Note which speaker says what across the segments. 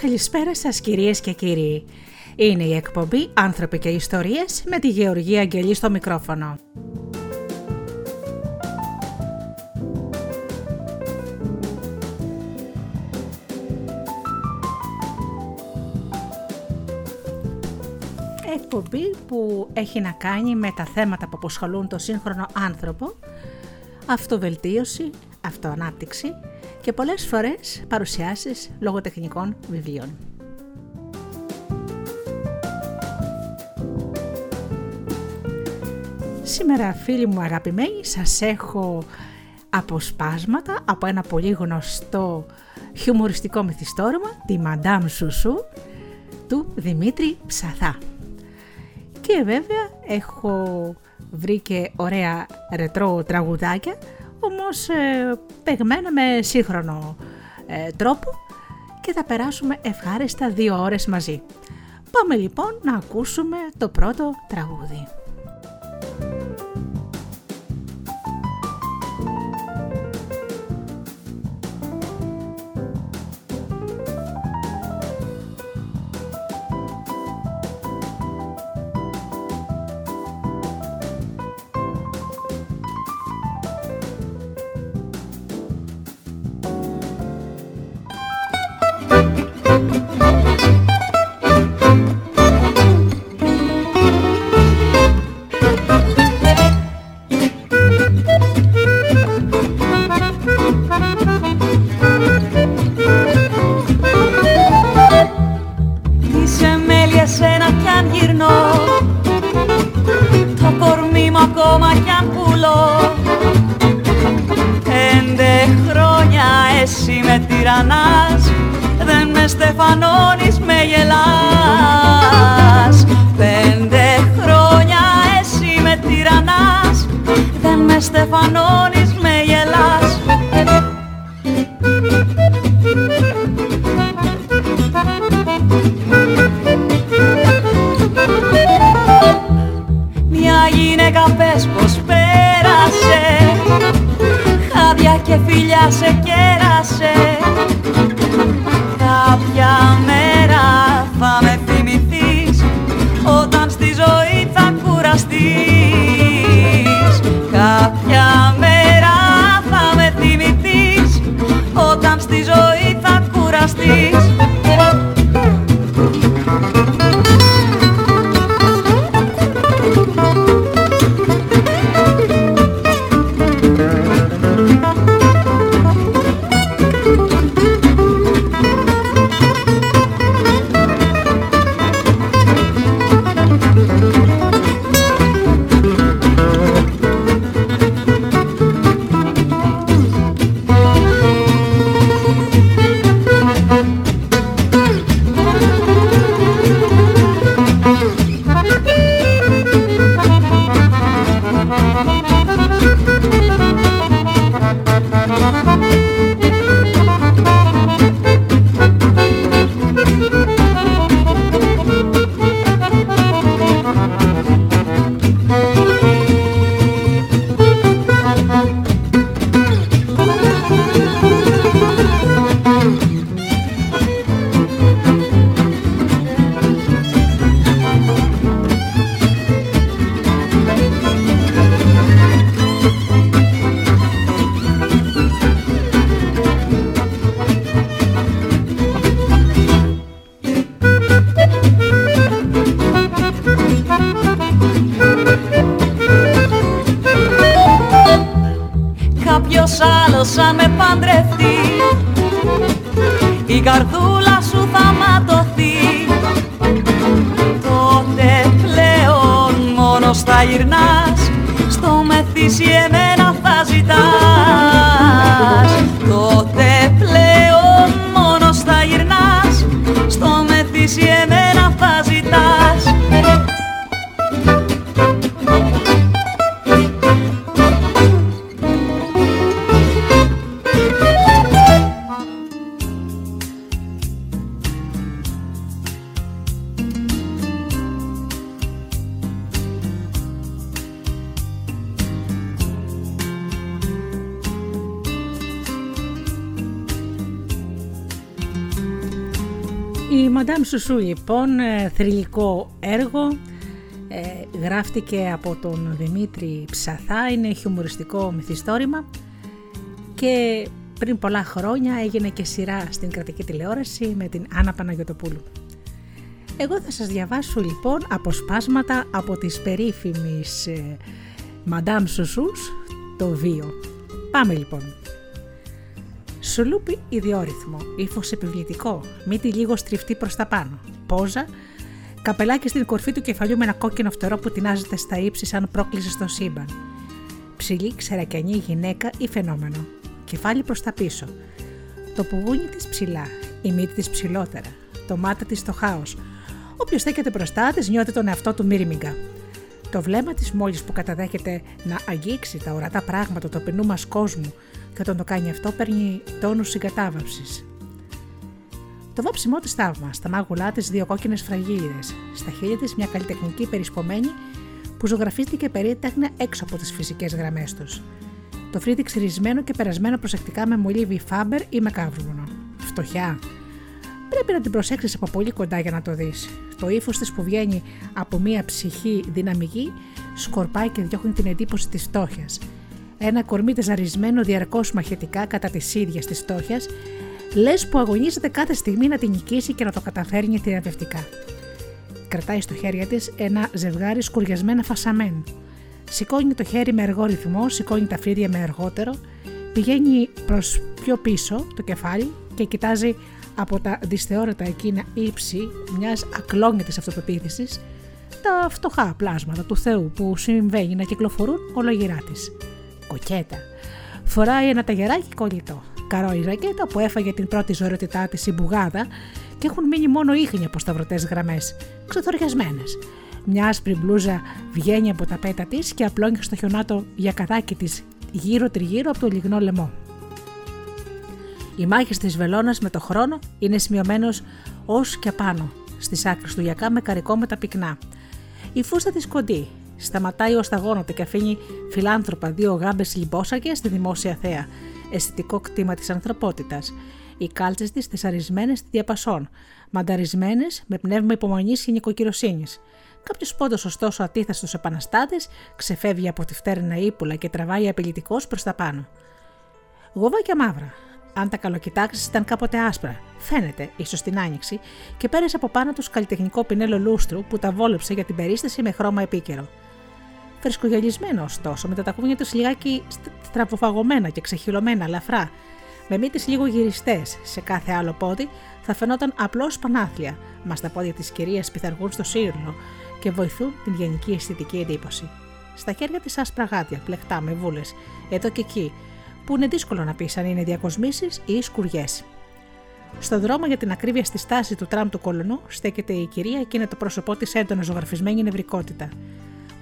Speaker 1: Καλησπέρα σας κυρίες και κύριοι. Είναι η εκπομπή «Άνθρωποι και Ιστορίες» με τη Γεωργία Αγγελή στο μικρόφωνο. Εκπομπή που έχει να κάνει με τα θέματα που αποσχολούν το σύγχρονο άνθρωπο, αυτοβελτίωση, αυτοανάπτυξη και πολλές φορές παρουσιάσεις λογοτεχνικών βιβλίων. Σήμερα φίλοι μου αγαπημένοι σας έχω αποσπάσματα από ένα πολύ γνωστό χιουμοριστικό μυθιστόρημα, τη Μαντάμ Σουσού του Δημήτρη Ψαθά. Και βέβαια έχω βρει και ωραία ρετρό τραγουδάκια όμως ε, παιγμένα με σύγχρονο ε, τρόπο και θα περάσουμε ευχάριστα δύο ώρες μαζί. Πάμε λοιπόν να ακούσουμε το πρώτο τραγούδι.
Speaker 2: Μαντάμ Σουσού λοιπόν, ε, θρηλυκό έργο, ε, γράφτηκε από τον Δημήτρη Ψαθά, είναι χιουμοριστικό μυθιστόρημα και πριν πολλά χρόνια έγινε και σειρά στην κρατική τηλεόραση με την Άννα Παναγιωτοπούλου. Εγώ θα σας διαβάσω λοιπόν αποσπάσματα από τις περίφημης ε, Madame Σουσούς, το βίο. Πάμε λοιπόν. Σουλούπι ιδιόρυθμο, ύφος επιβλητικό, μύτη λίγο στριφτή προς τα πάνω. Πόζα, καπελάκι στην κορφή του κεφαλιού με ένα κόκκινο φτερό που τεινάζεται στα ύψη σαν πρόκληση στο σύμπαν. Ψηλή, ξερακιανή γυναίκα ή φαινόμενο. Κεφάλι προς τα πίσω. Το πουγούνι της ψηλά, η μύτη της ψηλότερα. Το μάτι της στο χάος. Όποιος στέκεται μπροστά της νιώθει τον εαυτό του μύριμιγκα. Το βλέμμα της μόλις που καταδέχεται να αγγίξει τα ορατά πράγματα του ταπεινού μας κόσμου και όταν το κάνει αυτό παίρνει τόνους συγκατάβαυσης. Το βάψιμό της θαύμας, στα μάγουλά της δύο κόκκινες φραγίδες, στα χείλη της μια καλλιτεχνική περισπομένη που ζωγραφίστηκε περίτεχνα έξω από τις φυσικές γραμμές τους. Το φρύδι ξυρισμένο και περασμένο προσεκτικά με μολύβι φάμπερ ή με κάβρουνο. Φτωχιά. Πρέπει να την προσέξεις από πολύ κοντά για να το δεις. Το ύφος της που βγαίνει από μια ψυχή δυναμική σκορπάει και διώχνει την εντύπωση της φτώχειας ένα κορμί τεζαρισμένο διαρκώς μαχαιτικά κατά τη ίδια τη φτώχειας, λες που αγωνίζεται κάθε στιγμή να την νικήσει και να το καταφέρνει θηραπευτικά. Κρατάει στο χέρι της ένα ζευγάρι σκουριασμένα φασαμέν. Σηκώνει το χέρι με αργό ρυθμό, σηκώνει τα φρύδια με αργότερο, πηγαίνει προς πιο πίσω το κεφάλι και κοιτάζει από τα δυσθεώρητα εκείνα ύψη μιας ακλόνητης αυτοπεποίθησης τα φτωχά πλάσματα του Θεού που συμβαίνει να κυκλοφορούν ολογυρά της κοκέτα. Φοράει ένα ταγεράκι κολλητό. Καρό η ρακέτα που έφαγε την πρώτη ζωηρότητά της η μπουγάδα και έχουν μείνει μόνο ίχνη από σταυρωτές γραμμές, ξεθοριασμένες. Μια άσπρη μπλούζα βγαίνει από τα πέτα της και απλώνει στο χιονάτο για κατάκι της γύρω τριγύρω από το λιγνό λαιμό. Οι μάχες της βελόνα με το χρόνο είναι σημειωμένος ως και απάνω, στις άκρες του γιακά με καρικόμετα πυκνά. Η φούστα της κοντή, Σταματάει ω τα γόνατα και αφήνει φιλάνθρωπα δύο γάμπες λιμπόσακες στη δημόσια θέα. Αισθητικό κτήμα της ανθρωπότητας. Οι κάλτσες της θεσαρισμένες στη διαπασόν, μανταρισμένες με πνεύμα υπομονής και νοικοκυροσύνης. Κάποιος πόντος, ωστόσο, αντίθετο επαναστάτη, ξεφεύγει από τη φτέρνα ύπουλα και τραβάει απειλητικός προς τα πάνω. Γοβάκια μαύρα. Αν τα καλοκοιτάξεις, ήταν κάποτε άσπρα. Φαίνεται, ίσως την άνοιξη, και πέρασε από πάνω τους καλλιτεχνικό πινέλο λούστρου που τα βόλεψε για την περίσταση με χρώμα επίκαιρο. Φρεσκογελισμένο ωστόσο, με τα τακούνια τους λιγάκι στραβοφαγωμένα και ξεχυλωμένα ελαφρά, με μύτες λίγο γυριστές σε κάθε άλλο πόδι, θα φαινόταν απλώς πανάθλια, μας τα πόδια της κυρίας πειθαργούν στο σύρνο και βοηθούν την γενική αισθητική εντύπωση. Στα χέρια της άσπρα γάτια, πλεκτά με βούλες, εδώ και εκεί, που είναι δύσκολο να πεις αν είναι διακοσμήσεις ή σκουριές. Στο δρόμο για την ακρίβεια στη στάση του τραμ του κολονού στέκεται η κυρία και είναι το πρόσωπό της έντονα ζωγραφισμένη νευρικότητα.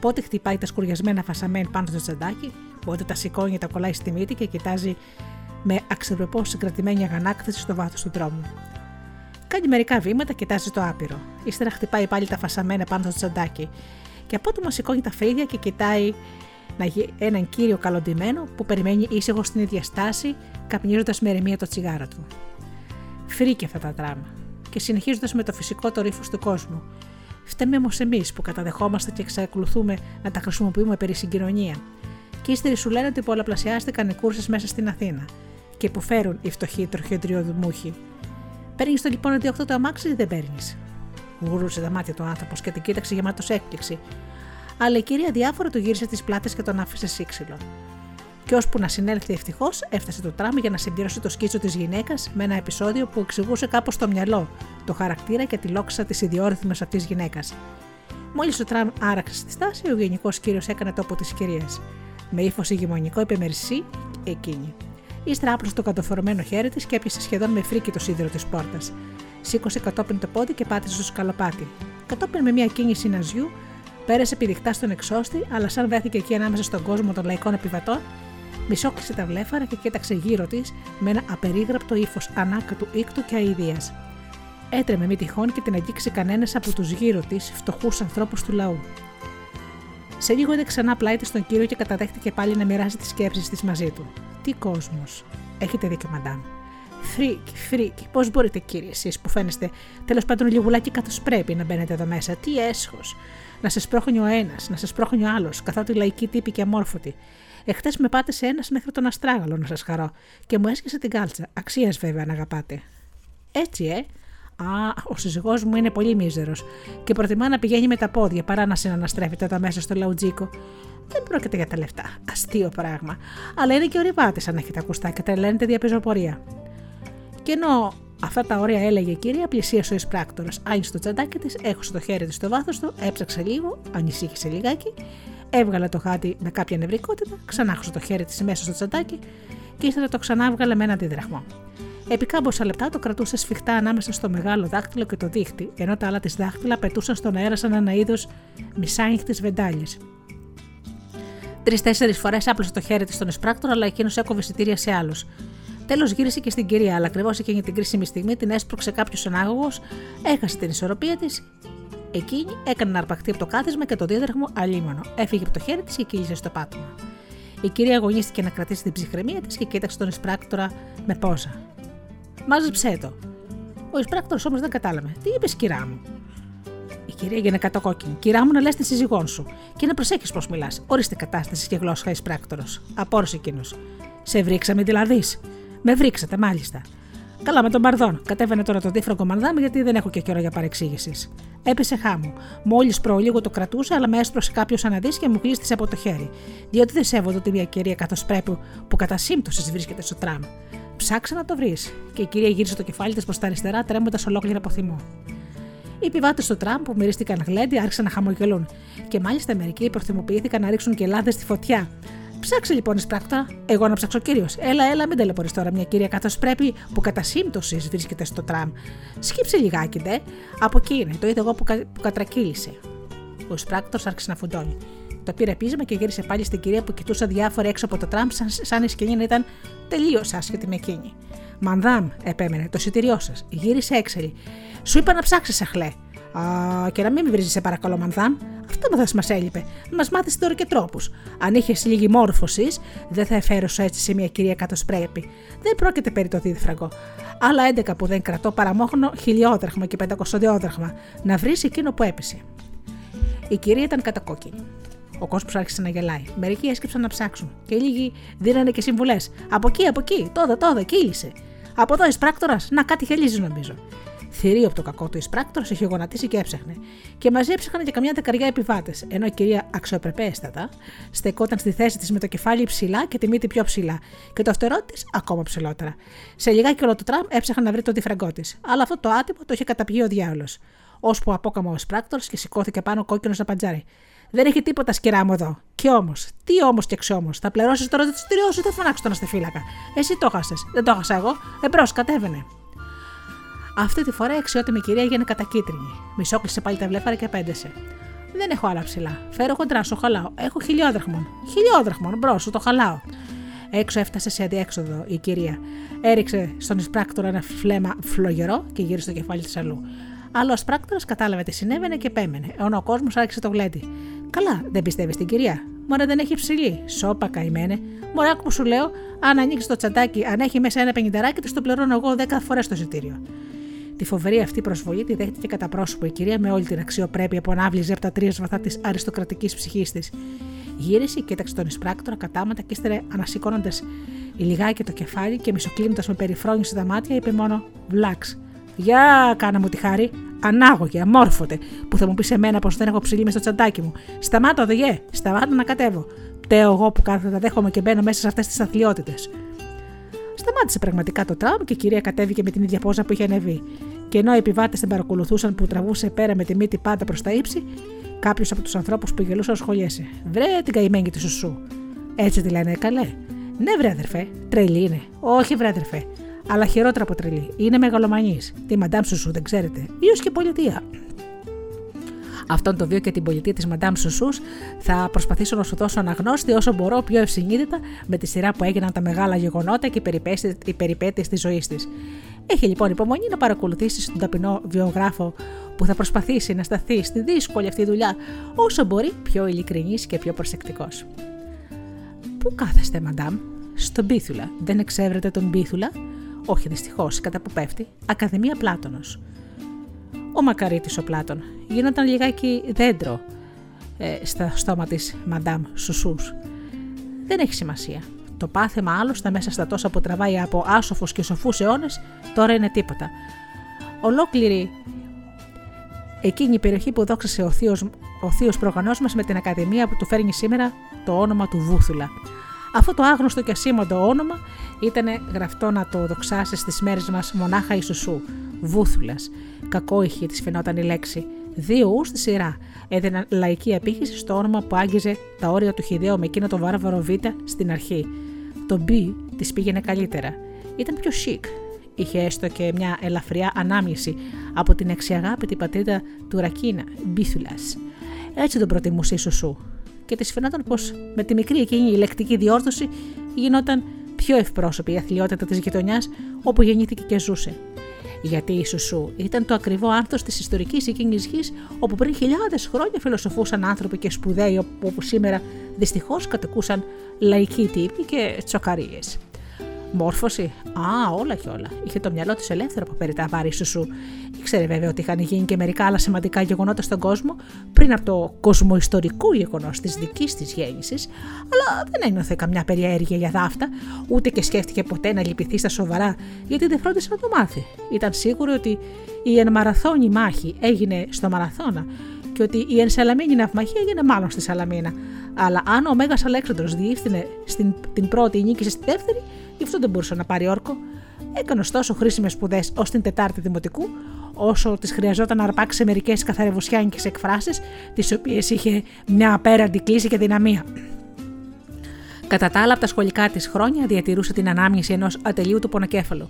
Speaker 2: Πότε χτυπάει τα σκουριασμένα φασαμέν πάνω στο τσαντάκι, πότε τα σηκώνει, τα κολλάει στη μύτη και κοιτάζει με αξιοπρεπώς συγκρατημένη αγανάκτηση στο βάθος του δρόμου. Κάνει μερικά βήματα, κοιτάζει το άπειρο. Ύστερα χτυπάει πάλι τα φασαμένα πάνω στο τσαντάκι και απότομα σηκώνει τα φρύδια και κοιτάει έναν κύριο καλοντημένο που περιμένει ήσυχο στην ίδια στάση, καπνίζοντας με ηρεμία το τσιγάρο του. Φρίκε αυτά τα τράμα και συνεχίζοντας με το φυσικό το ρήφο του κόσμου, Φταίμε όμως εμείς που καταδεχόμαστε και εξακολουθούμε να τα χρησιμοποιούμε περί συγκοινωνία. Και ύστεροι σου λένε ότι πολλαπλασιάστηκαν οι κούρσες μέσα στην Αθήνα και υποφέρουν οι φτωχοί τροχιοντριοδημούχοι. Παίρνεις το λοιπόν ότι το αμάξι ή δεν παίρνεις. Γουρούσε τα μάτια του άνθρωπος και την κοίταξε γεμάτος έκπληξη. Αλλά η κυρία διάφορα του γύρισε τις πλάτες και τον άφησε σύξυλο και ώσπου να συνέλθει ευτυχώς, έφτασε το τραμ για να συμπληρώσει το σκίτσο της γυναίκας με ένα επεισόδιο που εξηγούσε κάπως το μυαλό, το χαρακτήρα και τη λόξα της ιδιόρυθμης αυτής γυναίκας. Μόλις το τραμ άραξε στη στάση, ο γενικός κύριος έκανε τόπο τη κυρία. Με ύφος ηγεμονικό είπε μερσή εκείνη. Ύστερα άπλωσε το κατοφορμένο χέρι της και έπιασε σχεδόν με φρίκι το σίδερο της πόρτας. Σήκωσε κατόπιν το πόδι και πάτησε στο σκαλοπάτι. Κατόπιν με μια κίνηση ναζιού, πέρασε πηδικτά στον εξώστη, αλλά σαν βρέθηκε εκεί ανάμεσα στον κόσμο των λαϊκών επιβατών, Μισόκλεισε τα βλέφαρα και κοίταξε γύρω της με ένα απερίγραπτο ύφος ανάκατου ήκτου και αηδίας. Έτρεμε μη τυχόν και την αγγίξει κανένας από τους γύρω της φτωχούς ανθρώπους του λαού. Σε λίγο είδε ξανά πλάι της στον κύριο και καταδέχτηκε πάλι να μοιράζει τις σκέψεις της μαζί του. Τι κόσμος. Έχετε δίκιο, μαντάμ. Φρίκη, φρίκη. Πώς μπορείτε, κύριε, εσείς που φαίνεστε τέλος πάντων λιγουλάκι καθώς πρέπει να μπαίνετε εδώ μέσα. Τι έσχος. Να σας σπρώχνει ο ένας, να σας σπρώχνει ο άλλος, καθότι λαϊκοί τύποι και αμόρφωτοι. Εχθές με πάτησε ένας μέχρι τον Αστράγαλο να σας χαρώ και μου έσχισε την κάλτσα. Αξία βέβαια να αγαπάτε. Έτσι, ε. Α, ο σύζυγός μου είναι πολύ μίζερος και προτιμά να πηγαίνει με τα πόδια παρά να συναναστρέφεται εδώ μέσα στο λαουτζίκο. Δεν πρόκειται για τα λεφτά. Αστείο πράγμα. Αλλά είναι και ορειβάτε αν έχετε ακουστά και τρελαίνετε διαπεζοπορία. Και ενώ αυτά τα ωραία έλεγε η κυρία, πλησίασε ο εισπράκτορας. Άνοιξε το τσαντάκι της, έχωσε το χέρι της στο βάθος του, έψαξε λίγο, ανησύχησε λιγάκι, έβγαλε το χάτι με κάποια νευρικότητα, ξανάχωσε το χέρι της μέσα στο τσαντάκι και ύστερα το ξανάβγαλε με ένα αντιδραχμό. Επί κάμποσα λεπτά το κρατούσε σφιχτά ανάμεσα στο μεγάλο δάχτυλο και το δίχτυ, ενώ τα άλλα της δάχτυλα πετούσαν στον αέρα σαν ένα είδος μισάνοιχτη βεντάλια. Τρει-τέσσερι φορές άπλωσε το χέρι της στον εισπράκτορα, αλλά εκείνος έκοβε εισιτήρια σε άλλους. Τέλος γύρισε και στην κυρία, αλλά ακριβώς εκείνη την κρίσιμη στιγμή την έσπρωξε κάποιος ανάγωγος, έχασε την ισορροπία της. Εκείνη έκανε να αρπαχτεί από το κάθισμα και το δίδραχμο αλίμονο. Έφυγε από το χέρι της και κύλησε στο πάτωμα. Η κυρία αγωνίστηκε να κρατήσει την ψυχραιμία της και κοίταξε τον εισπράκτορα με πόζα. Μάζεψέ το. Ο εισπράκτορας όμως δεν κατάλαβε. Τι είπες, κυρά μου; Η κυρία έγινε κατοκόκκινη. Κυρά μου να λες τη σύζυγόν σου και να προσέχεις πώς μιλάς. Ορίστε κατάσταση και γλώσσα εισπράκτορος. Απόρρωσε εκείνος. Σε βρίξαμε δηλαδή. Με βρίξατε, μάλιστα. Καλά, με τον Μπαρδόν. Κατέβαινε τώρα το δίφραγκο Μανδάμ γιατί δεν έχω και καιρό για παρεξήγησης. Έπεσε χάμου. Μόλις προλίγο το κρατούσα, αλλά με έσπρωσε κάποιος αναδί και μου κλείστησε από το χέρι. Διότι δεν σέβονται τη μια κυρία καθώς πρέπει που κατά σύμπτωσης βρίσκεται στο τραμ. Ψάξε να το βρεις. Και η κυρία γύρισε το κεφάλι της προς τα αριστερά, τρέμοντας ολόκληρα από θυμό. Οι επιβάτες του τραμ που μυρίστηκαν γλέντι άρχισαν να χαμογελούν. Και μάλιστα μερικοί προθυμοποιήθηκαν να ρίξουν και λάδε στη φωτιά, Ψάξε λοιπόν εισπράκτορα. Εγώ να ψάξω κύριος. Έλα, έλα, μην ταλαιπωρείς τώρα μια κυρία καθώς πρέπει που κατά σύμπτωσης βρίσκεται στο τραμ. Σκύψε λιγάκι, δε. Από εκεί είναι, το είδα εγώ που, κα... που κατρακύλησε. Ο εισπράκτορα άρχισε να φουντώνει. Το πήρε πείσμα και γύρισε πάλι στην κυρία που κοιτούσε διάφορα έξω από το τραμ, σαν, σαν η σκηνή να ήταν τελείως άσχετη με εκείνη. Μανδάμ, επέμενε, το εισιτήριό σας. Γύρισε έξελη. Σου είπα να ψάξεις, αχλέ. Α, και να μην με βρίζεις, σε παρακαλώ, Μανδάμ. Αυτό θα μας έλειπε. Μας μάθεις τώρα και τρόπους. Αν είχες λίγη μόρφωσης, δεν θα εφέρωσω έτσι σε μια κυρία κάτω πρέπει. Δεν πρόκειται περί το δίδυφραγκο. Άλλα 11 που δεν κρατώ παραμόχνω χιλιόδραχμα και πεντακοσοδιόδραχμα. Να βρεις εκείνο που έπεσε. Η κυρία ήταν κατακόκκινη. Ο κόσμος άρχισε να γελάει. Μερικοί έσκυψαν να ψάξουν. Και λίγοι δίνανε και συμβουλές. Από εκεί, από εκεί, τότε, τότε, κύλησε. Από εδώ εισπράκτορα, να κάτι χελίζει νομίζω. Θηρίο από το κακό του εισπράκτορα είχε γονατίσει και έψαχνε. Και μαζί έψαχναν και καμιά δεκαριά επιβάτες, ενώ η κυρία αξιοπρεπέστατα στεκόταν στη θέση της με το κεφάλι ψηλά και τη μύτη πιο ψηλά, και το φτερό της ακόμα ψηλότερα. Σε λιγάκι όλο το τραμ έψαχναν να βρει το τυφραγκό της, αλλά αυτό το άτιμο το είχε καταπιεί ο διάολος. Ώσπου απόκαμα ο εισπράκτορα και σηκώθηκε πάνω κόκκινος να παντζάρι. Δεν έχει τίποτα σκυρά μου εδώ. Και όμως, τι όμως και αξιόμω, θα πληρώσεις τώρα το τυστήριό σου, θα φωνάξει τον αστεφύλακα. Εσύ το χάσες. Δεν το χάσα εγώ. Εμπρός, κατέβαινε. Αυτή τη φορά η αξιότιμη κυρία έγινε κατακίτρινη. Μισόκλεισε πάλι τα βλέφαρα και απήντησε. Δεν έχω άλλα ψιλά. Φέρε χοντρά, σου χαλάω. Έχω χιλιόδραχμον. Χιλιόδραχμον, εμπρός, σου το χαλάω. Έξω έφτασε σε αδιέξοδο η κυρία. Έριξε στον εισπράκτορα ένα βλέμμα φλογερό και γύρισε το κεφάλι της αλλού. Αλλά ο εισπράκτορας κατάλαβε τι συνέβαινε και επέμενε, ενώ ο κόσμος άρχισε το γλέντι. Καλά, δεν πιστεύεις την κυρία. Μωρέ δεν έχει ψιλή. Σόπα καημένε. Μωρέ, άκου που σου λέω, αν ανοίξεις το τσαντάκι, αν έχει μέσα ένα πενηνταράκι, του το πληρώνω εγώ δέκα φορές το εισιτήριο. Τη φοβερή αυτή προσβολή τη δέχτηκε κατά πρόσωπο η κυρία με όλη την αξιοπρέπεια που ανάβληζε από τα τρία βαθά της αριστοκρατικής ψυχής της. Γύρισε, κοίταξε τον εισπράκτορα κατάματα και ύστερα ανασηκώνοντας λιγάκι το κεφάλι και μισοκλίνοντας με περιφρόνηση τα μάτια, είπε μόνο Βλάξ. Γεια, κάνα μου τη χάρη. Ανάγωγε, αμόρφωτε, που θα μου πεις σε μένα πως δεν έχω ψηλή μες στο τσαντάκι μου. Σταμάτα, οδηγέ, σταμάτα να κατέβω. Πταίω εγώ που κάθετα δέχομαι και μπαίνω μέσα σε αυτές τις αθλειότητες. Σταμάτησε πραγματικά το τραμ και η κυρία κατέβηκε με την ίδια πόζα που είχε ανεβεί. Και ενώ οι επιβάτες την παρακολουθούσαν που τραβούσε πέρα με τη μύτη πάντα προς τα ύψη, κάποιος από τους ανθρώπους που γελούσαν σχολιέσε. Βρε την καημένη τη σουσού. Έτσι τη λένε, καλέ. Ναι, βρε αδερφέ, τρελή είναι. Όχι, βρε αδερφέ. Αλλά χειρότερα από τρελή. Είναι μεγαλομανής. Τη μαντάμ σουσού, δεν ξέρετε. Ίο και πολιτεία. Αυτόν το βίο και την πολιτεία της Μαντάμ Σουσού θα προσπαθήσω να σου δώσω αναγνώστη όσο μπορώ πιο ευσυνείδητα με τη σειρά που έγιναν τα μεγάλα γεγονότα και οι περιπέτειες της ζωής της. Έχει λοιπόν υπομονή να παρακολουθήσεις τον ταπεινό βιογράφο που θα προσπαθήσει να σταθεί στη δύσκολη αυτή δουλειά όσο μπορεί πιο ειλικρινής και πιο προσεκτικός. Πού κάθεστε, Μαντάμ, στον Πίθουλα. Δεν εξέβρετε τον Πίθουλα; όχι δυστυχώς, κατά που πέφτει, Ακαδημία Πλάτωνος. Ο μακαρίτης ο Πλάτων γινόταν λιγάκι δέντρο ε, στα στόμα της Μαντάμ Σουσούς. Δεν έχει σημασία. Το πάθημα άλλωστε μέσα στα τόσα που τραβάει από άσοφους και σοφούς αιώνες τώρα είναι τίποτα. Ολόκληρη εκείνη η περιοχή που δόξασε ο θείος, ο θείος προγονός μας με την Ακαδημία που του φέρνει σήμερα το όνομα του Βούθουλα. Αυτό το άγνωστο και ασήμαντο όνομα ήταν γραφτό να το δοξάσεις στις μέρες μας μονάχα η Σουσού, Βούθουλας. είχε της φαινόταν η λέξη. Δύο ους στη σειρά έδιναν λαϊκή απήχηση στο όνομα που άγγιζε τα όρια του Χιδαίου με εκείνο το βάρβαρο Β στην αρχή. Το B της πήγαινε καλύτερα. Ήταν πιο chic. Είχε έστω και μια ελαφριά ανάμνηση από την αξιαγάπητη πατρίδα του Ρακίνα, Μπίθουλας. Έτσι τον προτιμούσε η Σουσού. Και της φαινόταν πως με τη μικρή εκείνη ηλεκτρική διόρθωση γινόταν πιο ευπρόσωπη η αθλειότητα της γειτονιάς όπου γεννήθηκε και ζούσε. Γιατί η Σουσού ήταν το ακριβό άνθο της ιστορικής εκείνης γης, όπου πριν χιλιάδες χρόνια φιλοσοφούσαν άνθρωποι και σπουδαίοι, όπου σήμερα δυστυχώς κατοικούσαν λαϊκοί τύποι και τσοκαρίες. Μόρφωση. Α, όλα και όλα. Είχε το μυαλό της ελεύθερο από περί τα βάρη σου. Ήξερε βέβαια ότι είχαν γίνει και μερικά άλλα σημαντικά γεγονότα στον κόσμο πριν από το κοσμοϊστορικό γεγονός της δικής της γέννησης, αλλά δεν ένιωθε καμιά περιέργεια για δάφτα, ούτε και σκέφτηκε ποτέ να λυπηθεί στα σοβαρά, γιατί δεν φρόντισε να το μάθει. Ήταν σίγουρο ότι η εν μαραθώνη μάχη έγινε στο μαραθώνα και ότι η εν Σαλαμίνη ναυμαχία έγινε μάλλον στη Σαλαμίνα. Αλλά αν ο Μέγας Αλέξανδρος διήφθηνε στην, την πρώτη νίκησε στη δεύτερη, γι' αυτό δεν μπορούσε να πάρει όρκο. Έκανε ωστόσο χρήσιμες σπουδές ως την Τετάρτη Δημοτικού, όσο τη χρειαζόταν να αρπάξει μερικές καθαρευουσιάνικες εκφράσεις, τις οποίες είχε μια απέραντη κλίση και δυναμία. Κατά τα άλλα, από τα σχολικά της χρόνια διατηρούσε την ανάμνηση ενός ατελείου του πονοκέφαλου.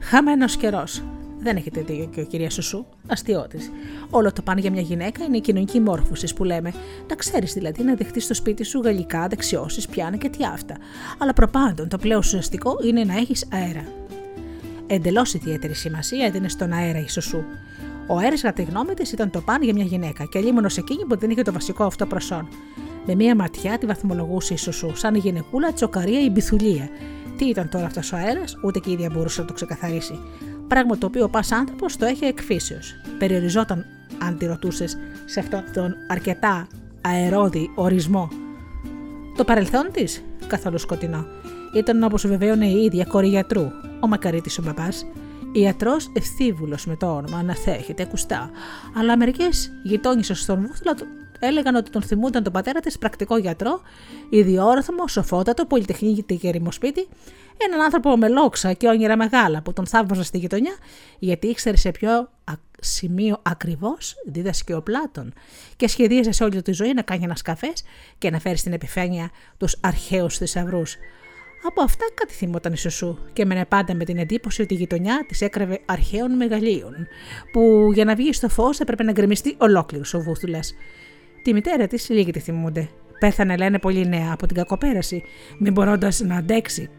Speaker 2: Χαμένος καιρός. Δεν έχετε δίκιο, κυρίας Σουσού. Αστείωτης. Όλο το πάνε για μια γυναίκα είναι η κοινωνική μόρφωσης που λέμε. Να ξέρεις δηλαδή να δεχτείς στο σπίτι σου γαλλικά, δεξιώσεις, πιάνα και τι αυτά. Αλλά προπάντων το πλέον ουσιαστικό είναι να έχεις αέρα. Εντελώς ιδιαίτερη σημασία έδινε στον αέρα η Σουσού. Ο αέρας, κατά τη γνώμη της, ήταν το πάνε για μια γυναίκα και λίμωνο εκείνη που δεν είχε το βασικό αυτό προσόν. Με μία ματιά τη βαθμολογούσε η Σουσού, σαν η γυναικούλα τσοκαρία ή μπιθουλία. Τι ήταν τώρα αυτός ο αέρας, ούτε και η ίδια μπορούσε να το ξεκαθαρίσει πράγμα το οποίο ο πας άνθρωπος το έχει εκφύσεως. Περιοριζόταν, αν τη ρωτούσες, σε αυτόν τον αρκετά αερόδη ορισμό. Το παρελθόν της, καθόλου σκοτεινό, ήταν όπως βεβαίωνε η ίδια κόρη γιατρού, ο Μακαρίτης ο μπαμπάς, ιατρός ευθύβουλος με το όνομα, αναθέχεται ακουστά, αλλά μερικές γειτόνισε στον Βούθλα έλεγαν ότι τον θυμούνταν τον πατέρα της πρακτικό γιατρό, ιδιόρθμο, σοφότατο, πολυτεχνική και ρημοσπίτι, έναν άνθρωπο με λόξα και όνειρα μεγάλα που τον θαύμαζαν στη γειτονιά, γιατί ήξερε σε ποιο σημείο ακριβώς δίδασκε ο Πλάτων και σχεδίαζε σε όλη τη ζωή να κάνει ένας καφές και να φέρει στην επιφάνεια τους αρχαίους θησαυρούς. Από αυτά κάτι θυμόταν η Σουσού και έμενε πάντα με την εντύπωση ότι η γειτονιά της έκραβε αρχαίων μεγαλείων, που για να βγει στο φως έπρεπε να γκρεμιστεί ολόκληρος ο Βούθουλας. Τη μητέρα της λίγοι τη θυμούνται. Πέθανε, λένε, πολύ νέα από την κακοπέραση, μην μπορώντας να αντέξει.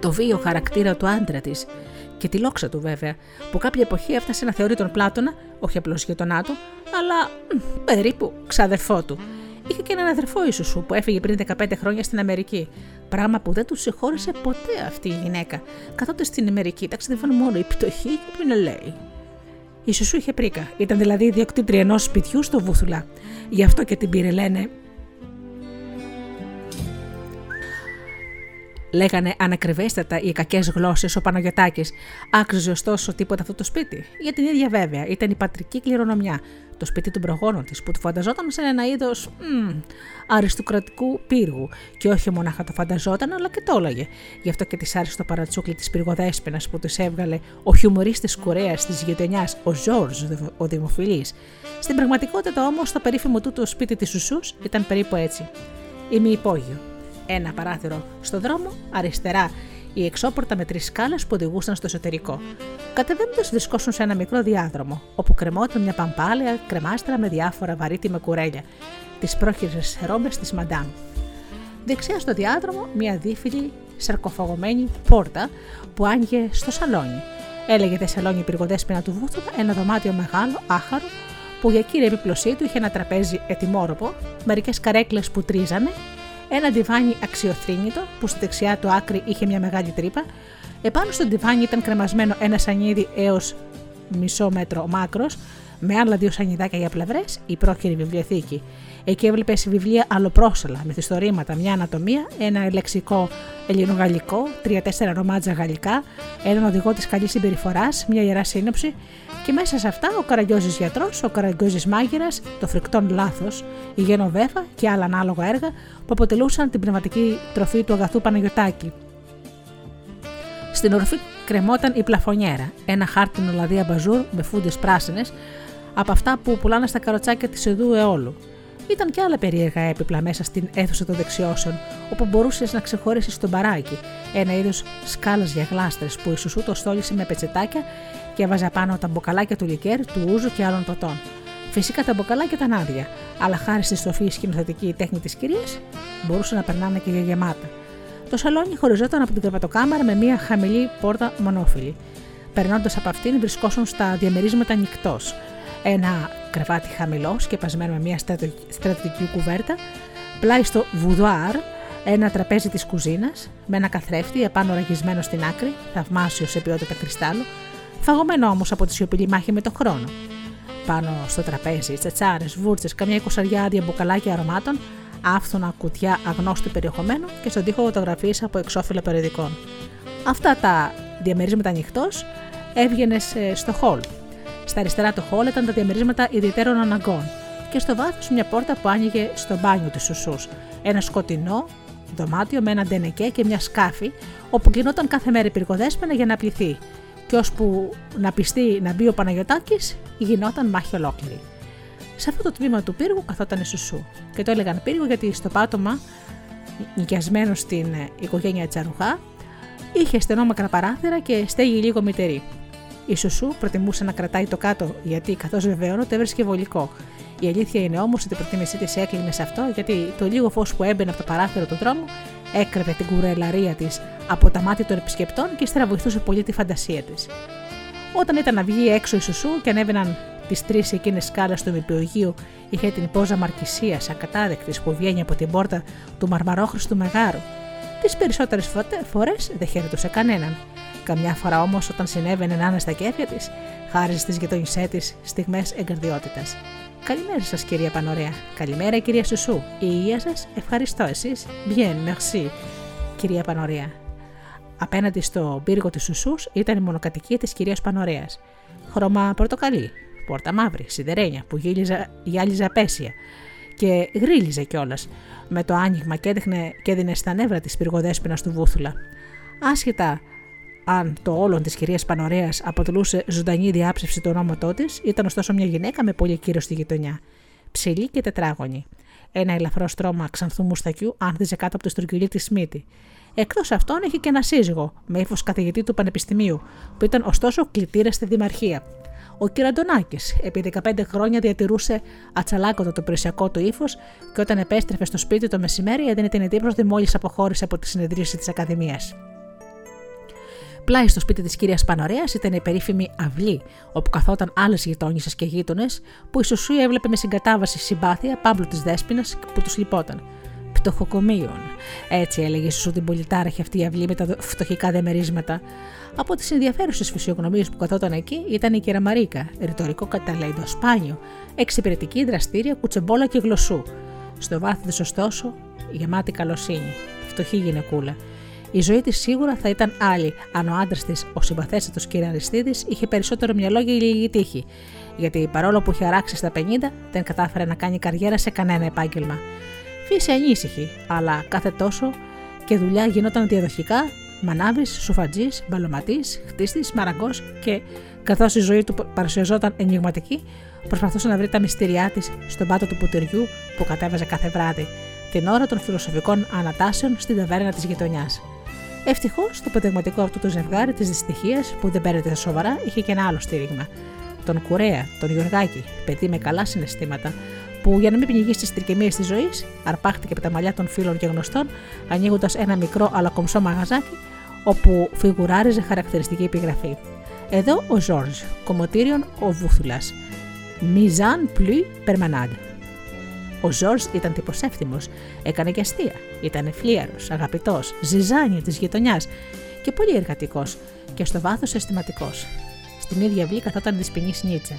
Speaker 2: Το βίο χαρακτήρα του άντρα της και τη λόξα του βέβαια, που κάποια εποχή έφτασε να θεωρεί τον Πλάτωνα, όχι απλώς γειτονά του, αλλά περίπου ξαδερφό του. Είχε και έναν αδερφό σου που έφυγε πριν 15 χρόνια στην Αμερική. Πράγμα που δεν του συγχώρησε ποτέ αυτή η γυναίκα. Καθότι στην Αμερική ταξιδεύαν μόνο η πτωχοί και η λέει. Η Σουσού είχε πρίκα. Ήταν δηλαδή ιδιοκτήτρια ενός σπιτιού στο Βούθουλα. Γι' αυτό και την πήρε, λένε. Λέγανε ανακριβέστατα οι κακές γλώσσες ο Παναγιωτάκη. Άξιζε ωστόσο τίποτα αυτό το σπίτι. Για την ίδια βέβαια ήταν η πατρική κληρονομιά το σπίτι των προγόνων της, που το φανταζόταν σε ένα είδος αριστοκρατικού πύργου. Και όχι μονάχα το φανταζόταν, αλλά και το έλεγε. Γι' αυτό και της άρεσε το παρατσούκλι της πυργοδέσπινας που της έβγαλε ο χιουμορίστης Κορέας της γειτονιάς, ο Ζόρζ, ο Δημοφιλής. Στην πραγματικότητα όμως, το περίφημο τούτο σπίτι της Ουσού ήταν περίπου έτσι. Ημιυπόγειο. Ένα παράθυρο στο δρόμο, αριστερά η εξώπορτα με τρεις σκάλες που οδηγούσαν στο εσωτερικό. Κατεβαίνοντας, βρισκόσουν σε ένα μικρό διάδρομο, όπου κρεμόταν μια παμπάλαια κρεμάστρα με διάφορα βαρύτιμα κουρέλια, τις πρόχειρες ρόμπες της Μαντάμ. Δεξιά στο διάδρομο, μια δίφυλη σαρκοφαγωμένη πόρτα που άνοιγε στο σαλόνι. Έλεγε τη σαλόνι πυργοδέσπινα του Βούθουνα ένα δωμάτιο μεγάλο, άχαρο, που για κύρια επίπλωσή του είχε ένα τραπέζι ετοιμόρροπο, μερικές καρέκλες που τρίζανε, ένα διβάνι αξιοθρύνητο που στη δεξιά του άκρη είχε μια μεγάλη τρύπα. Επάνω στο διβάνι ήταν κρεμασμένο ένα σανίδι έως μισό μέτρο μάκρος, με άλλα δύο σανιδάκια για πλευρές, η πρόχειρη βιβλιοθήκη. Εκεί έβλεπε βιβλία αλλοπρόσελα, μυθιστορήματα, μια ανατομία, ένα λεξικό ελληνογαλλικό, τρία-τέσσερα ρομάτζα γαλλικά, έναν οδηγό της καλής συμπεριφοράς, μια ιερά σύνοψη και μέσα σε αυτά ο Καραγκιόζης γιατρός, ο Καραγκιόζης μάγειρας, το φρικτόν λάθος, η Γενοβέφα και άλλα ανάλογα έργα που αποτελούσαν την πνευματική τροφή του αγαθού Παναγιωτάκη. Στην ορφή κρεμόταν η πλαφονιέρα, ένα χάρτινο λαδί αμπαζούρ με φούντες πράσινες, από αυτά που πουλάνε στα καροτσάκια της Ιδού Εόλου. Ήταν και άλλα περίεργα έπιπλα μέσα στην αίθουσα των δεξιώσεων, όπου μπορούσες να ξεχωρίσεις τον μπαράκι, ένα είδος σκάλας για γλάστρες που η Σουσού το στόλισε με πετσετάκια και έβαζε πάνω τα μποκαλάκια του λικέρ, του ούζου και άλλων ποτών. Φυσικά τα μποκαλάκια ήταν άδεια, αλλά χάρη στη στοφή σκηνοθετική τέχνη της κυρίας μπορούσαν να περνάνε και για γεμάτα. Το σαλόνι χωριζόταν από την κρεβατοκάμαρα με μια χαμηλή πόρτα μονόφιλη. Περνώντας από αυτήν, βρισκόσουν στα διαμερίσματα νυχτός. Ένα κρεβάτι χαμηλό, σκεπασμένο με μια στρατιωτική κουβέρτα, πλάι στο βουδουάρ, ένα τραπέζι της κουζίνας, με ένα καθρέφτη επάνω ραγισμένο στην άκρη, θαυμάσιος σε ποιότητα κρυστάλλου, φαγωμένο όμως από τη σιωπηλή μάχη με τον χρόνο. Πάνω στο τραπέζι, τσατσάρε, βούρτσες, καμιά εικοσαριά άδεια μπουκαλάκια αρωμάτων, άφθονα κουτιά αγνώστου περιεχομένου και στον τοίχο φωτογραφίες από εξώφυλλα περιοδικών. Αυτά τα διαμερίσματα ανοιχτός έβγαινες στο χολ. Στα αριστερά του χολ ήταν τα διαμερίσματα ιδιαίτερων αναγκών και στο βάθος μια πόρτα που άνοιγε στο μπάνιο της Σουσούς. Ένα σκοτεινό δωμάτιο με ένα ντενεκέ και μια σκάφη, όπου γινόταν κάθε μέρα πυργοδέσπαινα για να πληθεί. Και ώσπου να πιστεί να μπει ο Παναγιοτάκη, γινόταν μάχη ολόκληρη. Σε αυτό το τμήμα του πύργου καθόταν η Σουσού. Και το έλεγαν πύργο γιατί στο πάτωμα, νοικιασμένο στην ε, οικογένεια Τσαρουχά, είχε στενό μακρά παράθυρα και στέγη λίγο μητερή. Η Σουσού προτιμούσε να κρατάει το κάτω γιατί, καθώς βεβαιώνω, το έβρισκε βολικό. Η αλήθεια είναι όμως ότι η προτίμησή της έκλεινε σε αυτό γιατί το λίγο φως που έμπαινε από το παράθυρο του δρόμου έκρεβε την κουρελαρία της από τα μάτια των επισκεπτών και ύστερα βοηθούσε πολύ τη φαντασία της. Όταν ήταν να βγει έξω η Σουσού και ανέβαιναν τις τρεις εκείνες σκάλες του ημιπιογείου, είχε την πόζα μαρκησία ακατάδεκτη που βγαίνει από την πόρτα του μαρμαρόχρηστου μεγάρου. Τις περισσότερες φορές δεν χαιρετούσε κανέναν. Καμιά φορά όμως, όταν συνέβαινε να είναι στα κέφια της, χάριζε στις γειτονισέ της στιγμές εγκαρδιότητας. Καλημέρα σας, κυρία Πανωρέα. Καλημέρα, κυρία Σουσού. Η υγεία σας, ευχαριστώ εσείς. Bien, merci, κυρία Πανωρέα. Απέναντι στο πύργο της Σουσούς ήταν η μονοκατοικία της κυρίας Πανωρέας. Χρώμα πορτοκαλί, πόρτα μαύρη, σιδερένια που γύλιζε, γυάλιζε απέσια και γρίλιζε κιόλας με το άνοιγμα και, έδειχνε, και έδινε στα νεύρα της πυργοδέσπινας του βούθουλα. Άσχετα αν το όλον της κυρίας Πανωρέας αποτελούσε ζωντανή διάψευση του ονόματό της, ήταν ωστόσο μια γυναίκα με πολύ κύριο στη γειτονιά. Ψηλή και τετράγωνη. Ένα ελαφρό στρώμα ξανθού μουστακιού άνθιζε κάτω από το στρογγυλί της μύτη. Εκτός αυτών είχε και ένα σύζυγο, με ύφος καθηγητή του Πανεπιστημίου, που ήταν ωστόσο κλητήρας στη Δημαρχία. Ο Κυραντονάκης, επί 15 χρόνια διατηρούσε ατσαλάκωτο το περισσιακό του ύφος και όταν επέστρεφε στο σπίτι το μεσημέρι έδινε την εντύπωση ότι μόλις αποχώρησε από τη συνεδρίαση της Ακαδημίας. Πλάι στο σπίτι της κυρίας Πανωρέα ήταν η περίφημη αυλή, όπου καθόταν άλλες γειτόνισε και γείτονες, που η Σουσού έβλεπε με συγκατάβαση συμπάθεια πάμπλου της Δέσπινας που τους λυπόταν. Πτωχοκομείων. Έτσι έλεγε η Σουσού την πολυτάραχη αυτή η αυλή με τα φτωχικά δεμερίσματα. Από τις ενδιαφέρουσες φυσιογνωμίες που καθόταν εκεί ήταν η κεραμαρίκα, ρητορικό καταλέιντο σπάνιο, εξυπηρετική, δραστήρια, κουτσεμπόλα και γλωσσού. Στο βάθος τη, ωστόσο, γεμάτη καλοσύνη. Φτωχή γυναικούλα. Η ζωή της σίγουρα θα ήταν άλλη αν ο άντρας της, ο συμπαθέστατος κ. Αριστίδης, είχε περισσότερο μυαλό για λίγη τύχη. Γιατί παρόλο που είχε αράξει στα 50, δεν κατάφερε να κάνει καριέρα σε κανένα επάγγελμα. Φύση ανήσυχη, αλλά κάθε τόσο και δουλειά γινόταν διαδοχικά, μανάβης, σουφατζής, μπαλωματής, χτίστης, μαραγκός και καθώς η ζωή του παρουσιαζόταν ενηγματική, προσπαθούσε να βρει τα μυστήριά της στον πάτο του πουτεριού που κατέβαζε κάθε βράδυ, την ώρα των φιλοσοφικών ανατάσεων στην ταβέρνα της γειτονιάς. Ευτυχώς το πεντεγματικό αυτό το ζευγάρι της δυστυχίας που δεν παίρνεται σοβαρά είχε και ένα άλλο στήριγμα. Τον Κουρέα, τον Γιωργάκη, παιδί με καλά συναισθήματα, που για να μην πνιγείς στι τρικεμίε της ζωής, αρπάχτηκε από τα μαλλιά των φίλων και γνωστών, ανοίγοντας ένα μικρό αλλά κομψό μαγαζάκι, όπου φιγουράριζε χαρακτηριστική επιγραφή. Εδώ ο Ζόρζ, κομμωτήριον ο Βούθουλας. Μιζάν πλου περμανάντ. Ο Ζόρζ ήταν τύπο εύθυμο, έκανε και αστεία. Ήταν φλίαρος, αγαπητός, ζυζάνιο της γειτονιάς και πολύ εργατικός και στο βάθος αισθηματικός. Στην ίδια αυλή καθόταν της ποινής Νίτσα,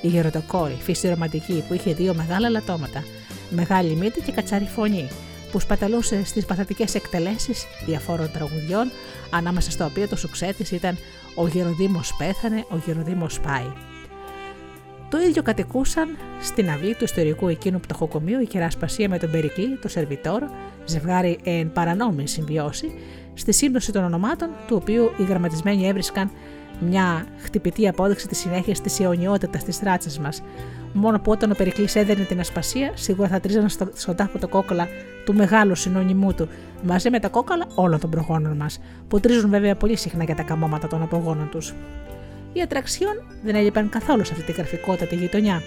Speaker 2: η γεροντοκόρη, φύση ρομαντική που είχε δύο μεγάλα λατώματα, μεγάλη μύτη και κατσαρή φωνή, που σπαταλούσε στις παθητικέ εκτελέσεις διαφόρων τραγουδιών, ανάμεσα στα οποία το σουξέ τη ήταν Ο Γεροδήμος πέθανε, Ο Γεροδήμος πάει. Το ίδιο κατοικούσαν στην αυλή του ιστορικού εκείνου πτωχοκομείου η κερά Σπασία με τον Περικλή, το Σερβιτόρο, ζευγάρι εν παρανόμη συμβιώσει, στη σύμπτωση των ονομάτων, του οποίου οι γραμματισμένοι έβρισκαν μια χτυπητή απόδειξη της συνέχειας της αιωνιότητας της ράτσας μας. Μόνο που όταν ο Περικλής έδαινε την ασπασία, σίγουρα θα τρίζανε στο, στον τάφο το κόκκαλα του μεγάλου συνώνυμού του, μαζί με τα κόκκαλα όλων των προγόνων μας, που τρίζουν βέβαια πολύ συχνά για τα καμώματα των απογόνων τους. Οι ατραξιών δεν έλειπαν καθόλου σε αυτή τη τη γειτονιά.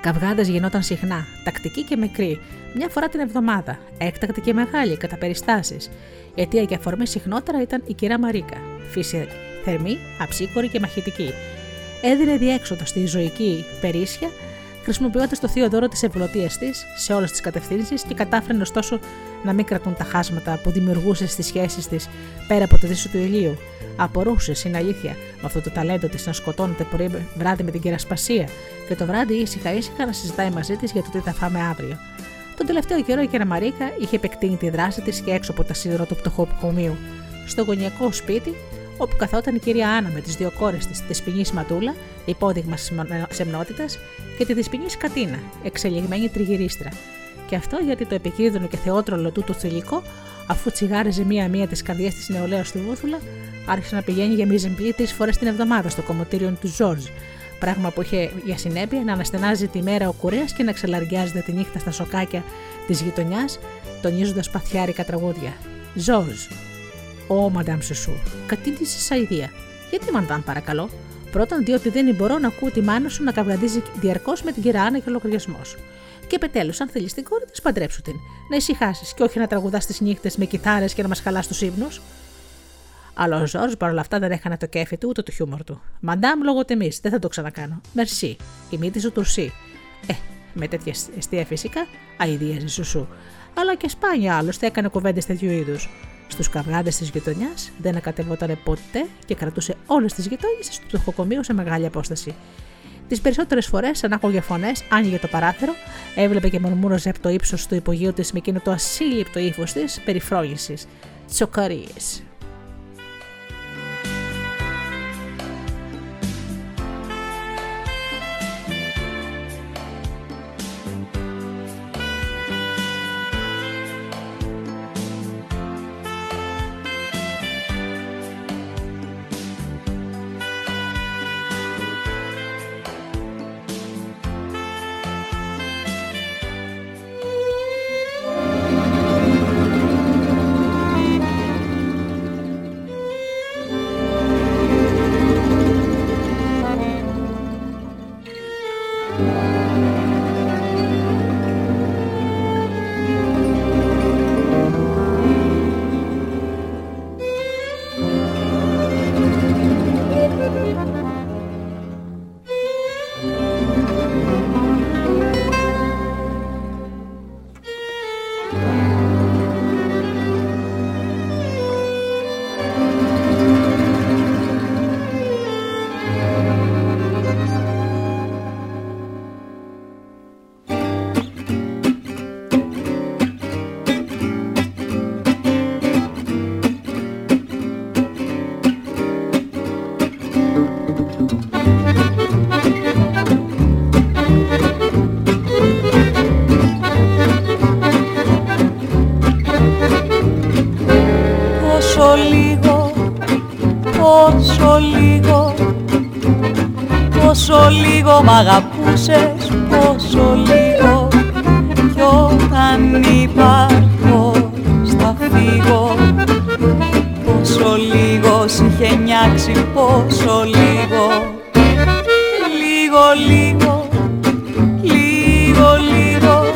Speaker 2: Καυγάδες γινόταν συχνά, τακτική και μικρή, μια φορά την εβδομάδα, έκτακτη και μεγάλη κατά περιστάσεις. Αιτία και αφορμή συχνότερα ήταν η κυρία Μαρίκα, φύση θερμή, αψίκορη και μαχητική. Έδινε διέξοδο στη ζωική περίσσια, χρησιμοποιώντας το θείο δώρο της ευλωτία της σε όλες τις κατευθύνσεις και κατάφερε ωστόσο να μην κρατούν τα χάσματα που δημιουργούσε στις σχέσεις της πέρα από το δύσο του ηλίου. Απορούσε, είναι αλήθεια, με αυτό το ταλέντο της να σκοτώνεται πρωί βράδυ με την κερασπασία και το βράδυ ήσυχα ήσυχα να συζητάει μαζί της για το τι θα φάμε αύριο. Τον τελευταίο καιρό η Κεραμαρίκα είχε επεκτείνει τη δράση της και έξω από τα σίδερα του πτωχοκομείου. Στο γωνιακό σπίτι, όπου καθόταν η κυρία Άννα με τις δύο κόρες της, της ποινής Ματούλα, υπόδειγμα σεμνότητας, και τη δυσποινής Κατίνα, εξελιγμένη τριγυρίστρα. Και αυτό γιατί το επικίνδυνο και θεότρολο του το θηλυκό, αφού τσιγάριζε μία-μία τις καρδιές της νεολαίας στη Βούθουλα, άρχισε να πηγαίνει για μίζεμπλή τρεις φορές την εβδομάδα στο κομμωτήριο του Ζόρζ, πράγμα που είχε για συνέπεια να αναστενάζει τη μέρα ο κουρέας και να ξελαργιάζεται τη νύχτα στα σοκάκια της γειτονιάς, τονίζοντας παθιάρικα τραγούδια. Ζόρζ. Ω, μαντάμ Σουσού, κατήντησε σα ιδέα. Γιατί μαντάμ, παρακαλώ; Πρώτον, διότι δεν μπορώ να ακούω τη μάνα σου να καυγαδίζει διαρκώς με την κυρία Άννα και ο λογαριασμός. Και πετέλου, αν θέλεις την κόρη τη, παντρέψου την. Να ησυχάσεις και όχι να τραγουδάς τις νύχτες με κιθάρες και να μας χαλάς τους ύπνου. Αλλά ο Ζόρζ παρόλα αυτά δεν έχανε το κέφι του ούτε το χιούμορ του. Μαντάμ λόγω τιμής, δεν θα το ξανακάνω. Μερσή. Η μύτη σου τουρσί. Ε, με τέτοια αιστεία φυσικά, αειδίαζε σουσού. Αλλά και σπάνια άλλωστε έκανε κουβέντες τέτοιου είδους. Στους καυγάδε της γειτονιάς δεν ακατευόταν ποτέ και κρατούσε όλες τις γειτόνιε στο τοχοκομείο σε μεγάλη απόσταση. Τις περισσότερες φορές, σαν άκουγε φωνέ, άνοιγε το παράθυρο, έβλεπε και μουρμούραζε από το ύψος του υπογείου της με εκείνο το ασύλληπτο ύφος της περιφρόνησης. Τσοκαρίες.
Speaker 3: Μ' αγαπούσες πόσο λίγο κι όταν υπάρχω στα φύγω. Πόσο λίγο σ' είχε νιάξει πόσο λίγο. Λίγο λίγο λίγο λίγο.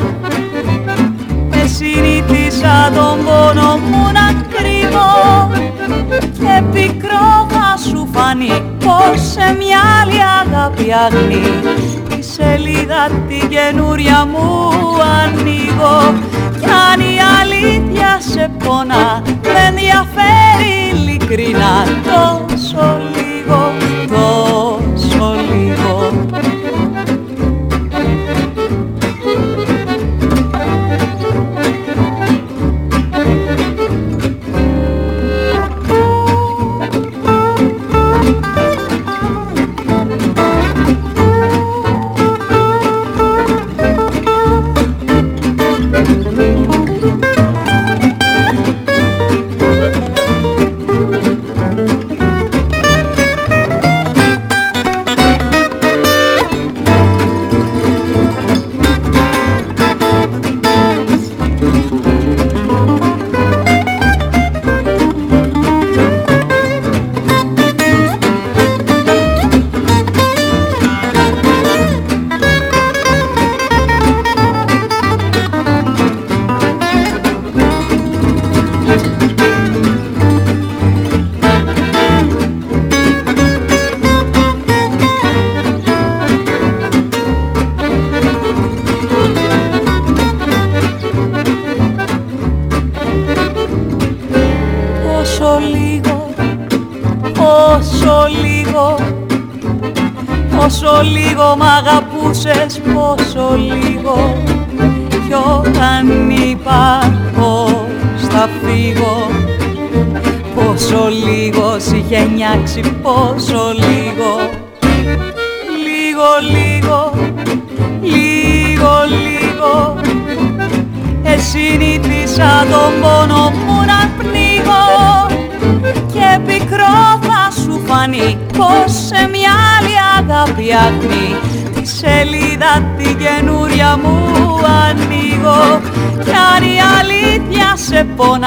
Speaker 3: Με συνήθισα τον πόνο μου να κρύβω και πικρό θα σου φανεί πως σε μια άλλη αγάπη αγνή. Τη σελίδα την καινούρια μου ανοίγω. Κι αν η αλήθεια σε πονά,
Speaker 1: δεν διαφέρει ειλικρινά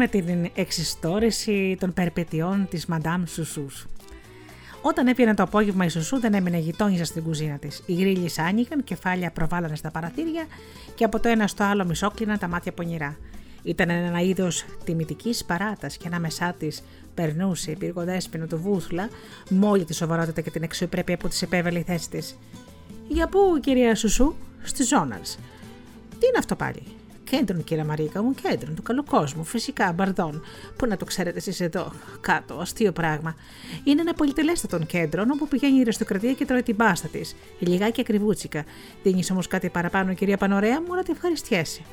Speaker 1: με
Speaker 2: την εξιστόρηση των περπετιών της Μαντάμ Σουσούς. Όταν έπαιρνε το απόγευμα η Σουσού δεν έμεινε γειτόνιζα στην κουζίνα της. Οι γρίλες άνοιγαν, κεφάλια προβάλλανε στα παραθύρια και από το ένα στο άλλο μισόκλειναν τα μάτια πονηρά. Ήταν ένα είδος τιμητικής παράτας και ανάμεσά της περνούσε η πυργοδέσπινο του Βούθλα, μόλι τη σοβαρότητα και την αξιοπρέπεια που της επέβαλε η θέση της. Για πού, κυρία Σουσού, στη Ζώναλ. Τι είναι αυτό πάλι, Κέντρον, κυρία Μαρίκα μου, κέντρον του καλού κόσμου. Φυσικά, παρντόν. Πού να το ξέρετε εσείς εδώ, κάτω, αστείο πράγμα. Είναι ένα πολυτελέστατο κέντρο όπου πηγαίνει η αριστοκρατία και τρώει την πάστα της. Λιγάκι ακριβούτσικα. Δίνεις όμως κάτι παραπάνω, κυρία Πανωρέα μου, μα την ευχαριστιέσαι.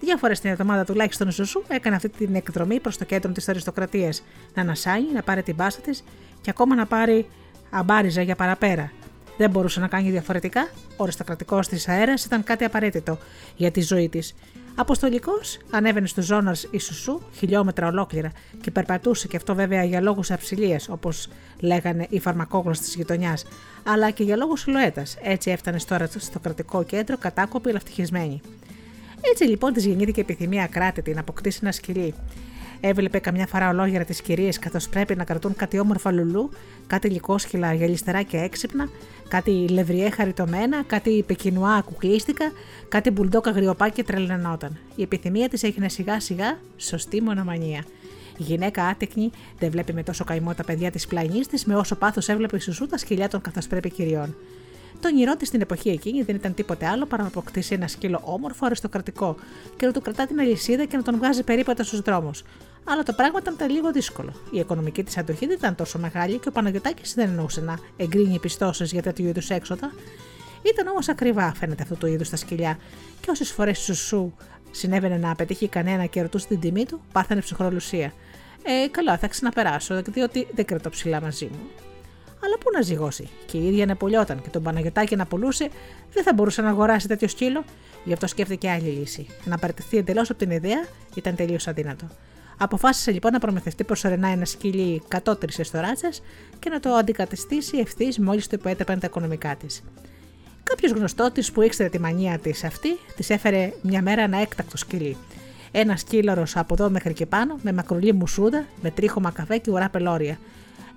Speaker 2: Δύο φορές την εβδομάδα τουλάχιστον η Σουσού έκανε αυτή την εκδρομή προς το κέντρο της αριστοκρατίας. Να ανασάγει, να πάρει την πάστα της και ακόμα να πάρει αμπάριζα για παραπέρα. Δεν μπορούσε να κάνει διαφορετικά. Ο αριστοκρατικό της αέρας ήταν κάτι απαραίτητο για τη ζωή της. Αποστολικός ανέβαινε στους ζώναρ Ισουσού χιλιόμετρα ολόκληρα και περπατούσε και αυτό βέβαια για λόγους αψιλία, όπως λέγανε οι φαρμακόγνωστοι της γειτονιάς, αλλά και για λόγους σιλουέτα. Έτσι έφτανε στο κρατικό κέντρο κατάκοπη αλλά ευτυχισμένη. Έτσι λοιπόν της γεννήθηκε επιθυμία κράτητη να αποκτήσει ένα σκυλί. Έβλεπε καμιά φορά ολόγερα τις κυρίες καθώς πρέπει να κρατούν κάτι όμορφα λουλού, κάτι λικόσκυλα γυαλιστερά και έξυπνα, κάτι λευριέ χαριτωμένα, κάτι πεκινουά κουκλίστικα, κάτι μπουλντόκα γριοπά και τρελανόταν. Η επιθυμία της έγινε σιγά σιγά σωστή μονομανία. Η γυναίκα άτεκνη δεν βλέπει με τόσο καημό τα παιδιά της πλανή της, με όσο πάθος έβλεπε σουσού τα σκυλιά των καθώς πρέπει κυριών. Το όνειρό της στην εποχή εκείνη δεν ήταν τίποτε άλλο παρά να αποκτήσει ένα σκύλο όμορφο, αριστοκρατικό και να του κρατά την αλυσίδα και να τον βγάζει περίπατα στους δρόμους αλλά το πράγμα ήταν λίγο δύσκολο. Η οικονομική της αντοχή δεν ήταν τόσο μεγάλη και ο Παναγιωτάκης δεν εννοούσε να εγκρίνει πιστώσεις για τέτοιου είδους έξοδα. Ήταν όμως ακριβά, φαίνεται αυτού του είδους τα σκυλιά, και όσες φορές σου σου συνέβαινε να πετύχει κανένα και ρωτούσε την τιμή του, πάθανε ψυχρολουσία. Ε, καλά, θα ξαναπεράσω, διότι δεν κρατώ ψηλά μαζί μου. Αλλά πού να ζυγώσει, και η ίδια να πουλιόταν και τον Παναγιωτάκη να πουλούσε, δεν θα μπορούσε να αγοράσει τέτοιο σκύλο, γι' αυτό σκέφτηκε άλλη λύση. Να παραιτηθεί εντελώς από την ιδέα ήταν τελείως αδύνατο. Αποφάσισε λοιπόν να προμηθευτεί προσωρινά ένα σκυλί κατώτρισε στο ράτσα και να το αντικαταστήσει ευθύς μόλις το υποέτρεπαν τα οικονομικά της. Κάποιος γνωστό τη που ήξερε τη μανία της αυτή, της έφερε μια μέρα ένα έκτακτο σκυλί. Ένα σκύλαρο από εδώ μέχρι και πάνω, με μακρουλή μουσούδα, με τρίχωμα καφέ και ουρά πελώρια.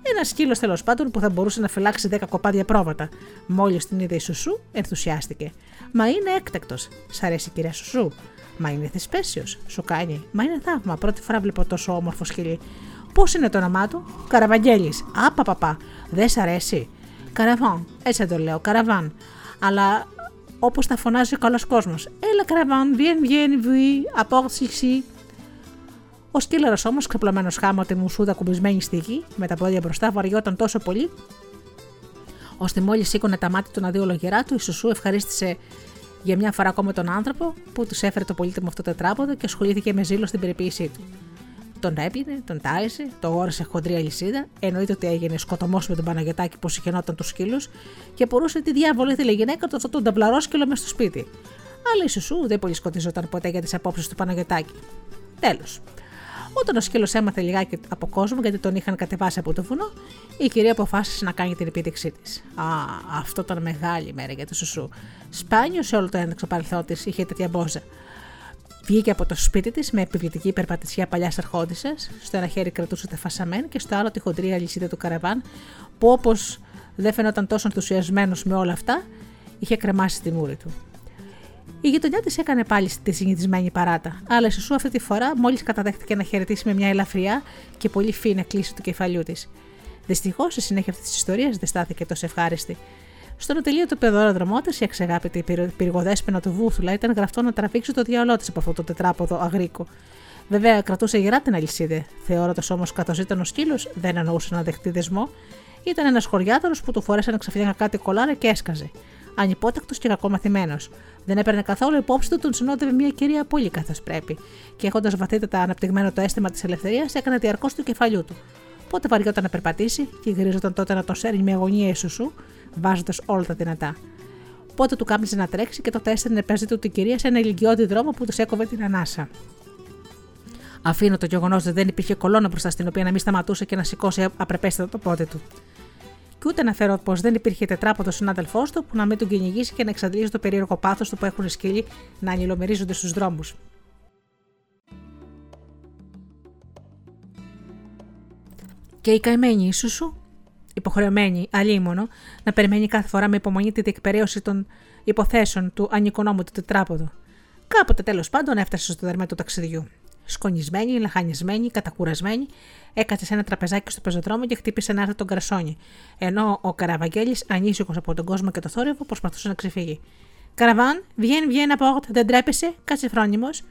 Speaker 2: Ένα σκύλος τέλος πάντων που θα μπορούσε να φυλάξει 10 κοπάδια πρόβατα. Μόλις την είδε η Σουσού, ενθουσιάστηκε. Μα είναι έκτακτος. Σ' αρέσει κυρία Σουσού. Μα είναι θεσπέσιος, σου κάνει. Μα είναι θαύμα. Πρώτη φορά βλέπω τόσο όμορφο σκυλί. Πώς είναι το όνομά του, Καραβαγγέλης. Άπα, παπά. Δεν σ' αρέσει. Καραβάν, έτσι το λέω, καραβάν. Αλλά όπως τα φωνάζει ο καλός κόσμος. Έλα, καραβάν, βγαίνει, βγαίνει, βγει, απόξυξη. Ο σκύλαρος όμως, ξαπλωμένο χάμα τη μουσούδα κουμπισμένη στη γη, με τα πόδια μπροστά, βαριόταν τόσο πολύ, ώστε μόλις σήκωνε τα μάτια του να δει ολογερά του, η Σουσού ευχαρίστησε για μια φορά ακόμα τον άνθρωπο που τους έφερε το πολύτιμο αυτό τετράποδο και ασχολήθηκε με ζήλο στην περιποίησή του. Τον έπινε, τον τάισε, το γόρεσε χοντρή αλυσίδα, εννοείται ότι έγινε σκοτωμός με τον Παναγιωτάκη που συγχαινόταν τους σκύλους και μπορούσε τη διάβολη ήθελε η γυναίκα του αυτό τον ταμπλαρόσκυλο μες στο σπίτι. Αλλά η Σουσού δεν πολύ σκοτιζόταν ποτέ για τις απόψεις του Παναγιωτάκη. Τέλος. Όταν ο σκύλος έμαθε λιγάκι από κόσμο γιατί τον είχαν κατεβάσει από το βουνό, η κυρία αποφάσισε να κάνει την επίδειξή της. Α, αυτό ήταν μεγάλη μέρα για τη Σουσού. Σπάνιο σε όλο το ένταξο παρελθόν της είχε τέτοια μπόζα. Βγήκε από το σπίτι της με επιβλητική περπατησιά παλιάς αρχόντισσας. Στο ένα χέρι κρατούσε τα φασαμέν και στο άλλο τη χοντρή αλυσίδα του καραβάν, που όπως δεν φαινόταν τόσο ενθουσιασμένος με όλα αυτά, είχε κρεμάσει τη μούρη του. Η γειτονιά της έκανε πάλι τη συνηθισμένη παράτα, αλλά η Σουσού αυτή τη φορά μόλις καταδέχτηκε να χαιρετήσει με μια ελαφριά και πολύ φίνα κλίση του κεφαλιού της. Δυστυχώς η συνέχεια αυτής της ιστορίας δεν στάθηκε τόσο ευχάριστη. Στον του παιδόδρομό τη, η αξεγάπητη πυργοδέσπαινα του Βούθουλα ήταν γραφτό να τραβήξει το διαολό της από αυτό το τετράποδο αγρίκο. Βέβαια, κρατούσε γερά την αλυσίδα. Θεώροντας όμως καθώ ήταν ο σκύλος, δεν εννοούσε να δεχτεί δεσμό. Ήταν ένας χωριάτορος που του φορέσανε ξαφνικά κάτι κολάρα και έσκαζε. Ανυπότακτος και κακομαθημένος. Δεν έπαιρνε καθόλου υπόψη του, τον συνόδευε μια κυρία πολύ καθώς πρέπει. Και έχοντας βαθύτατα αναπτυγμένο το αίσθημα της ελευθερίας, έκανε διαρκώς του κεφαλιού του. Πότε βαριόταν να περπατήσει και γυρίζονταν τότε να τον σέρνει με αγωνία ισουσού, βάζοντας όλα τα δυνατά. Πότε του κάμιζε να τρέξει και τότε έστελνε πέζι του την κυρία σε ένα ηλικιώδη δρόμο που τους έκοβε την ανάσα. Αφήνω το γεγονός ότι δεν υπήρχε κολόνα μπροστά στην οποία να μην σταματούσε και να σηκώσει απρεπέστατα το πόδι του. Και ούτε να φέρω πως δεν υπήρχε τετράποδος συνάδελφός του που να μην τον κυνηγήσει και να εξαντλήσει το περίεργο πάθος του που έχουν σκύλοι να ανηλομερίζονται στους δρόμους. Και η καημένη ίσου σου, υποχρεωμένη αλίμονο, να περιμένει κάθε φορά με υπομονή τη διεκπαιρέωση των υποθέσεων του ανικονόμου του τετράποδου. Κάποτε τέλος πάντων έφτασε στο δερμέ του ταξιδιού. Σκονισμένη, λαχανισμένη, κατακουρασμένη, έκατσε σε ένα τραπεζάκι στο πεζοδρόμιο και χτύπησε ένα άρθρο τον κρασόνι, ενώ ο Καραβαγγέλης, ανήσυχος από τον κόσμο και το θόρυβο, προσπαθούσε να ξεφύγει. Καραβάν, βγαίνει, βγαίνει από όρτα, δεν τρέπεσαι, κάτσε φρόνιμος.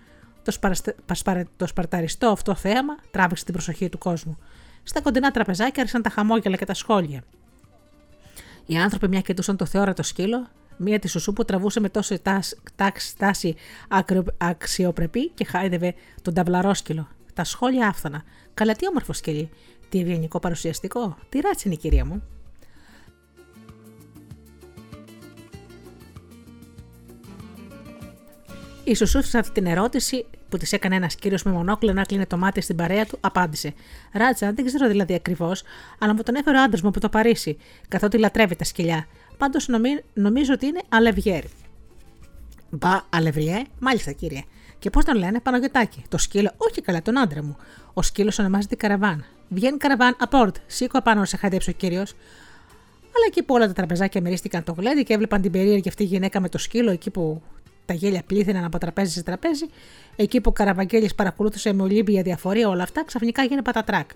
Speaker 2: Το, σπαρ... το σπαρταριστό αυτό θέαμα τράβηξε την προσοχή του κόσμου. Στα κοντινά τραπεζάκια άρχισαν τα χαμόγελα και τα σχόλια. Οι άνθρωποι μια κοιτούσαν το θεόρατο σκύλο, μία της σουσού που τραβούσε με τόσο τάση αξιοπρεπή και χάιδευε τον ταυλαρόσκυλο. Τα σχόλια άφθανα. Καλά, τι όμορφο σκυλί. Τι ευγενικό παρουσιαστικό. Τι ράτσι είναι η κυρία μου. Η Σουσού σε αυτή την ερώτηση που της έκανε ένας κύριος με μονόκλα να κλείνει το μάτι στην παρέα του, απάντησε: Ράτσα, δεν ξέρω δηλαδή ακριβώς, αλλά μου τον έφερε ο άντρας μου από το Παρίσι, καθότι λατρεύει τα σκυλιά. Πάντως νομίζω ότι είναι αλευγέρι. Μπα, αλευριέ, μάλιστα κύριε. Και πώς τον λένε, Παναγιοτάκι. Το σκύλο, όχι καλά, τον άντρα μου. Ο σκύλος ονομάζεται Καραβάν. Βγαίνει Καραβάν, απόρτ. Σήκω απάνω να σε χαϊδέψει ο κύριος. Αλλά εκεί που όλα τα τραπεζάκια μυρίστηκαν το γλέντι και έβλεπαν την περίεργη αυτή γυναίκα με το σκύλο εκεί που τα γέλια πλήθυναν από τραπέζι σε τραπέζι, εκεί που ο Καραβαγγέλης παρακολούθησε με ολύμπια διαφορία όλα αυτά, ξαφνικά έγινε πατατράκ.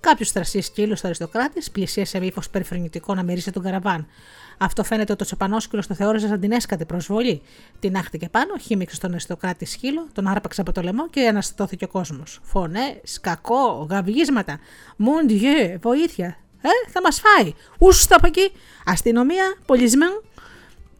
Speaker 2: Κάποιος θρασί σκύλος αριστοκράτης πλησίασε με ύφος περιφρονητικό να μυρίσει τον καραβάν. Αυτό φαίνεται ότι ο τσεπανόσκυλο το θεώρησε σαν την έσκατε προσβολή. Την άχτηκε πάνω, χύμιξε στον αριστοκράτη σκύλο, τον άρπαξε από το λαιμό και αναστατώθηκε ο κόσμος. Φωνέ, κακό, γαβγίσματα. Μουντιέ, βοήθεια. Ε, θα μας φάει. Ούστα από εκεί. Αστυνομία, πολισμένο.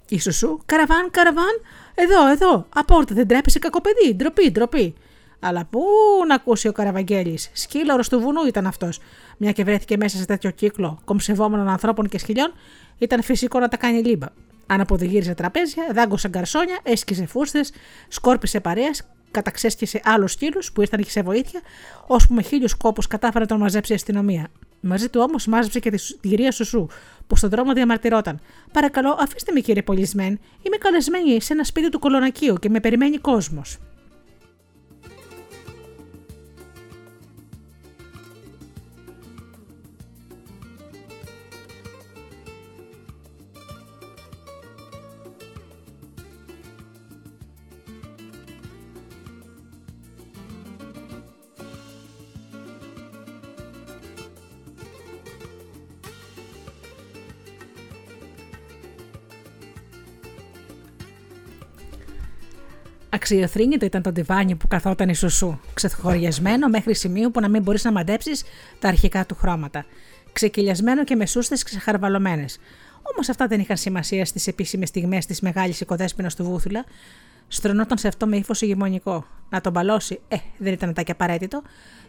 Speaker 2: Ισουσού, καραβάν, καραβάν. Εδώ, εδώ. Απόρτα, δεν τρέπεσαι κακοπαιδί. Ντροπή, ντροπή. Αλλά πού να ακούσει ο Καραβαγγέλης; Σκύλωρο του βουνού ήταν αυτός. Μια και βρέθηκε μέσα σε τέτοιο κύκλο κομψευόμενων ανθρώπων και σκυλιών, ήταν φυσικό να τα κάνει λίμπα. Αν αποδηγύριζε τραπέζια, δάγκωσε γκαρσόνια, έσκησε φούστες, σκόρπισε παρέας, καταξέσκησε άλλους σκύλους που ήρθαν και σε βοήθεια, ώσπου με χίλιους κόπους κατάφερε να τον μαζέψει η αστυνομία. Μαζί του όμως μάζεψε και τη κυρία Σουσού, που στον δρόμο διαμαρτυρόταν. Παρακαλώ, αφήστε με κύριε Πολισμέν, είμαι καλεσμένη σε ένα σπίτι του κολονακίου και με περιμένει κόσμος. Αξιοθρύνητο ήταν το τιβάνι που καθόταν η Σουσού, ξεχωριασμένο μέχρι σημείο που να μην μπορείς να μαντέψεις τα αρχικά του χρώματα. Ξεκυλιασμένο και με σούστες ξεχαρβαλωμένες. Όμως αυτά δεν είχαν σημασία στις επίσημες στιγμές της μεγάλης οικοδέσπινα του Βούθουλα. Στρωνόταν σε αυτό με ύφος ηγεμονικό. Να τον μπαλώσει, ε, δεν ήταν τάκι απαραίτητο.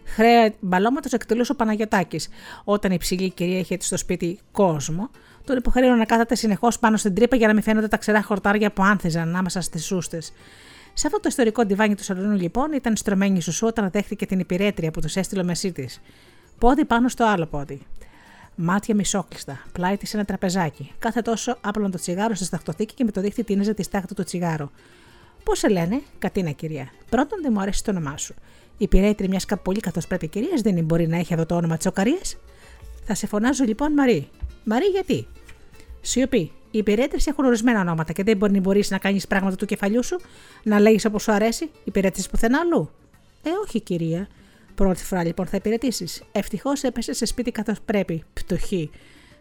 Speaker 2: Χρέα μπαλώματος εκτελούσε ο Παναγιοτάκης. Όταν η ψηλή κυρία είχε στο σπίτι κόσμο, τον υποχρέωνε να κάθεται συνεχώς πάνω στην τρύπα για να μην φαίνονται τα ξερά χορτάρια που άνθιζαν ανάμεσα στις σούστες. Σε αυτό το ιστορικό ντιβάνι του σαλονού, λοιπόν, ήταν στρωμένη η Σουσού όταν δέχτηκε την υπηρέτρια που τους έστειλε ο μεσή της. Πόδι πάνω στο άλλο πόδι. Μάτια μισόκλειστα, πλάι της ένα τραπεζάκι. Κάθε τόσο άπλωνε το τσιγάρο στη σταχτοθήκη και με το δίχτυ τίνιζε τη στάχτη του τσιγάρο. Πώς σε λένε, Κατίνα κυρία. Πρώτον, δεν μου αρέσει το όνομά σου. Η πειρέτρια μιας καπολή καθώς πρέπει κυρίας δεν μπορεί να έχει εδώ το όνομα Τσοκαρίε. Θα σε φωνάζω λοιπόν Μαρή. Μαρή γιατί; Σιωπή. Οι υπηρέτρε έχουν ορισμένα ονόματα και δεν μπορεί να μπορείς να κάνεις πράγματα του κεφαλιού σου, να λέγεις όπως σου αρέσει, υπηρέτρε πουθενά αλλού. Ε, όχι, κυρία. Πρώτη φορά λοιπόν θα υπηρετήσεις. Ευτυχώς έπεσε σε σπίτι καθώς πρέπει. Πτωχή.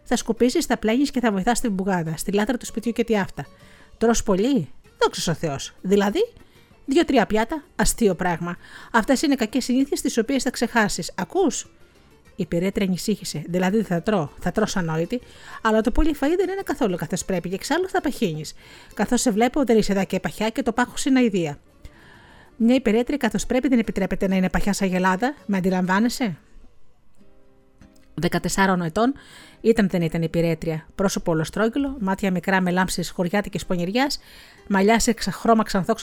Speaker 2: Θα σκουπίσει, θα πλένεις και θα βοηθάς την μπουγάδα, στη λάτρα του σπιτιού και τι αυτά. Τρώ πολύ; Δόξα ο Θεός. Δηλαδή, δύο-τρία πιάτα, αστείο πράγμα. Αυτές είναι κακές συνήθειες τις οποίες θα ξεχάσεις. Ακούς; Η πυρέτρια ανησύχησε. Δηλαδή θα τρώω, θα τρώω ανόητη, αλλά το πολύ φαΐ δεν είναι καθόλου καθώς πρέπει και εξάλλου θα παχύνεις. Καθώς σε βλέπω δεν είσαι εδώ και παχιά και το πάχος είναι αηδία. Μια υπηρέτρια καθώς πρέπει δεν επιτρέπεται να είναι παχιά σαν γελάδα, με αντιλαμβάνεσαι; 14 ετών ήταν δεν ήταν υπηρέτρια. Πρόσωπο ολοστρόγγυλο, μάτια μικρά με λάμψεις χωριάτικη πονηριάς, μαλλιά σε χρώμα ξανθό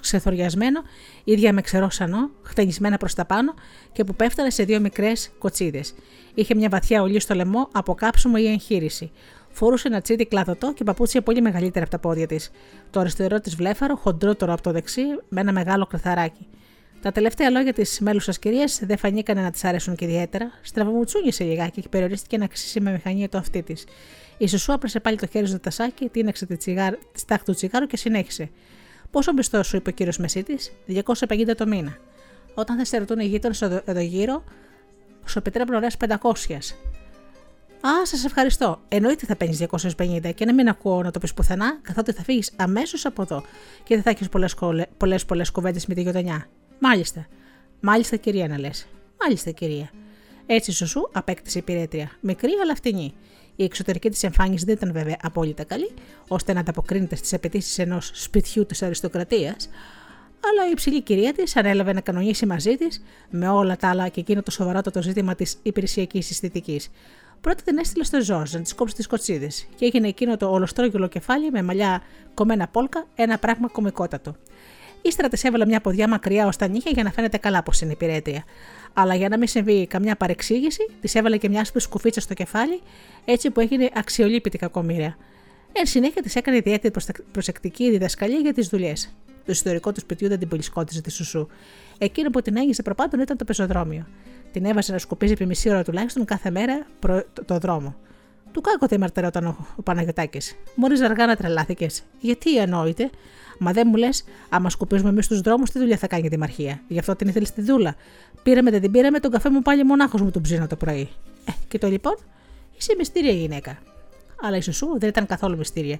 Speaker 2: ξεθοριασμένο, ίδια με ξερό σανό, χτενισμένα προς τα πάνω και που πέφτανε σε δύο μικρές κοτσίδες. Είχε μια βαθιά ολί στο λαιμό από κάψιμο ή εγχείρηση. Φορούσε ένα τσίτι κλαδωτό και παπούτσια πολύ μεγαλύτερα από τα πόδια της. Το αριστερό της βλέφαρο, χοντρότερο από το δεξί, με ένα μεγάλο κρυθαράκι. Τα τελευταία λόγια της μέλουσας κυρίας δεν φανήκανε να της αρέσουν και ιδιαίτερα. Στραβομουτσούνισε λιγάκι και περιορίστηκε να ξύσει με μηχανία το αυτί της. Η Σουσού άπλωσε πάλι το χέρι στο τασάκι, τίναξε τη, τσιγάρ, τη στάχτη του τσιγάρου και συνέχισε. Πόσο μισθό σου, είπε ο κύριος Μεσίτης, 250 το μήνα. Όταν θα σε ρωτούν οι γείτονες εδώ γύρω, σου επιτρέπουν ωραίες 500. Α, σας ευχαριστώ. Εννοείται θα παίρνεις 250 και να μην ακούω να το πεις πουθενά, καθότι θα φύγεις αμέσως από εδώ και δεν θα έχεις πολλές πολλές κουβέντες με τη γειτονιά. Μάλιστα. Μάλιστα, κυρία, να λες. Μάλιστα, κυρία. Έτσι, σωσού απέκτησε η πυρέτρια. Μικρή, αλλά φτηνή. Η εξωτερική της εμφάνιση δεν ήταν βέβαια απόλυτα καλή, ώστε να ανταποκρίνεται στις απαιτήσεις ενός σπιτιού της αριστοκρατίας, αλλά η υψηλή κυρία της ανέλαβε να κανονίσει μαζί της με όλα τα άλλα και εκείνο το σοβαρότατο ζήτημα της υπηρεσιακής αισθητικής. Πρώτα την έστειλε στο Ζόρζ να της κόψει τις κοτσίδες και έγινε εκείνο το ολοστρόγγυλο κεφάλι με μαλλιά κομμένα πόλκα ένα πράγμα κομικότατο. Ύστερα της έβαλε μια ποδιά μακριά ως τα νύχια για να φαίνεται καλά πως είναι υπηρέτρια. Αλλά για να μην συμβεί καμιά παρεξήγηση, της έβαλε και μια άσπρη σκουφίτσα στο κεφάλι, έτσι που έγινε αξιολύπητη κακομοίρα. Εν συνέχεια της έκανε ιδιαίτερη προσεκτική διδασκαλία για τις δουλειές. Το ιστορικό του σπιτιού δεν την πολυσκότιζε τη Σουσού. Εκείνο που την έγισε προπάντων ήταν το πεζοδρόμιο. Την έβαζε να σκουπίζει επί μισή ώρα τουλάχιστον κάθε μέρα προ το, το δρόμο. Του κάκοτε μαρτερόταν ο, ο Παναγιωτάκης. Μόλι αργά να τρελάθηκες. Γιατί ανόητε, Μα δεν μου λες, άμα σκουπίζουμε εμείς τους δρόμους, τι δουλειά θα κάνει για τη μαρχία. Γι' αυτό την ήθελε στη δούλα. Πήραμε δεν την πήραμε, τον καφέ μου πάλι μονάχος μου τον ψήνω το πρωί. Ε, και το λοιπόν, είσαι μυστήρια γυναίκα. Αλλά η Σουσού δεν ήταν καθόλου μυστήρια.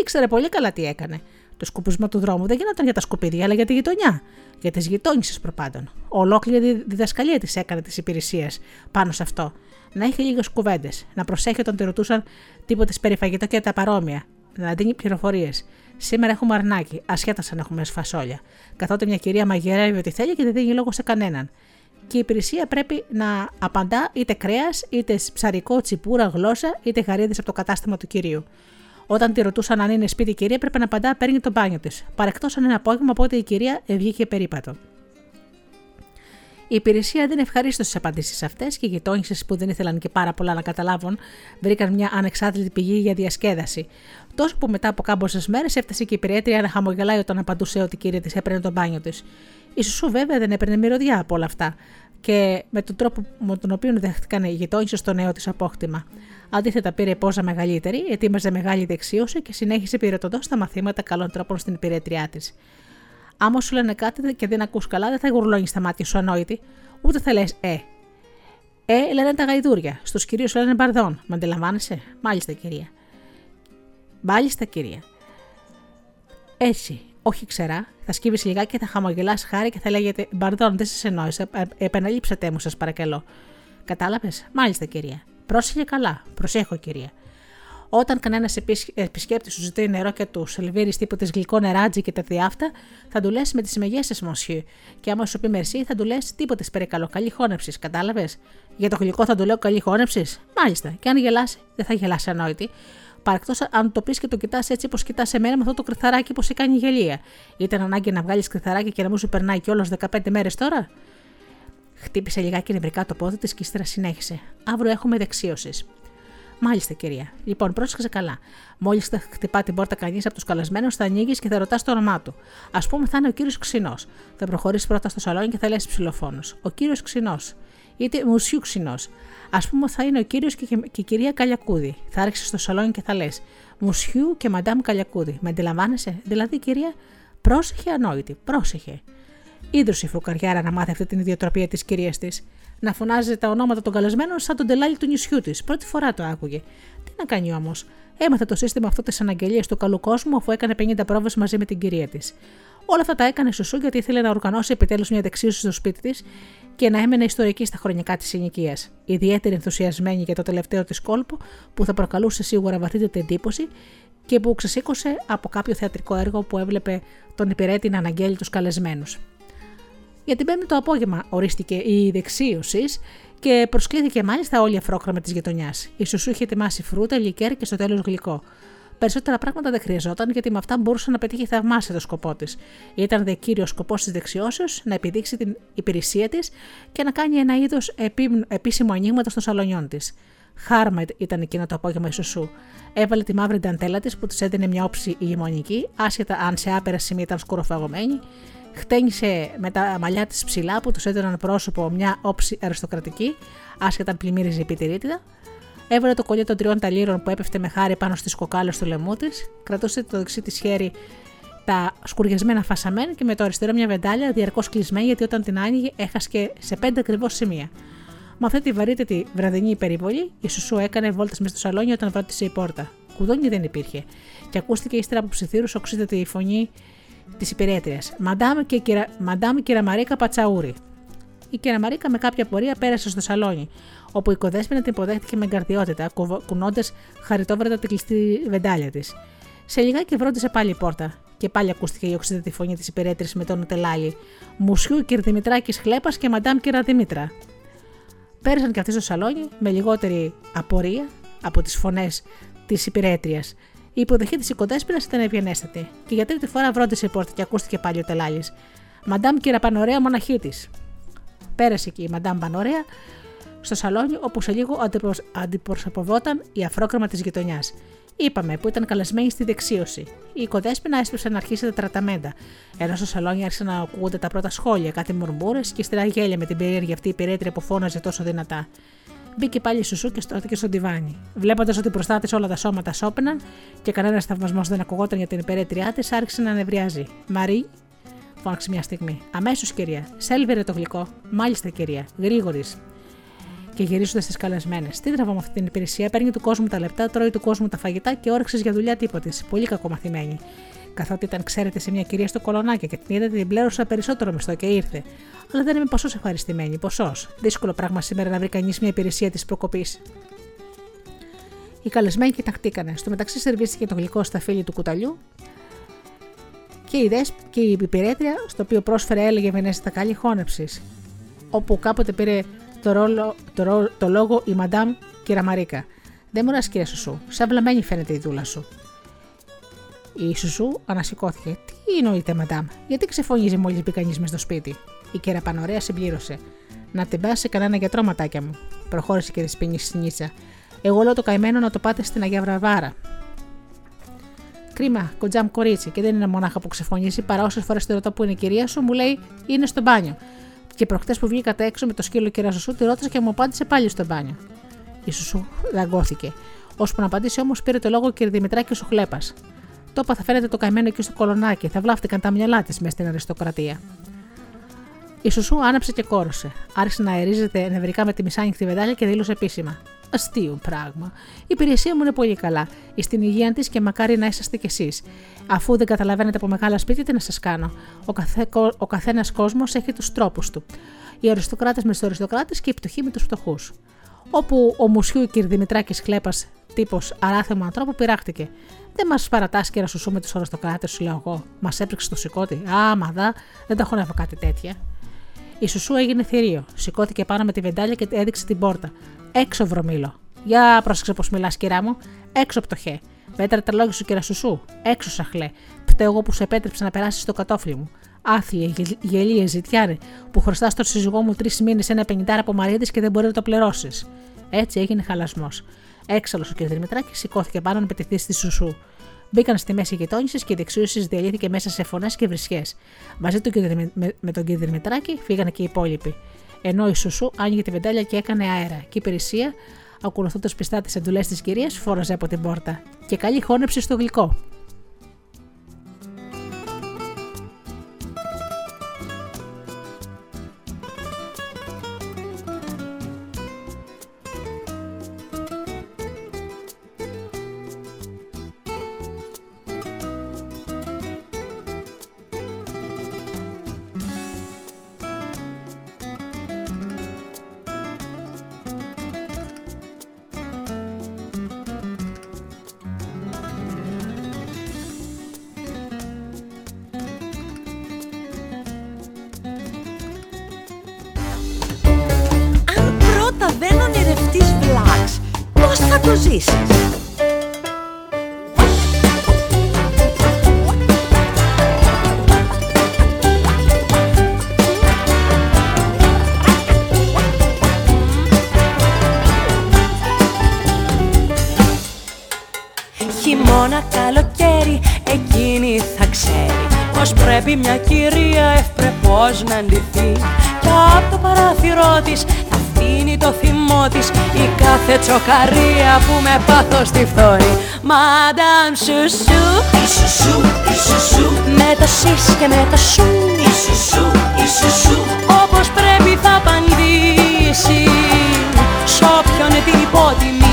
Speaker 2: Ήξερε πολύ καλά τι έκανε. Το σκουπισμό του δρόμου δεν γινόταν για τα σκουπίδια, αλλά για τη γειτονιά. Για τις γειτόνισες προπάντων. Ολόκληρη διδασκαλία της έκανε της υπηρεσίας πάνω σε αυτό. Να έχει λίγες κουβέντες, να προσέχει όταν τη ρωτούσαν τίποτε περιφαγητό και τα παρόμοια, να δίνει πληροφορίες. Σήμερα έχουμε αρνάκι, ασχέτα αν έχουμε σφασόλια. Καθότι μια κυρία μαγειρεύει ό,τι θέλει και δεν δίνει λόγο σε κανέναν. Και η υπηρεσία πρέπει να απαντά είτε κρέας, είτε ψαρικό, τσιπούρα, γλώσσα, είτε γαρίδες από το κατάστημα του κυρίου. Όταν τη ρωτούσαν αν είναι σπίτι η κυρία, πρέπει να απαντά παίρνει το μπάνιο της. Παρεκτός αν είναι απόγευμα, οπότε η κυρία βγήκε περίπατο. Η υπηρεσία δεν ευχαρίστως τι απαντήσεις αυτές και οι γειτόνισε που δεν ήθελαν και πάρα πολλά να καταλάβουν βρήκαν μια ανεξάρτητη πηγή για διασκέδαση. Τόσο που μετά από κάμποσες μέρες έφτασε και η υπηρέτρια να χαμογελάει όταν απαντούσε ότι η κυρία της έπαιρνε τον μπάνιο της. Η Σουσού βέβαια δεν έπαιρνε μυρωδιά από όλα αυτά και με τον τρόπο με τον οποίο δέχτηκαν οι γειτόνισε στο νέο της απόκτημα. Αντίθετα, πήρε πόζα μεγαλύτερη, ετοίμαζε μεγάλη δεξίωση και συνέχισε πυρετοδό στα μαθήματα καλών τρόπων στην υπηρέτριά της. Άμα σου λένε κάτι και δεν ακούς καλά, δεν θα γουρλώνεις τα μάτια σου ανόητη, ούτε θα λες Ε. Ε, λένε τα γαϊδούρια. Στους κυρίους λένε μπαρδόν. Μα αντιλαμβάνεσαι; Μάλιστα, κυρία. Μάλιστα, κυρία. Έτσι, όχι ξερά, θα σκύβεις λιγάκι και θα χαμογελάς χάρη και θα λέγεται Μπαρδόν, δεν σα εννοήσα. Ε, επαναλείψατε μου, σας παρακαλώ. Κατάλαβες; Μάλιστα, κυρία. Πρόσεχε καλά. Προσέχω, κυρία. Όταν κανένας επισκέπτης σου ζητεί νερό και του σελβίρει τίποτε γλυκό νεράτζι και τα διάφτα, θα του λες με τις μεγέστε μοσχύ. Και άμα σου πει μερσή, θα του λες τίποτε περικαλώ. Καλή χώνεψης, κατάλαβες; Για το γλυκό θα του λέω καλή χώνεψης; Μάλιστα. Και αν γελάσει, δεν θα γελάσει ανόητη. Παρακτός αν το πεις και το κοιτάς έτσι όπως κοιτάς εμένα με αυτό το κρυθαράκι που σε κάνει γελία. Ήταν ανάγκη να βγάλεις κρυθαράκι και να μου σου περνάει κιόλας 15 μέρες τώρα; Χτύπησε λιγάκι νευρικά το πόδι της και ύστερα συνέχισε. Αύριο έχουμε δεξίωσης. Μάλιστα, κυρία. Λοιπόν, πρόσεξε καλά. Μόλις θα χτυπά την πόρτα κανείς από τους καλεσμένους, θα ανοίγεις και θα ρωτάς το όνομά του. Α πούμε, θα είναι ο κύριος Ξινός. Θα προχωρήσεις πρώτα στο σαλόνι και θα λες ψηλοφόνο. Ο κύριος Ξινός. Είτε μουσιού Ξινός. Α πούμε, θα είναι ο κύριος και, και, η κυρία Καλιακούδη. Θα άρχισες στο σαλόνι και θα λες Μουσιού και μαντάμ Καλιακούδη. Με αντιλαμβάνεσαι, δηλαδή, κυρία, πρόσεχε ανόητη, πρόσεχε. Ήδρωσε η φρουκαριάρα να μάθει αυτή την ιδιοτροπία της κυρίας της. Να φωνάζει τα ονόματα των καλεσμένων σαν τον τελάλι του νησιού της. Πρώτη φορά το άκουγε. Τι να κάνει όμως; Έμαθε το σύστημα αυτό της αναγγελίας του καλού κόσμου αφού έκανε 50 πρόβες μαζί με την κυρία της. Όλα αυτά τα έκανε σουσού γιατί ήθελε να οργανώσει επιτέλους μια δεξίωση στο σπίτι της και να έμενε ιστορική στα χρονικά της συνοικίας. Ιδιαίτερη ενθουσιασμένη για το τελευταίο της κόλπο που θα προκαλούσε σίγουρα βαθύτερη εντύπωση και που ξεσήκωσε από κάποιο θεατρικό έργο που έβλεπε τον υπηρέτη να αναγγέλει τους καλεσμένους. Για την Πέμπτη το απόγευμα ορίστηκε η δεξίωση και προσκλήθηκε μάλιστα όλη η αφρόκραμα της γειτονιάς. Η Σουσού είχε ετοιμάσει φρούτα, λικέρ και στο τέλος γλυκό. Περισσότερα πράγματα δεν χρειαζόταν γιατί με αυτά μπορούσε να πετύχει θαυμάσια το σκοπό της. Ήταν δε κύριος σκοπός της δεξιώσεως να επιδείξει την υπηρεσία της και να κάνει ένα είδος επίσημο ανοίγματος των σαλονιών της. Χάρμα ήταν εκείνο το απόγευμα η Σουσού. Έβαλε τη μαύρη νταντέλα της που της έδινε μια όψη ηγεμονική, άσχετα αν σε άπερα σημεία ήταν σκουροφαγωμένη, χτένισε με τα μαλλιά της ψηλά που τους έδιναν πρόσωπο μια όψη αριστοκρατική, άσχετα αν πλημμύριζε η πιτηρίτιδα. Έβαλε το κολλιέ των τριών ταλήρων που έπεφτε με χάρη πάνω στις κοκάλες του λαιμού της, κρατούσε το δεξί της χέρι τα σκουριασμένα φασαμένα και με το αριστερό μια βεντάλια διαρκώς κλεισμένη γιατί όταν την άνοιγε έχασκε σε πέντε ακριβώς σημεία. Με αυτή τη βαρύτητη βραδινή υπερηβολή, η Σουσού έκανε βόλτες μες στο σαλόνι όταν βράτησε η πόρτα. Κουδόνι δεν υπήρχε. Και ακούστηκε ύστερα από ψιθύρους οξύτατη η φωνή της υπηρέτριας. Μαντάμ και, κυρα... Μαντάμ Κεραμαρίκα Πατσαούρη. Η Κεραμαρίκα με κάποια πορεία πέρασε στο σαλόνι, όπου η κοδέσπινα την υποδέχτηκε με εγκαρδιότητα, κουνώντας χαριτόβρατα την κλειστή βεντάλια της. Σε λιγάκι βρόντισε πάλι η πόρτα και πάλι ακούστηκε η οξύτατη φωνή της υπηρέτριας με τον Τελάλη. Μουσιού Κυρδημητράκης Χλέπας και Μαντάμ Κερατημήτρα. Πέρασαν και αυτοί στο σαλόνι με λιγότερη απορία από τις φωνές της υπηρέτριας η υποδοχή της οικοδέσπινα ήταν ευγενέστατη και για τρίτη φορά βρόντισε η πόρτα και ακούστηκε πάλι ο τελάλης. Μαντάμ Πανωρέα, μοναχή της. Πέρασε εκεί η Μαντάμ Πανωρέα στο σαλόνι όπου σε λίγο αντιπροσωπευόταν η αφρόκραμα της γειτονιάς. Είπαμε που ήταν καλεσμένη στη δεξίωση. Η οικοδέσπινα έσπευσε να αρχίσει τα τραταμέντα, ενώ στο σαλόνι άρχισαν να ακούγονται τα πρώτα σχόλια, κάτι μουρμούρες και ύστερα γέλια με την περίεργη αυτή η περίτρια που φώναζε τόσο δυνατά. Μπήκε πάλι σουσού και στρώθηκε στο τιβάνι. Βλέποντας ότι μπροστά της όλα τα σώματα σώπαιναν και κανένας θαυμασμός δεν ακουγόταν για την υπερέτριά της, άρχισε να νευριάζει. Μαρή, φώναξε μια στιγμή. Αμέσως, κυρία. Σέλβερε το γλυκό. Μάλιστα, κυρία. Γρήγορης. Και γυρίζοντας στι καλεσμένες. Τι τραβάμε αυτή την υπηρεσία, παίρνει του κόσμου τα λεπτά, τρώει του κόσμου τα φαγητά και όρεξης για δουλειά τίποτης. Πολύ κακομαθημένη καθότι ήταν, ξέρετε, σε μια κυρία στο κολονάκι και την είδατε, την πλέρωσα περισσότερο μισθό και ήρθε. Αλλά δεν είμαι ποσός ευχαριστημένη, ποσός. Δύσκολο πράγμα σήμερα να βρει κανείς μια υπηρεσία της προκοπής. Οι καλεσμένοι κοιταχτήκανε. Στο μεταξύ σερβίστηκε το γλυκό στα φίλη του κουταλιού και η, δεσ... και η υπηρέτρια, στο οποίο πρόσφερε έλεγε Βενέστα καλή χώνεψης, όπου κάποτε πήρε το, ρόλο, το, το λόγο η Μαντάμ Κυραμαρίκα. Δεν μου κύριε σου, σαν βλαμμένη φαίνεται η δούλα σου. Η Σουζού ανασηκώθηκε. Τι εννοείται, μαντάμ, γιατί ξεφωνίζει μόλις μπει κανείς μες στο σπίτι; Η κέρα Πανωρέα συμπλήρωσε. Να την πάσει κανένα γιατρό, ματάκια μου. Προχώρησε και τη πίνη στην ίτσα. Εγώ λέω το καημένο να το πάτε στην Αγία Βραβάρα. Κρίμα, κοντζάμ κορίτσι, και δεν είναι μονάχα που ξεφωνίζει, παρά όσες φορές τη ρωτώ που είναι η κυρία σου, μου λέει είναι στο μπάνιο. Και προχτές που βγήκατε έξω με το σκύλο κυρία σου, τη ρώτησα και μου απάντησε πάλι στο μπάνιο. Η Σουσού δαγκώθηκε. Ώσπου να απαντήσει όμως πήρε το λόγο και Δημητράκη ο Χλέπα. Το θα φαίνεται το καημένο εκεί στο κολονάκι, θα βλάφτηκαν τα μυαλά της μέσα στην αριστοκρατία. Η Σουσού άναψε και κόρωσε. Άρχισε να αερίζεται νευρικά με τη μισάνοιχτη βεντάλια και δήλωσε επίσημα. Αστείο πράγμα. Η υπηρεσία μου είναι πολύ καλά. Στην υγεία της και μακάρι να είσαστε κι εσείς. Αφού δεν καταλαβαίνετε από μεγάλα σπίτια, τι να σας κάνω. Ο, καθέ, ο καθένας κόσμος έχει τους τρόπους του. Οι αριστοκράτες μες του αριστοκράτες και οι πτωχοί με τους φτωχούς. Όπου ο Μουσιού κ. Δημητράκη Κλέπα, τύπος αράθεμα ανθρώπου, πειράχτηκε. Δεν μας παρατάς και να σου με του αριστοκράτε, σου λέω εγώ. Μας έπρεξε το σηκώτη. Α, μα δα, δεν τα χωνεύω κάτι τέτοια. Η Σουσού έγινε θηρίο. Σηκώθηκε πάνω με τη βεντάλια και έδειξε την πόρτα. Έξω, βρωμίλο. Για πρόσεξε πώς μιλάς, κυρά μου. Έξω πτωχέ. Πέτρα τα λόγια σου, κύρα Σουσού. Έξω, σαχλέ. Φταίω εγώ που σε επέτρεψα να περάσεις στο κατόφλι μου. Άθλιε, γελίε, ζητιάρε, που χρωστάς στον σύζυγό μου τρεις μήνες ένα πενιντάρα από μαρίδε και δεν μπορεί να το πληρώσεις. Έτσι έγινε χαλασμός. Έξαλλος ο κ. Δημητράκη σηκώθηκε πάνω να πετυχθεί στη σουσού. Μπήκαν στη μέση γειτόνισε και η δεξίωση διαλύθηκε μέσα σε φωνές και βρισιές. Μαζί του με τον κ. Δημητράκη φύγανε και οι υπόλοιποι. Ενώ η Σουσού άνοιγε τη βεντάλια και έκανε αέρα, και η υπηρεσία, ακολουθώντας πιστά τις εντολές της κυρίας, φόραζε από την πόρτα. Και καλή χώνεψη στο γλυκό.
Speaker 1: Τσοκαρία που με πάθος τη φθόρη. Μαντάμ σουσού
Speaker 4: Ισουσού, ισουσού
Speaker 1: Με το σις και με το σου.
Speaker 4: Ισουσού, ισουσού
Speaker 1: Όπως πρέπει θα απαντήσει Σ' όποιον την υποτιμήσει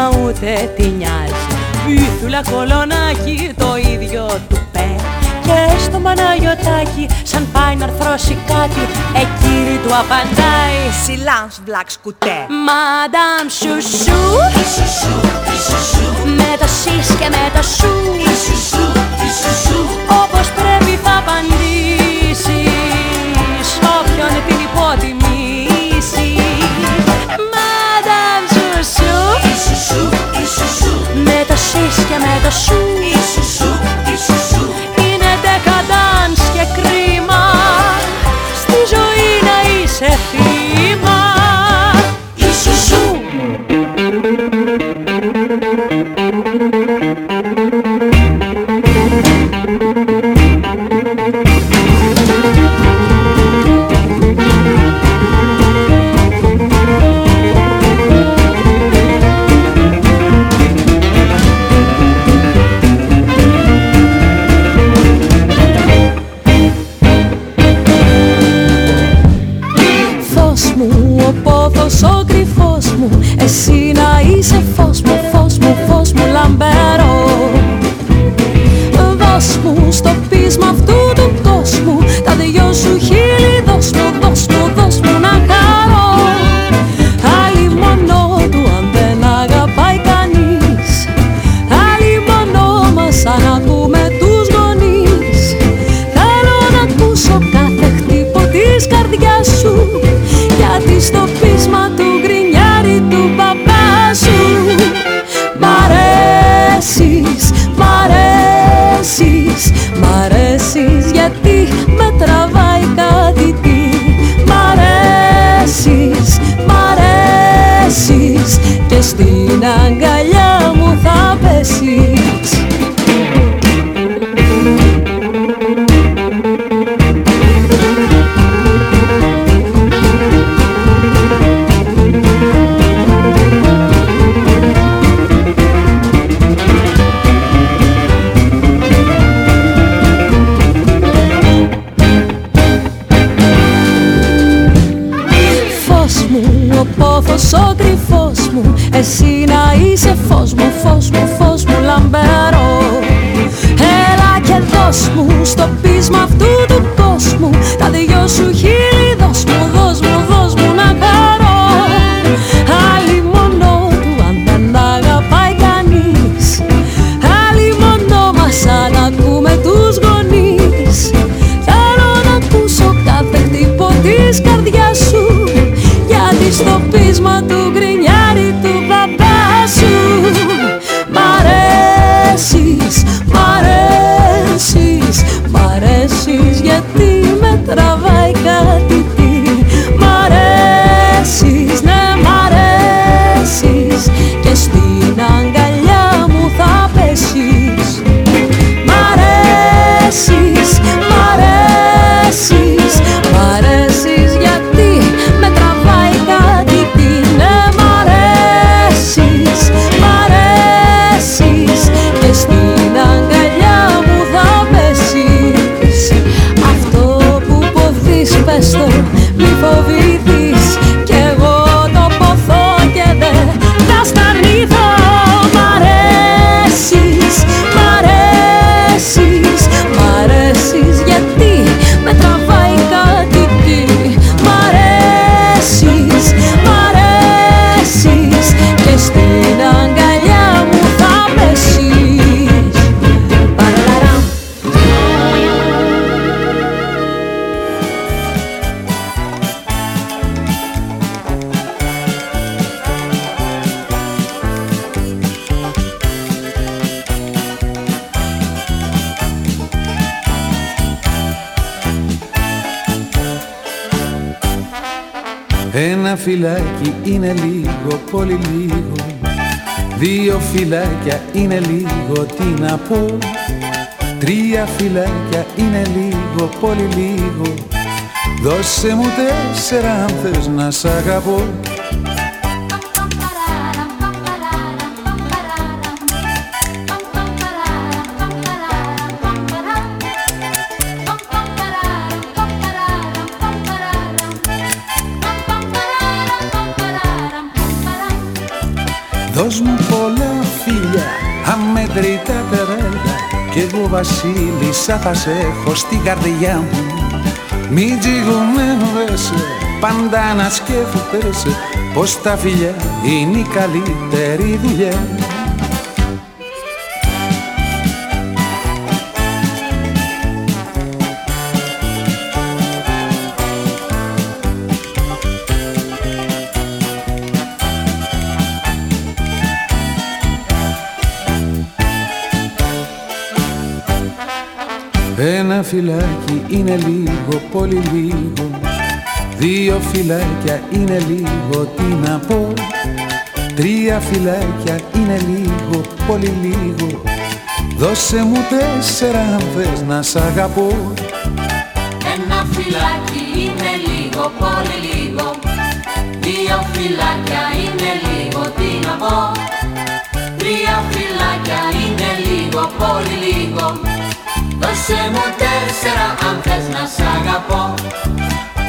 Speaker 1: μα ούτε τη νοιάζει. Πίθουλα κολονάκι το ίδιο του πέ. Και στο Παναγιωτάκι σαν πάει να αρθρώσει κάτι Εκείνη του απαντάει
Speaker 5: Σιλάνς βλακ σκουτέ
Speaker 1: Μαντάμ σουσού Με το σις και με το σου Όπως πρέπει σις και
Speaker 6: φυλάκι είναι λίγο, πολύ λίγο. Δύο φυλάκια είναι λίγο, τι να πω. Τρία φυλάκια είναι λίγο, πολύ λίγο. Δώσε μου τέσσερα αν θες να σ' αγαπώ Δώσ' μου πολλά φίλια, αμέτρητα τερέλα Κι εγώ βασίλισσα θα σε έχω στην καρδιά μου. Μην τζιγουνεύεσαι, πάντα να σκέφτεσαι Πως τα φιλιά είναι η καλύτερη δουλειά φυλάκι είναι λίγο, πολύ λίγο. Δύο φυλάκια είναι λίγο, τι να πω. Τρία φυλάκια είναι λίγο, πολύ λίγο. Δώσε μου τέσσερα αν θες να σ' αγαπώ.
Speaker 7: Ένα φυλάκι είναι λίγο, πολύ λίγο. Δύο φυλάκια είναι λίγο, τι να πω. Τρία φυλάκια είναι λίγο, πολύ λίγο Δώσε μου τέσσερα αν θες να σ' αγαπώ.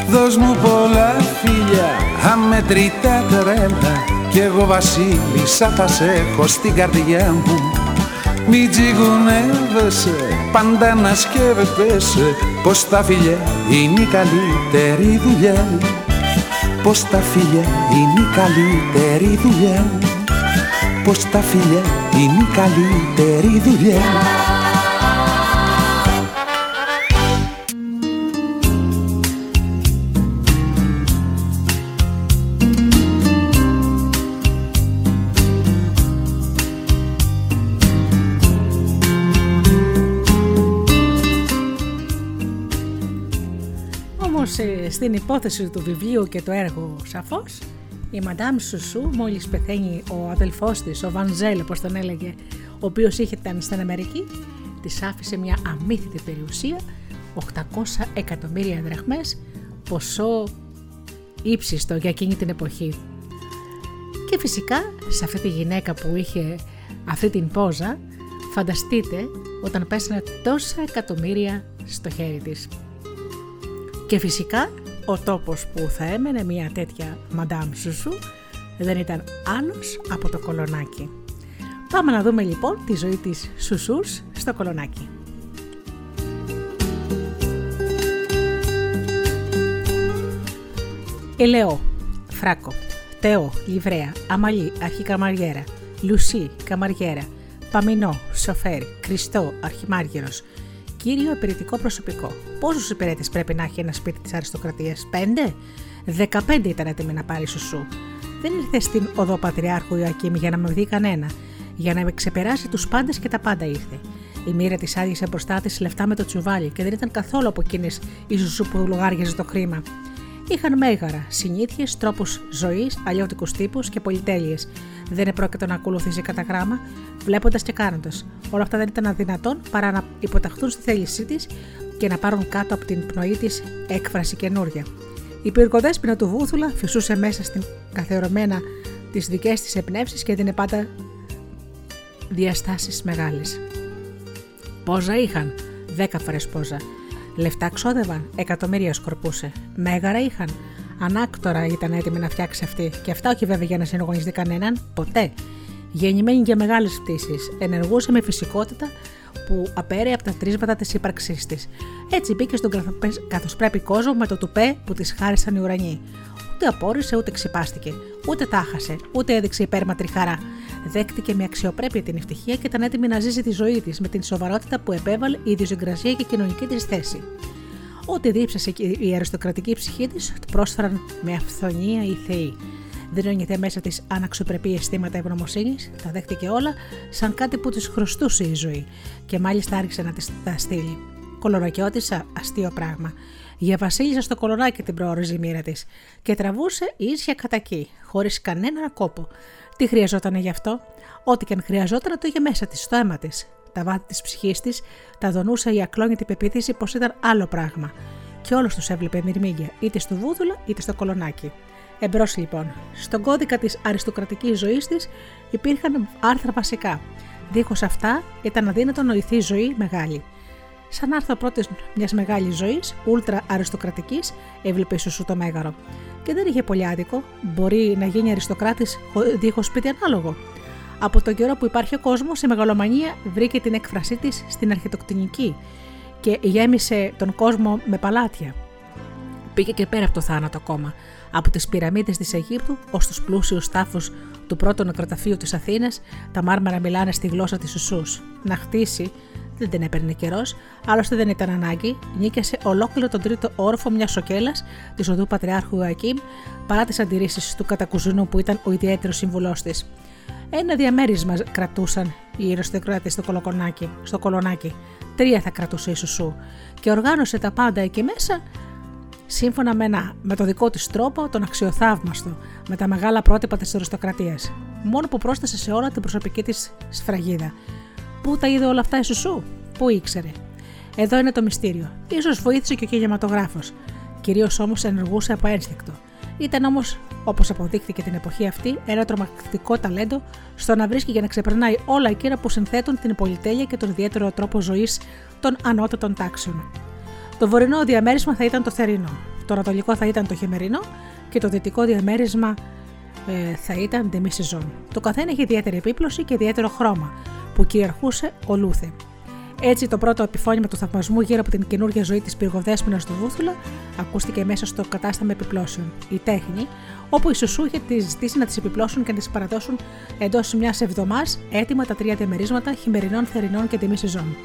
Speaker 6: Δώσ' μου πολλά φίλια, αμετρητά τρέλα. Κι εγώ βασίλισσα θα σε έχω στην καρδιά μου. Μη τζιγουνεύεσαι, πάντα να σκέφτεσαι Πως τα φιλιά είναι η καλύτερη δουλειά. Πως τα φιλιά είναι η καλύτερη δουλειά. Πως τα φιλιά είναι η καλύτερη δουλειά
Speaker 2: στην υπόθεση του βιβλίου και το έργο σαφώς, η Μαντάμ Σουσού μόλις πεθαίνει ο αδελφός της, ο Βανζέλ όπως τον έλεγε, ο οποίος είχε ήταν στην Αμερική, της άφησε μια αμύθιτη περιουσία, 800 εκατομμύρια δραχμές, ποσό ύψιστο για εκείνη την εποχή. Και φυσικά σε αυτή τη γυναίκα που είχε αυτή την πόζα, φανταστείτε όταν πέσανε τόσα εκατομμύρια στο χέρι της. Και φυσικά ο τόπος που θα έμενε μια τέτοια Μαντάμ Σουσού δεν ήταν άλλος από το κολονάκι. Πάμε να δούμε λοιπόν τη ζωή της Σουσούς στο κολονάκι. Ελεό, Φράκο, Τεό, Λιβρέα, Αμαλή, Αρχικαμαριέρα, Λουσί, Καμαριέρα, Παμινό, Σοφέρ, Κριστό, Αρχιμάργυρος, κύριο υπηρετικό προσωπικό. Πόσους υπηρέτες πρέπει να έχει ένα σπίτι της αριστοκρατίας, Πέντε; Δεκαπέντε ήταν έτοιμοι να πάρει σουσού. Δεν ήρθες στην οδό Πατριάρχου Ιωακήμ για να με δει κανένα. Για να με ξεπεράσει τους πάντες και τα πάντα ήρθε. Η μοίρα της άδειασε μπροστά της λεφτά με το τσουβάλι και δεν ήταν καθόλου από εκείνες η σουσού που λογάριαζε το χρήμα. Είχαν μέγαρα, συνήθειες, τρόπους ζωής, αλλιώτικους τύπους και πολυτέλειες. Δεν επρόκειτο να ακολουθήσει κατά γράμμα, βλέποντας και κάνοντας. Όλα αυτά δεν ήταν αδυνατόν παρά να υποταχθούν στη θέλησή της και να πάρουν κάτω από την πνοή της έκφραση καινούρια. Η πυρκοδέσπινα του Βούθουλα φυσούσε μέσα στην καθερωμένα τις δικές της εμπνεύσεις και δίνε πάντα διαστάσεις μεγάλες. Πόζα είχαν, δέκα φορές πόζα. Λεφτά ξόδευαν, εκατομμύρια σκορπούσε. Μέγαρα είχαν, ανάκτορα ήταν έτοιμη να φτιάξει αυτή. Και αυτά όχι βέβαια για να συνογωνιστεί κανέναν, ποτέ. Γεννημένη για μεγάλες πτήσεις, ενεργούσε με φυσικότητα που απέρε από τα τρίσματα της ύπαρξής της. Έτσι μπήκε στον καθώ πρέπει κόσμο με το τουπέ που της χάρισαν οι ουρανοί. Ούτε απόρρισε ούτε ξυπάστηκε, ούτε τάχασε, ούτε έδειξε υπέρματρη χαρά. Δέχτηκε με αξιοπρέπεια την ευτυχία και ήταν έτοιμη να ζήσει τη ζωή της με την σοβαρότητα που επέβαλε η ιδιοσυγκρασία και η κοινωνική της θέση. Ό,τι δίψασε η αριστοκρατική ψυχή της, το πρόσφεραν με αυθονία οι θεοί. Δεν ένιωθε μέσα της αναξιοπρεπή αισθήματα ευγνωμοσύνης, τα δέχτηκε όλα σαν κάτι που τη χρωστούσε η ζωή και μάλιστα άρχισε να τη τα στείλει. Κολορακιώτησα, αστείο πράγμα. Για βασίλισσα στο κολοράκι την προόριζε η μοίρα της και τραβούσε ίσια κατά εκεί, χωρίς κανέναν κόπο. Τι χρειαζόταν γι' αυτό, ό,τι και αν χρειαζόταν το είχε μέσα της, στο αίμα της. Τα βάθη της ψυχής της τα δονούσε η ακλόνητη πεποίθηση πως ήταν άλλο πράγμα. Και όλου τους έβλεπε μυρμήγκια, είτε στο βούδουλο είτε στο κολονάκι. Εμπρός λοιπόν. Στον κώδικα της αριστοκρατικής ζωής της υπήρχαν άρθρα βασικά. Δίχως αυτά ήταν αδύνατο νοηθεί ζωή μεγάλη. Σαν άρθρο πρώτης μιας μεγάλης ζωής, ούλτρα αριστοκρατικής, έβλεπε ίσω το μέγαρο. Και δεν είχε πολύ άδικο. Μπορεί να γίνει αριστοκράτης δίχως σπίτι ανάλογο. Από τον καιρό που υπάρχει ο κόσμος, η μεγαλομανία βρήκε την έκφρασή της στην αρχιτεκτονική και γέμισε τον κόσμο με παλάτια. Πήγε και πέρα από το θάνατο ακόμα από τις πυραμίδες της Αιγύπτου ως τους πλούσιους τάφου του πρώτου νεκροταφείου της Αθήνας, τα μάρμαρα μιλάνε στη γλώσσα της Ουσού. Να χτίσει δεν την έπαιρνε καιρός, άλλωστε δεν ήταν ανάγκη, νίκησε ολόκληρο τον τρίτο όροφο μιας σοκέλας της οδού Πατριάρχου Ιωακήμ παρά τις αντιρρήσεις του κατακουζινού που ήταν ο ιδιαίτερος σύμβουλός της. Ένα διαμέρισμα κρατούσαν οι αριστοκράτε στο, στο κολονάκι. Τρία θα κρατούσε η Σουσού και οργάνωσε τα πάντα εκεί μέσα σύμφωνα με, ένα, με το δικό της τρόπο, τον αξιοθαύμαστο, με τα μεγάλα πρότυπα της αριστοκρατία. Μόνο που πρόσθεσε σε όλα την προσωπική της σφραγίδα. Πού τα είδε όλα αυτά η Σουσού, πού ήξερε; Εδώ είναι το μυστήριο. σω βοήθησε και ο κινηματογράφος. Κυρίως όμως ενεργούσε από ένστικτο. Ήταν όμως, όπως αποδείχθηκε την εποχή αυτή, ένα τρομακτικό ταλέντο στο να βρίσκει και να ξεπερνάει όλα εκείνα που συνθέτουν την πολυτέλεια και τον ιδιαίτερο τρόπο ζωής των ανώτατων τάξεων. Το βορεινό διαμέρισμα θα ήταν το θερινό, το ανατολικό θα ήταν το χειμερινό και το δυτικό διαμέρισμα ε, θα ήταν demi Το καθένα είχε ιδιαίτερη επίπλωση και ιδιαίτερο χρώμα που κυριαρχούσε ο Λούθε. Έτσι, το πρώτο επιφώνημα του θαυμασμού γύρω από την καινούργια ζωή της πυργοδέσπινα του Βούθουλα ακούστηκε μέσα στο κατάστημα επιπλώσεων. Η τέχνη, όπου οι Σουσού είχε τη ζητήσει να τι επιπλώσουν και να τι παραδώσουν εντός μιας εβδομάδα έτοιμα τα τρία διαμερίσματα χειμερινών, θερινών και τιμή σεζόν.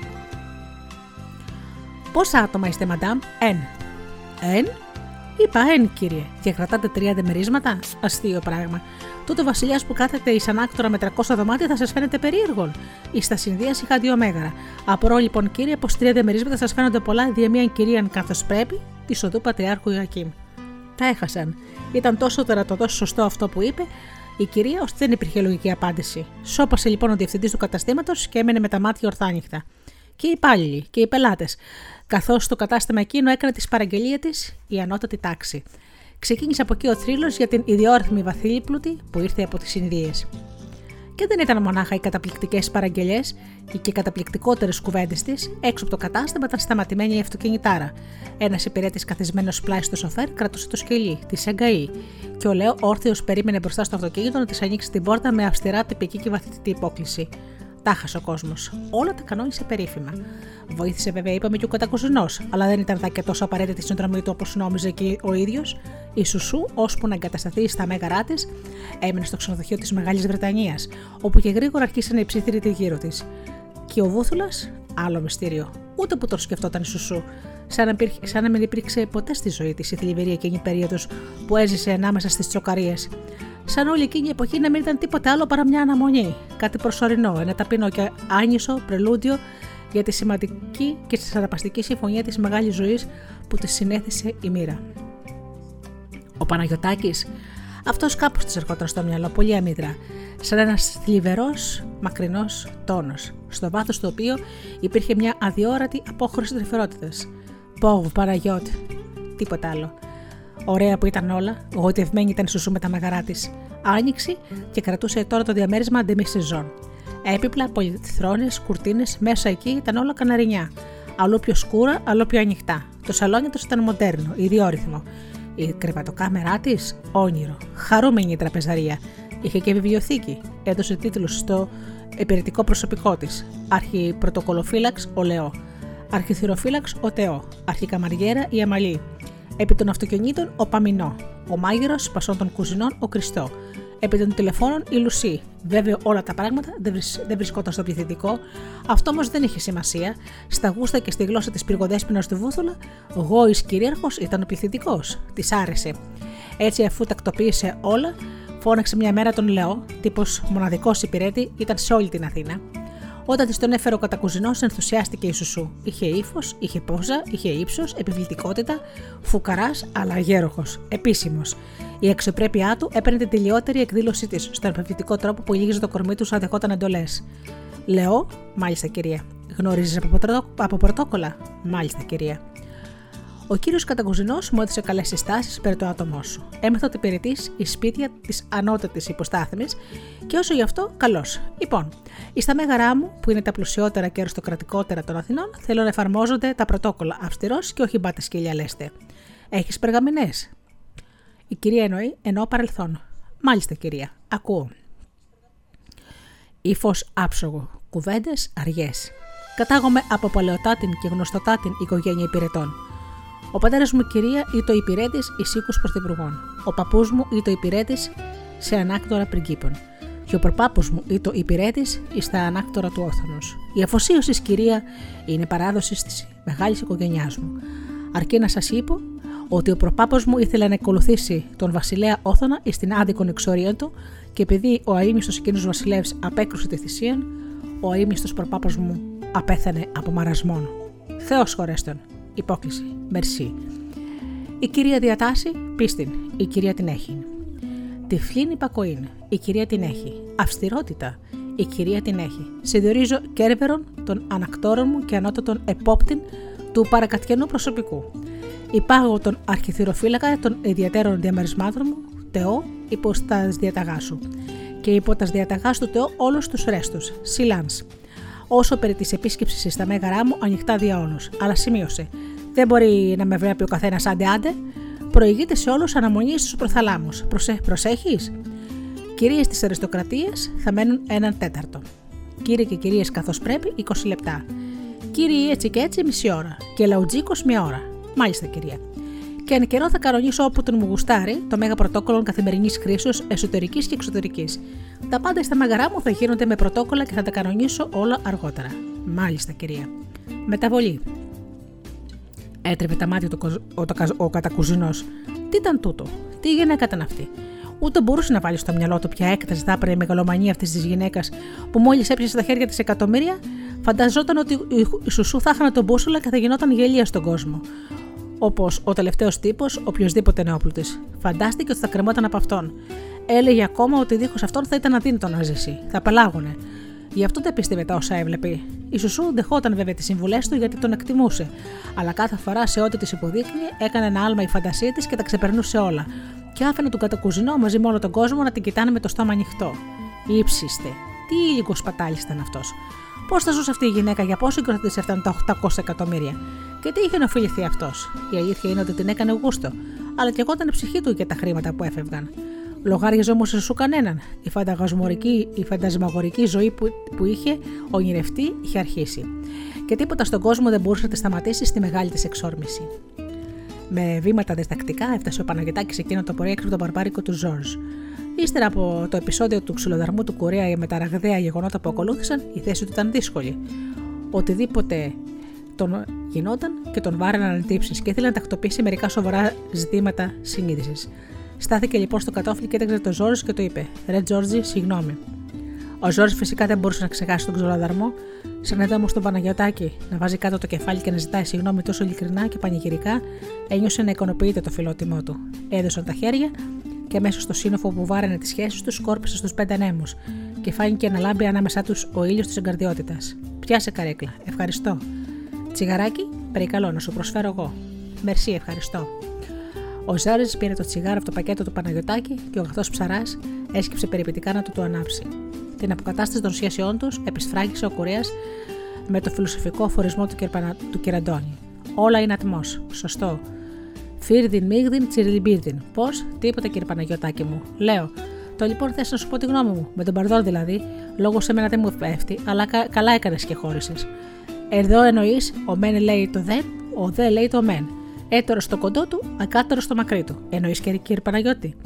Speaker 2: Πόσα άτομα είστε, μαντάμ, εν. Εν, είπα εν, κύριε, και κρατάτε τρία δεμερίσματα. Αστείο πράγμα. Τότε ο βασιλιάς που κάθεται εις ανάκτορα με 300 δωμάτια θα σας φαίνεται περίεργο. Η στα συνδύα είχα δύο μέγαρα. Απορώ λοιπόν, κύριε, πως τρία δεμερίσματα σας φαίνονται πολλά δια μια κυρία καθώς πρέπει, της οδού Πατριάρχου Ιωακήμ. Τα έχασαν. Ήταν τόσο τερατοδό σωστό αυτό που είπε, η κυρία, ώστε δεν υπήρχε λογική απάντηση. Σώπασε λοιπόν ο διευθυντής του καταστήματος και έμενε με τα μάτια ορθάνυχτα. Και οι υπάλληλοι και οι πελάτες καθώς το κατάστημα εκείνο έκανε τη παραγγελία της η ανώτατη τάξη. Ξεκίνησε από εκεί ο θρύλος για την ιδιόρυθμη βαθύλιπλουτη που ήρθε από τις Ινδίες. Και δεν ήταν μονάχα οι καταπληκτικές παραγγελίε και οι καταπληκτικότερες κουβέντες της, έξω από το κατάστημα ήταν σταματημένη η αυτοκινητάρα. Ένας υπηρέτης καθισμένος πλάι στο σοφέρ κρατούσε το σκελί, τη Εγκαή, και ο Λέο όρθιος περίμενε μπροστά στο αυτοκίνητο να της ανοίξει την πόρτα με αυστηρά τυπική και βαθύτητη υπόκληση. Τάχασε ο κόσμος. Όλα τα κανόνισε περίφημα. Βοήθησε βέβαια, είπαμε, και ο κατακουζινό, αλλά δεν ήταν και τόσο απαραίτητη συνδρομή του όπως νόμιζε και ο ίδιος. Η Σουσού, ώσπου να εγκατασταθεί στα μέγαρά της, έμεινε στο ξενοδοχείο της Μεγάλης Βρετανίας, όπου και γρήγορα αρχίσαν οι ψήθυροι γύρω της. Και ο Βούθουλας, άλλο μυστήριο, ούτε που το σκεφτόταν η Σουσού, σαν να, υπήρχε, σαν να μην υπήρξε ποτέ στη ζωή της η θλιβερή εκείνη περίοδος που έζησε ανάμεσα στις τσοκαρίες. Σαν όλη εκείνη η εποχή να μην ήταν τίποτε άλλο παρά μια αναμονή, κάτι προσωρινό, ένα ταπεινό και άνισο πρελούντιο για τη σημαντική και συναρπαστική συμφωνία της μεγάλης ζωής που τη συνέθεσε η μοίρα. Ο Παναγιωτάκης, αυτός κάπως της ερχόταν στο μυαλό, πολύ αμύδρα, σαν ένας θλιβερός, μακρινός τόνος, στο βάθος του οποίου υπήρχε μια αδιόρατη απόχρωση τρυφερότητας. Πόβ, Παναγιώτη, τίποτα άλλο. Ωραία που ήταν όλα, γοητευμένη ήταν σουσού με τα μεγαρά της. Άνοιξη και κρατούσε τώρα το διαμέρισμα αντιμή σεζόν. Έπιπλα, πολυθρόνες, κουρτίνες, μέσα εκεί ήταν όλα καναρινιά. Αλλού πιο σκούρα, αλλού πιο ανοιχτά. Το σαλόνι τους ήταν μοντέρνο, ιδιόρυθμο. Η κρεβατοκάμερά της, όνειρο. Χαρούμενη η τραπεζαρία. Είχε και βιβλιοθήκη. Έδωσε τίτλους στο υπηρετικό προσωπικό της. Αρχιπρωτοκολοφύλαξ ο Λεό. Αρχιθυροφύλαξ ο Τεό. Αρχικαμαριέρα η Αμαλή. Επί των αυτοκινήτων ο Παμινό. Ο μάγειρος πασών των κουζινών ο Κριστό επί των τηλεφώνων η Λουσί. Βέβαια, όλα τα πράγματα δεν βρισκόταν στο πληθυντικό, αυτό όμως δεν είχε σημασία. Στα γούστα και στη γλώσσα της πυργοδέσπινα του Βούθουλα, ο Γόης κυρίαρχος ήταν ο πληθυντικός. Της άρεσε. Έτσι, αφού τακτοποίησε όλα, φώναξε μια μέρα τον Λεό, τύπος μοναδικός υπηρέτη, ήταν σε όλη την Αθήνα. Όταν της τον έφερε ο κατακουζινός, ενθουσιάστηκε η Σουσού. Είχε ύφος, είχε πόζα, είχε ύψος, επιβλητικότητα, φουκαράς, αλλά γέροχος, επίσημος. Η αξιοπρέπειά του έπαιρνε την τελειότερη εκδήλωσή της, στον επιβλητικό τρόπο που λύγιζε το κορμί του σαν δεχόταν εντολές. Λέω, μάλιστα κυρία. Γνωρίζεις από πρωτόκολλα, μάλιστα κυρία. Ο κύριος Κατακουζινό μου έδωσε καλές συστάσεις περί το άτομό σου. Έμαθα ότι υπηρετείς η σπίτια της ανώτατης υποστάθμης και όσο γι' αυτό, καλώς. Λοιπόν, στα μέγαρά μου, που είναι τα πλουσιότερα και αριστοκρατικότερα των Αθηνών, θέλω να εφαρμόζονται τα πρωτόκολλα αυστηρός και όχι μπάτες σκυλιά λέστε. Έχεις περγαμηνές; Η κυρία εννοεί ενώ παρελθόν. Μάλιστα, κυρία. Ακούω. Ήφο άψογο. Κουβέντες αργές. Κατάγομαι από παλαιοτάτην και γνωστοτάτην οικογένεια υπηρετών. Ο πατέρας μου κυρία ή το υπηρέτης εισήκου πρωθυπουργών. Ο παππούς μου ή το υπηρέτης σε ανάκτορα πριγκίπων. Και ο προπάπο μου ή το υπηρέτης στα ανάκτορα του όθωνος. Η αφοσίωση κυρία είναι παράδοση της μεγάλης οικογένειάς μου. Αρκεί να σας είπω ότι ο προπάπο μου ήθελε να ακολουθήσει τον βασιλέα Όθωνα στην άδικον εξορία του και επειδή ο αίμιστο εκείνος βασιλεύς απέκρουσε τη θυσία, ο αίμιστο προπάπο μου απέθανε από μαρασμόν. Θεός χωρέστον. Υπόκληση. Μερσή. Η κυρία διατάσσει, πίστην. Η κυρία την έχει. Τυφλήν υπακοήν. Η κυρία την έχει. Αυστηρότητα. Η κυρία την έχει. Συνδιορίζω κέρβερον των ανακτόρων μου και ανώτατων επόπτην του παρακατιανού προσωπικού. Υπάγω τον αρχιθυροφύλακα των ιδιαίτερων διαμερισμάτων μου, Θεό, υπό τα διαταγά σου. Και υπό τα διαταγά του Θεό όλους τους ρέστους. Σιλάν όσο περί της επίσκεψης στα μέγαρά μου ανοιχτά διαόλου. Αλλά σημείωσε. Δεν μπορεί να με βλέπει ο καθένας άντε άντε. Προηγείται σε όλους αναμονής στους προθαλάμους. Προσε... Προσέχεις; Κυρίες της αριστοκρατίας θα μένουν έναν τέταρτο. Κύριοι και κυρίες καθώς πρέπει 20 λεπτά. Κύριοι έτσι και έτσι μισή ώρα. Και λαουτζίκος μία ώρα. Μάλιστα κυρία και εν καιρό θα κανονίσω όπου τον μου γουστάρει το μέγα πρωτόκολλο καθημερινής χρήσεως εσωτερικής και εξωτερικής. Τα πάντα στα μέγαρά μου θα γίνονται με πρωτόκολλα και θα τα κανονίσω όλα αργότερα. Μάλιστα, κυρία. Μεταβολή. Έτρεπε τα μάτια του ο, ο, ο κατακουζινός. Τι ήταν τούτο, τι γυναίκα ήταν αυτή; Ούτε μπορούσε να βάλει στο μυαλό του ποια έκταση θα έπαιρνε η μεγαλομανία αυτής της γυναίκας που μόλις έπιασε τα χέρια της εκατομμύρια, φανταζόταν ότι η Σουσού θα είχαν τον μπούσουλα και θα γινόταν γελία στον κόσμο όπως ο τελευταίος τύπος, οποιοδήποτε νεόπλουτης. Φαντάστηκε ότι θα κρεμόταν από αυτόν. Έλεγε ακόμα ότι δίχως αυτόν θα ήταν αδύνατο να ζήσει. Θα απελάγωνε. Γι' αυτό δεν πίστευε τα όσα έβλεπε. Η Σουσού δεχόταν βέβαια τις συμβουλές του γιατί τον εκτιμούσε. Αλλά κάθε φορά σε ό,τι της υποδείχνει έκανε ένα άλμα η φαντασία της και τα ξεπερνούσε όλα. Και άφηνε τον κατακουζινό μαζί με όλο τον κόσμο να την κοιτάνε με το στόμα ανοιχτό. Ήψιστε. Τι ήλικος πατάλης ήταν αυτός. Πώς θα ζούσε αυτή η γυναίκα, για πόσο και της έφτανε τα 800 εκατομμύρια. Και τι είχε να οφειληθεί αυτός. Η αλήθεια είναι ότι την έκανε γούστο, αλλά και εγώ ήταν ψυχή του για τα χρήματα που έφευγαν. Λογάριαζε όμως σου κανέναν. Η φαντασμαγορική, η φαντασμαγορική ζωή που, που είχε ονειρευτεί είχε αρχίσει. Και τίποτα στον κόσμο δεν μπορούσε να τη σταματήσει στη μεγάλη της εξόρμηση. Με βήματα διστακτικά έφτασε ο Παναγετάκη εκείνο το πρωί έξω από τον μπαρμπάρικο του Ζόρζ. Ύστερα από το επεισόδιο του ξυλοδαρμού του Κορέα με τα ραγδαία γεγονότα που ακολούθησαν, η θέση του ήταν δύσκολη. Οτιδήποτε τον γινόταν και τον βάρεναν τύψεις και ήθελε να τακτοποιήσει μερικά σοβαρά ζητήματα συνείδησης. Στάθηκε λοιπόν στο κατόφλι και έτρεξε τον Ζόρζ και το είπε: Ρε Τζόρτζι, συγγνώμη. Ο Ζόρζ φυσικά δεν μπορούσε να ξεχάσει τον ξυλοδαρμό, σαν εδώ όμως τον Παναγιωτάκη να βάζει κάτω το κεφάλι και να ζητάει συγγνώμη τόσο ειλικρινά και πανηγυρικά, ένιωσε να ικανοποιείται το φιλότιμό του. Έδωσαν τα χέρια και μέσα στο σύνοφο που βάραινε τις σχέσεις τους σκόρπισε στους πέντε νέμους και φάνηκε να λάμπει ανάμεσά τους ο ήλιος της εγκαρδιότητας. Πιάσε καρέκλα. Ευχαριστώ. Τσιγαράκι, περικαλώ να σου προσφέρω εγώ. Μερσή, ευχαριστώ. Ο Ζάρι πήρε το τσιγάρο από το πακέτο του Παναγιωτάκη και ο γαθός ψαράς έσκυψε περιπετικά να του το ανάψει. Την αποκατάσταση των σχέσεών τους επισφράγγισε ο Κουρέας με το φιλοσοφικό αφορισμό του, Κερπανα... του Κυραντώνη. Όλα είναι ατμός. Σωστό. Φίρδιν, μίγδιν, τσιριλιμπίρδιν. Πώς, τίποτα κύριε Παναγιωτάκη μου. Λέω. Το λοιπόν θες να σου πω τη γνώμη μου, με τον παρδόν δηλαδή, λόγω σε μένα δεν μου πέφτει, αλλά κα... καλά έκανες και χώρισες. Εδώ εννοείς, ο μεν λέει το δεν, ο δε λέει το μεν. Έτερο στο κοντό του, ακάτερο στο μακρύ του. Εννοείς και κύριε Παναγιώτη.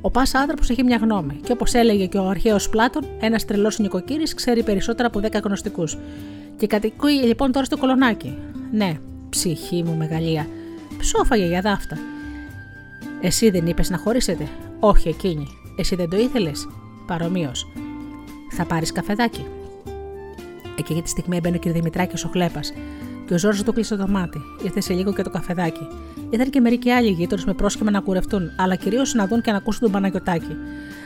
Speaker 2: Ο πα άνθρωπος έχει μια γνώμη, και όπως έλεγε και ο αρχαίος Πλάτων, ένας τρελός νοικοκύρης ξέρει περισσότερα από 10 γνωστικούς. Και κατοικεί λοιπόν τώρα στο κολονάκι. Ναι, ψυχή μου μεγαλεία. Ψόφαγε για δάφτα. Εσύ δεν είπες να χωρίσετε; Όχι εκείνη. Εσύ δεν το ήθελες; Παρομοίως. Θα πάρεις καφεδάκι. Εκείνη τη στιγμή έμπαινε ο κ. Δημητράκης ο Χλέπας και ο Ζόρζος του κλείσε το μάτι. Ήρθε σε λίγο και το καφεδάκι. Ήταν και μερικοί άλλοι γείτονες με πρόσχημα να κουρευτούν, αλλά κυρίως να δουν και να ακούσουν τον Παναγιοτάκη.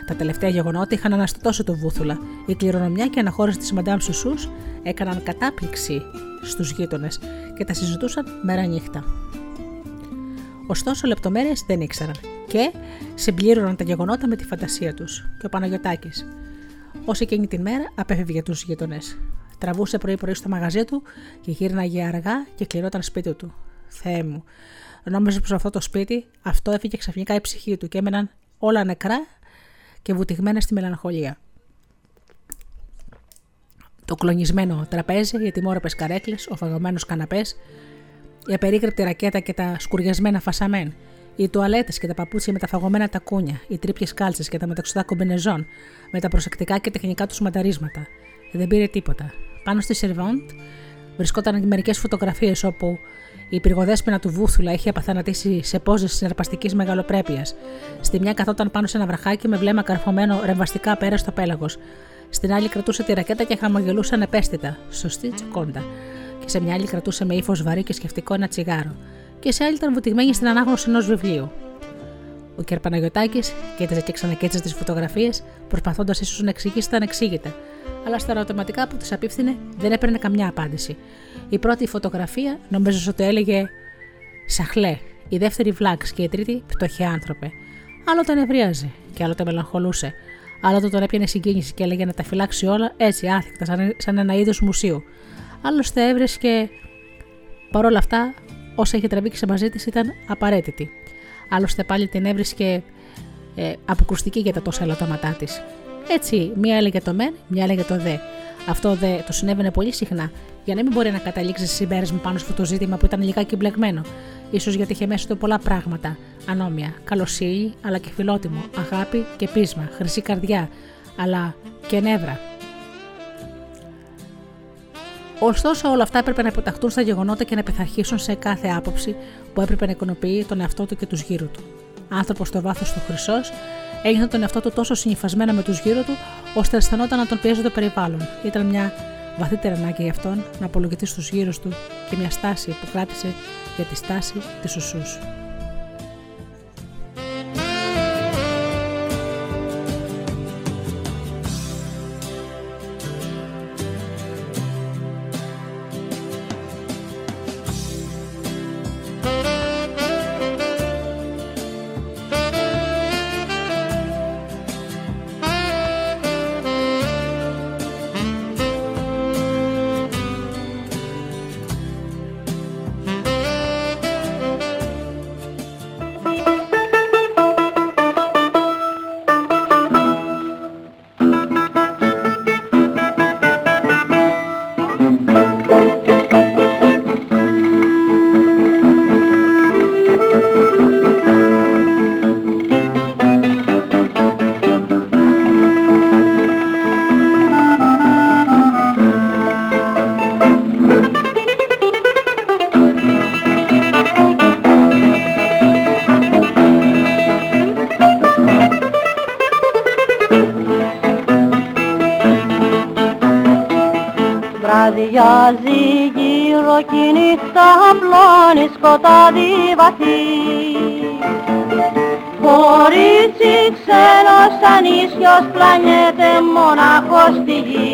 Speaker 2: Τα τελευταία γεγονότα είχαν αναστατώσει το βούθουλα. Η κληρονομιά και η αναχώρηση της Μαντάμ Σουσούς έκαναν κατάπληξη στους γείτονες και τα συζητούσαν μέρα νύχτα. Ωστόσο, λεπτομέρειες δεν ήξεραν και συμπλήρωναν τα γεγονότα με τη φαντασία τους. Και ο Παναγιοτάκη, ως εκείνη τη μέρα, απέφευγε τους γείτονες. Τραβούσε πρωί-πρωί στο μαγαζί του και γύρναγε αργά και κλεινόταν σπίτι του. Θεέ μου, νόμιζε πως αυτό το σπίτι, αυτό έφυγε ξαφνικά η ψυχή του και έμεναν όλα νεκρά και βουτυγμένα στη μελαγχολία. Το κλονισμένο τραπέζι, οι τιμόρροπες καρέκλες, ο φαγωμένος καναπές, η απερίγραπτη ρακέτα και τα σκουριασμένα φασαμέν, οι τουαλέτες και τα παπούτσια με τα φαγωμένα τακούνια, οι τρίπιε κάλτσες και τα μεταξωτά κομπενεζόν, με τα προσεκτικά και τεχνικά τους μανταρίσματα. Δεν πήρε τίποτα. Πάνω στη σερβόντ βρισκόταν μερικές φωτογραφίες όπου η πυργοδέσπινα του Βούθουλα είχε απαθανατήσει σε πόζες συναρπαστικής μεγαλοπρέπειας. Στη μια καθόταν πάνω σε ένα βραχάκι με βλέμμα καρφωμένο ρεμβαστικά πέρα στο πέλαγος. Στην άλλη κρατούσε τη ρακέτα και χαμογελούσε ανεπαίσθητα, σωστή τσοκόντα. Και σε μια άλλη κρατούσε με ύφος βαρύ και σκεφτικό ένα τσιγάρο. Και σε άλλη ήταν βουτυγμένη στην ανάγνωση ενός βιβλίου. Ο κ. Παναγιοτάκη κοίταζε και ξανακέτσε τις φωτογραφίες, προσπαθώντας ίσως να εξηγήσει τα ανεξήγητα, αλλά στα ερωτηματικά που της απίφθινε δεν έπαιρνε καμιά απάντηση. Η πρώτη φωτογραφία νομίζω ότι έλεγε Σαχλέ, η δεύτερη βλάξ και η τρίτη πτωχέ άνθρωπε. Άλλο τον ευρίαζε και άλλο τον μελαγχολούσε. Άλλο τον έπιανε συγκίνηση και έλεγε να τα φυλάξει όλα έτσι άθικτα, σαν ένα είδος μουσείου. Άλλωστε έβρεσκε παρόλα αυτά όσα είχε τραβήξει μαζί της ήταν απαραίτητη. Άλλωστε πάλι την έβρισκε ε, αποκρουστική για τα τόσα ελαττώματά της. Έτσι, μία έλεγε το μεν, μία έλεγε το δε. Αυτό δε το συνέβαινε πολύ συχνά, για να μην μπορεί να καταλήξει σε συμπέρασμα πάνω στο ζήτημα που ήταν λιγάκι μπλεγμένο. σω γιατί είχε μέσα του πολλά πράγματα. Ανώμια, καλοσύνη, αλλά και φιλότιμο, αγάπη και πείσμα, χρυσή καρδιά, αλλά και νεύρα. Ωστόσο, όλα αυτά έπρεπε να υποταχθούν στα γεγονότα και να πειθαρχήσουν σε κάθε άποψη που έπρεπε να ικανοποιεί τον εαυτό του και τους γύρω του. Άνθρωπος στο βάθος του χρυσός, έγινε τον εαυτό του τόσο συνυφασμένα με τους γύρω του, ώστε αισθανόταν να τον πιέζει το περιβάλλον. Ήταν μια βαθύτερη ανάγκη για αυτόν να απολογηθεί στους γύρους του και μια στάση που κράτησε για τη στάση της ουσούς.
Speaker 8: Σκοτάδι βαθύ Κορίτσι ξένος ανίσιος πλανιέται μονάχος στη γη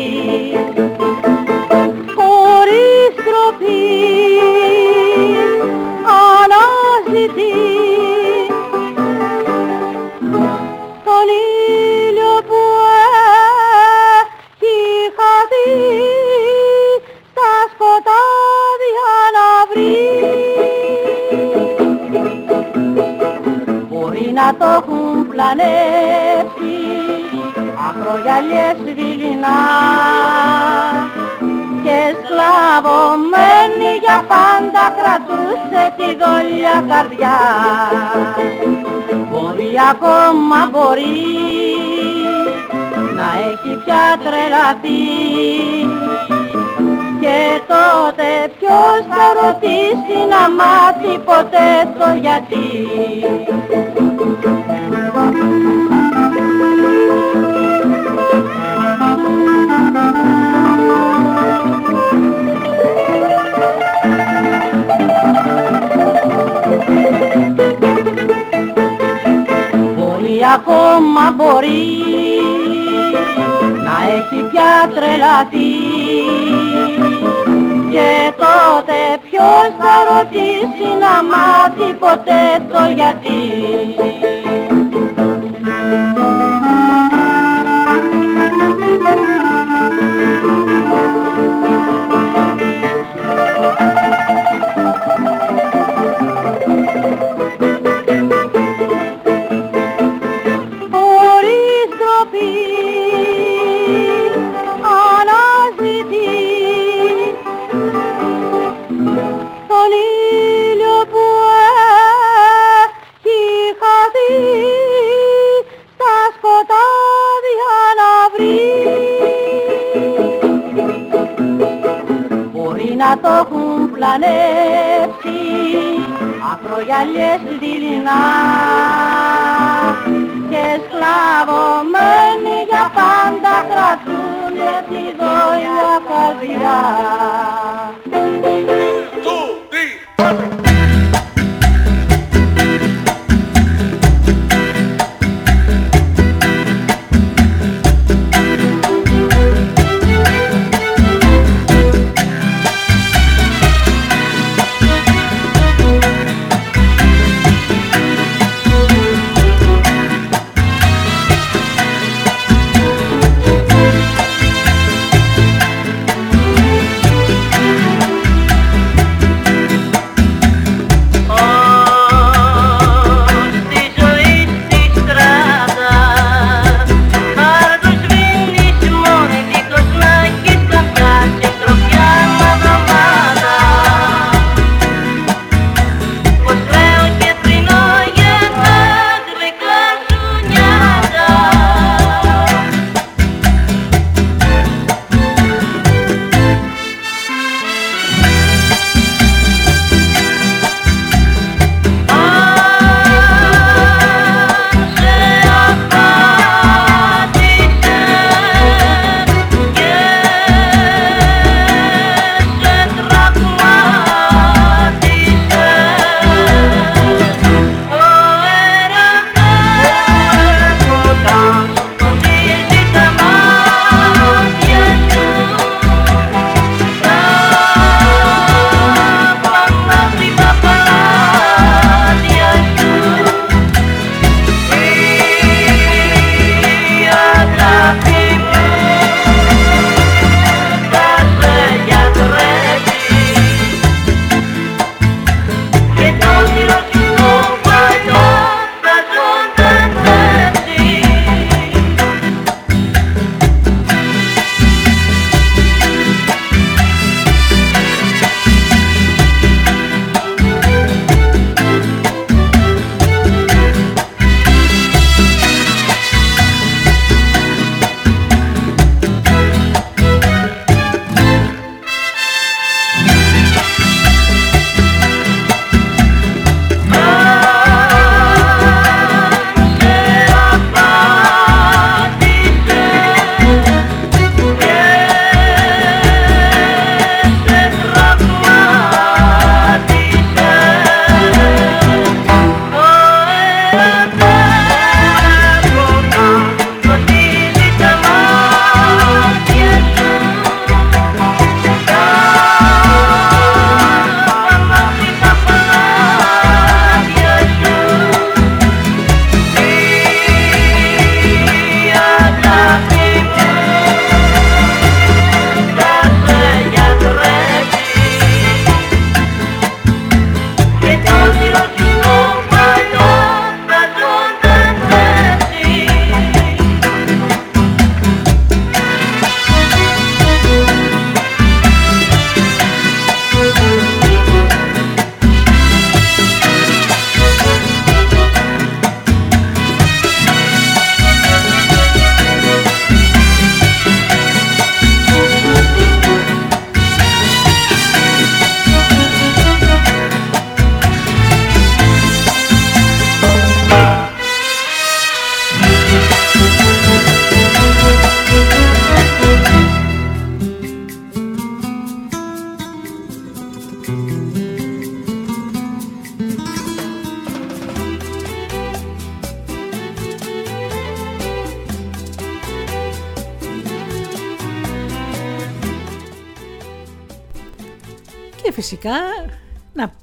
Speaker 8: σκλαβωμένη για πάντα κρατούσε τη δόλια καρδιά μπορεί ακόμα μπορεί να έχει πια τρελαθεί και τότε ποιος θα ρωτήσει να μάθει ποτέ το γιατί. Ακόμα μπορεί να έχει πια τρελαθεί. Και τότε ποιος θα ρωτήσει να μάθει ποτέ το γιατί έχουν πλανέψει ακρογιαλιές δειλινά και σκλαβωμένοι για πάντα κρατούνε τη δόλια καρδιά.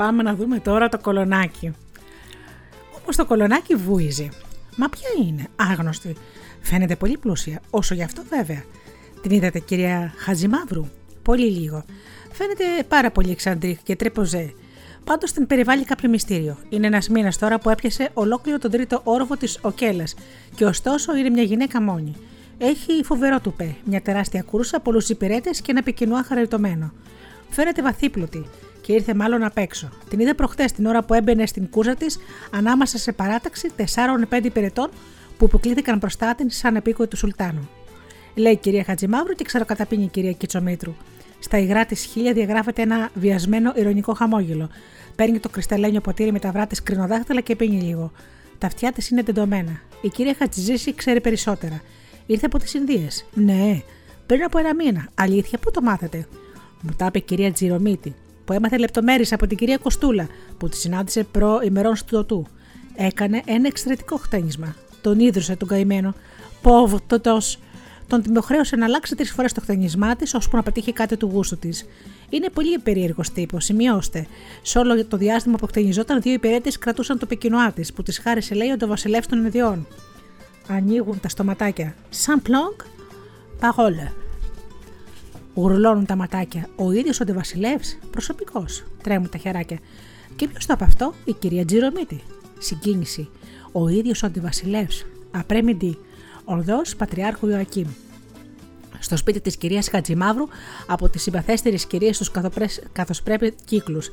Speaker 2: Πάμε να δούμε τώρα το κολονάκι. Όμως το κολονάκι βούιζε. Μα ποια είναι, άγνωστη. Φαίνεται πολύ πλούσια, όσο γι' αυτό βέβαια. Την είδατε κυρία Χαζημαύρου; Πολύ λίγο. Φαίνεται πάρα πολύ εξαντρίκ και τρέποζε. Πάντως την περιβάλλει κάποιο μυστήριο. Είναι ένας μήνας τώρα που έπιασε ολόκληρο τον τρίτο όροφο της Οκέλας και ωστόσο είναι μια γυναίκα μόνη. Έχει φοβερό τουπέ, μια τεράστια κούρσα, πολλούς υπηρέτες και ένα πικινουά χαριτωμένο. Φαίνεται βαθύπλουτη και ήρθε μάλλον απ' έξω. Την είδε προχτές την ώρα που έμπαινε στην κούρσα της ανάμεσα σε παράταξη 4-5 υπηρετών που υποκλήθηκαν μπροστά την σαν επίκοη του Σουλτάνου. Λέει η κυρία Χατζημαύρου και ξεροκαταπίνει η κυρία Κιτσομήτρου. Στα υγρά της χίλια διαγράφεται ένα βιασμένο ηρωνικό χαμόγελο. Παίρνει το κρυσταλλένιο ποτήρι με τα βράτη κρινοδάχτυλα και πίνει λίγο. Τα αυτιά της είναι τεντωμένα. Η κυρία Χατζηζήση ξέρει περισσότερα. Ήρθε από τις Ινδίες. Ναι, πριν από ένα μήνα. Αλήθεια, πού το μάθετε. Μου τα είπε η κυρία Τζιρομίτη, που έμαθε λεπτομέρειες από την κυρία Κοστούλα, που τη συνάντησε προ ημερών του Τωτού. Έκανε ένα εξαιρετικό χτένισμα. Τον ίδρυσε τον καημένο. Πόβ, τον υποχρέωσε να αλλάξει τρεις φορές το χτενισμά της, ώσπου να πετύχει κάτι του γούστου της. Είναι πολύ περίεργο τύπος, σημειώστε. Σε όλο το διάστημα που χτενιζόταν, δύο υπηρέτες κρατούσαν το πεκινοά της, που της χάρισε, λέει, ο βασιλεύ των ιδιών. Ανοίγουν τα στοματάκια. Σαν πλόγκ, παγόλε. Γουρλώνουν τα ματάκια. Ο ίδιος ο Ντεβασιλεύ, προσωπικός. Τρέμουν τα χεράκια. Και ποιος το από αυτό, η κυρία Τζιρομίτη. Συγκίνηση. Ο ίδιος ο Αντιβασιλεύ. Απρέμιντη. Ορδός Πατριάρχου Ιωακήμ. Στο σπίτι της κυρίας Χατζημαύρου από τις συμπαθέστερες κυρίες τους καθώ πρέπει κύκλους.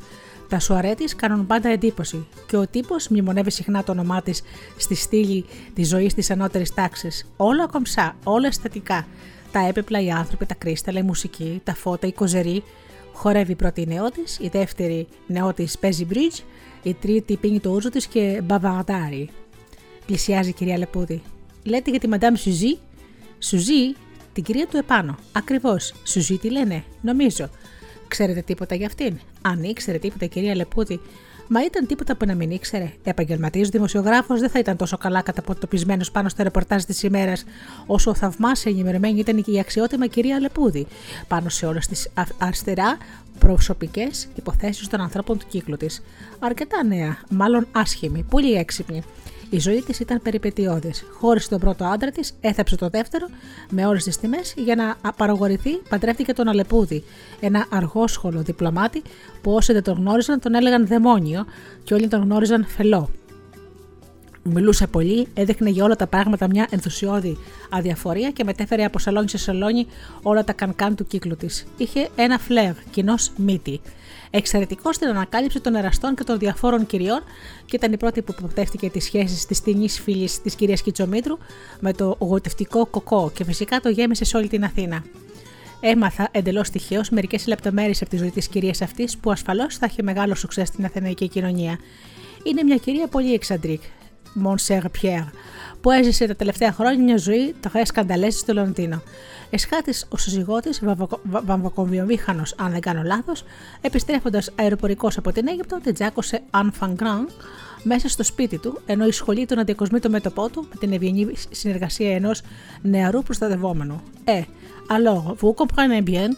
Speaker 2: Τα σουαρέ τη κάνουν πάντα εντύπωση και ο τύπος μνημονεύει συχνά το όνομά της στη στήλη της ζωής της ανώτερης τάξης. Όλα κομψά, όλα αισθητικά. Τα έπεπλα, οι άνθρωποι, τα κρίσταλα, η μουσική, τα φώτα, η κοζερή. Χορεύει η πρώτη νεότη, η δεύτερη νεότη παίζει bridge, η τρίτη πίνει το ούζο της και μπαβαρδάρει. Πλησιάζει η κυρία Λεπούδη. Λέτε για τη Μαντάμ Σουζή. Σουζή, την κυρία του επάνω. Ακριβώς. Σουζή τι λένε, νομίζω. Ξέρετε τίποτα για αυτήν; Αν ήξερε τίποτα η κυρία Λεπούδη, Μα ήταν τίποτα που να μην ήξερε. Επαγγελματίο δημοσιογράφος δεν θα ήταν τόσο καλά καταποτοπισμένος πάνω στο ρεπορτάζ της ημέρας, όσο θαυμάσια ενημερωμένη ήταν και η αξιότιμα κυρία Λεπούδη, πάνω σε όλε τι αριστερά προσωπικές υποθέσεις των ανθρώπων του κύκλου της. Αρκετά νέα, μάλλον άσχημη, πολύ έξυπνη. Η ζωή της ήταν περιπετειώδης. Χώρισε τον πρώτο άντρα της, έθεψε το δεύτερο με όλες τις τιμές για να παραγωγηθεί, παντρεύτηκε τον Αλεπούδη, ένα αργόσχολο διπλωμάτη που όσοι δεν τον γνώριζαν τον έλεγαν δαιμόνιο και όλοι τον γνώριζαν φελό. Μιλούσε πολύ, έδειχνε για όλα τα πράγματα μια ενθουσιώδη αδιαφορία και μετέφερε από σαλόνι σε σαλόνι όλα τα κανκάν του κύκλου της. Είχε ένα φλερ, κοινός μύτη. Εξαιρετικό στην ανακάλυψη των εραστών και των διαφόρων κυριών και ήταν η πρώτη που υποπτεύτηκε τις σχέσεις της ταινής φίλης της κυρίας Κιτσομήτρου με το γοητευτικό κοκό και φυσικά το γέμισε σε όλη την Αθήνα. Έμαθα εντελώς τυχαίως μερικές λεπτομέρειες από τη ζωή της κυρίας αυτής που ασφαλώς θα έχει μεγάλο σουξέ στην αθηναϊκή κοινωνία. Είναι μια κυρία πολύ εξαντρίκ, Μονσέρ Πιέρ, που έζησε τα τελευταία χρόνια μια ζωή τρε σκανταλέζη στο Λονδίνο. Εσχάτης ο σύζυγό τη, βαμβακομβιομήχανο, αν δεν κάνω λάθος, επιστρέφοντας αεροπορικός από την Αίγυπτο, την τζάκωσε αν φαγκράν μέσα στο σπίτι του, ενώ η σχολή του να διακοσμεί το μέτωπό του με την ευγενή συνεργασία ενός νεαρού προστατευόμενου. Ε, alors, vous comprenez bien,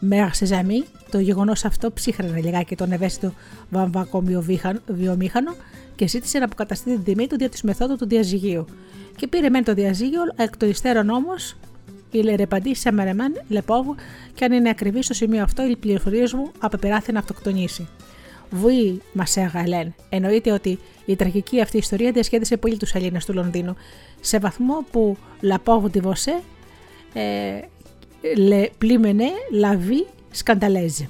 Speaker 2: mère ses amis, το γεγονός αυτό ψύχρανε λιγάκι τον ευαίσθητο βαμβακομβιομήχανο και ζήτησε να αποκαταστεί την τιμή του δια της μεθόδου του διαζυγίου. Και πήρε μεν το διαζύγιο, εκ των υστέρων όμως η λερεπαντή σε μερεμέν λεπόβου και αν είναι ακριβή στο σημείο αυτό, οι πληροφορίες μου απεπεράθη να αυτοκτονήσει. Βουή, μα Ελέν. Εννοείται ότι η τραγική αυτή ιστορία διασχέδισε πολύ τους Έλληνες του Λονδίνου, σε βαθμό που λαπόβου τη Βοσέ ε, λε πλήμενε λαβή σκανταλέζε.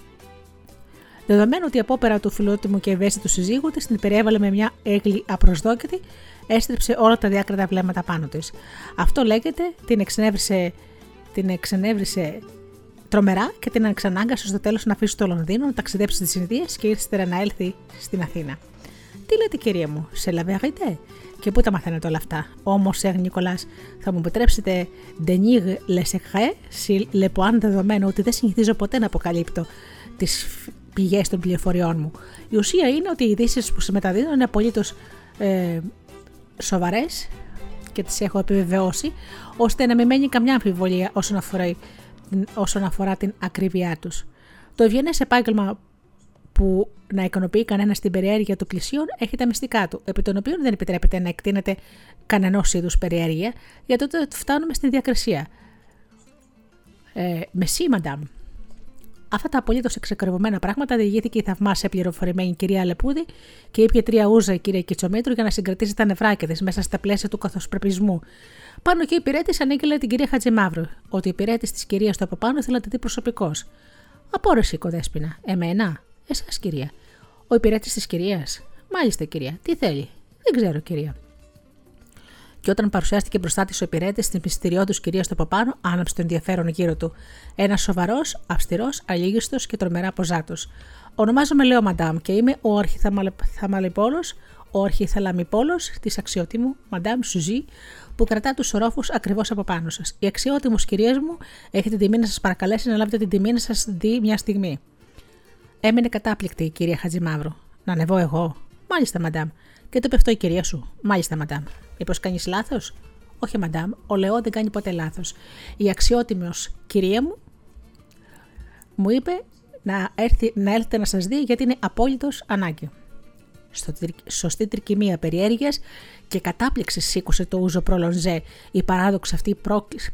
Speaker 2: Δεδομένου ότι η απόπερα του φιλότιμου και ευαίσθητου συζύγου της την περιέβαλε με μια έγκλη απροσδόκητη, έστριψε όλα τα διάκριτα βλέμματα πάνω της. Αυτό λέγεται την εξενέβρισε την εξενέβρισε τρομερά και την εξανάγκασε στο τέλος να αφήσει το Λονδίνο, να ταξιδέψει στι Ινδίες και ύστερα να έλθει στην Αθήνα. Τι λέτε, κυρία μου, σε λαβέγετε και πού τα μαθαίνετε όλα αυτά; Όμως, Σερ Νικολάς, θα μου επιτρέψετε ντενίγ le secret, si le point δεδομένο ότι δεν συνηθίζω ποτέ να αποκαλύπτω τις πηγές των πληροφοριών μου. Η ουσία είναι ότι οι ειδήσεις που συμμεταδίδω είναι απολύτως ε, σοβαρές και τις έχω επιβεβαιώσει, ώστε να μην μένει καμιά αμφιβολία όσον αφορά, όσον αφορά την ακρίβειά τους. Το ευγενές επάγγελμα που να ικανοποιεί κανένας την περιέργεια του πλησίων έχει τα μυστικά του, επί των οποίων δεν επιτρέπεται να εκτείνεται κανένα είδους περιέργεια, για τότε φτάνουμε στη διακρισία. Ε, Μεσή, μαντάμ. Αυτά τα απολύτως εξεκρεβωμένα πράγματα διηγήθηκε η θαυμάσια πληροφορημένη κυρία Λεπούδη και ήπια τρία ούζα η κυρία Κιτσομήτρου για να συγκρατήσει τα νευράκια τη μέσα στα πλαίσια του καθοσπρεπισμού. Πάνω και η υπηρέτης ανήγγειλε την κυρία Χατζημαύρου, ότι η υπηρέτης της κυρίας του από πάνω θέλατε τι προσωπικός. Απόρρεση, κοδέσπινα. Εμένα. Εσάς, κυρία. Ο υπηρέτης της κυρίας. Μάλιστα, κυρία. Τι θέλει. Δεν ξέρω, κυρία. Και όταν παρουσιάστηκε μπροστά της ο υπηρέτης τη μυστηριώδους κυρία του πάνω, άναψε το ενδιαφέρον γύρω του. Ένας σοβαρός, αυστηρός, αλήγιστο και τρομερά ποζάτο. Ονομάζομαι Λέω Μαντάμ και είμαι ο αρχιθαμαλιπόλο, ο αρχιθαλαμιπόλος της αξιότιμου Μαντάμ Σουζή, που κρατά τους ορόφους ακριβώς από πάνω σας. Οι αξιότιμους κυρίες μου, έχετε την τιμή να σας παρακαλέσει να λάβετε την τιμή να σας δει μια στιγμή. Έμεινε κατάπληκτη η κυρία Χατζημαύρο. Να ανεβώ εγώ. Μάλιστα, μαντάμ. Και το πεφτό η κυρία σου. Μάλιστα, μαντάμ. Μήπως κάνεις λάθος; Όχι, μαντάμ. Ο Λεό δεν κάνει ποτέ λάθος. Η αξιότιμος κυρία μου μου είπε να, έρθει, να έλθετε να σας δει γιατί είναι απόλυτος ανάγκη. Στο, σωστή τρικυμία περιέργειας και κατάπληξη σήκωσε το ούζο προλονζέ η παράδοξη αυτή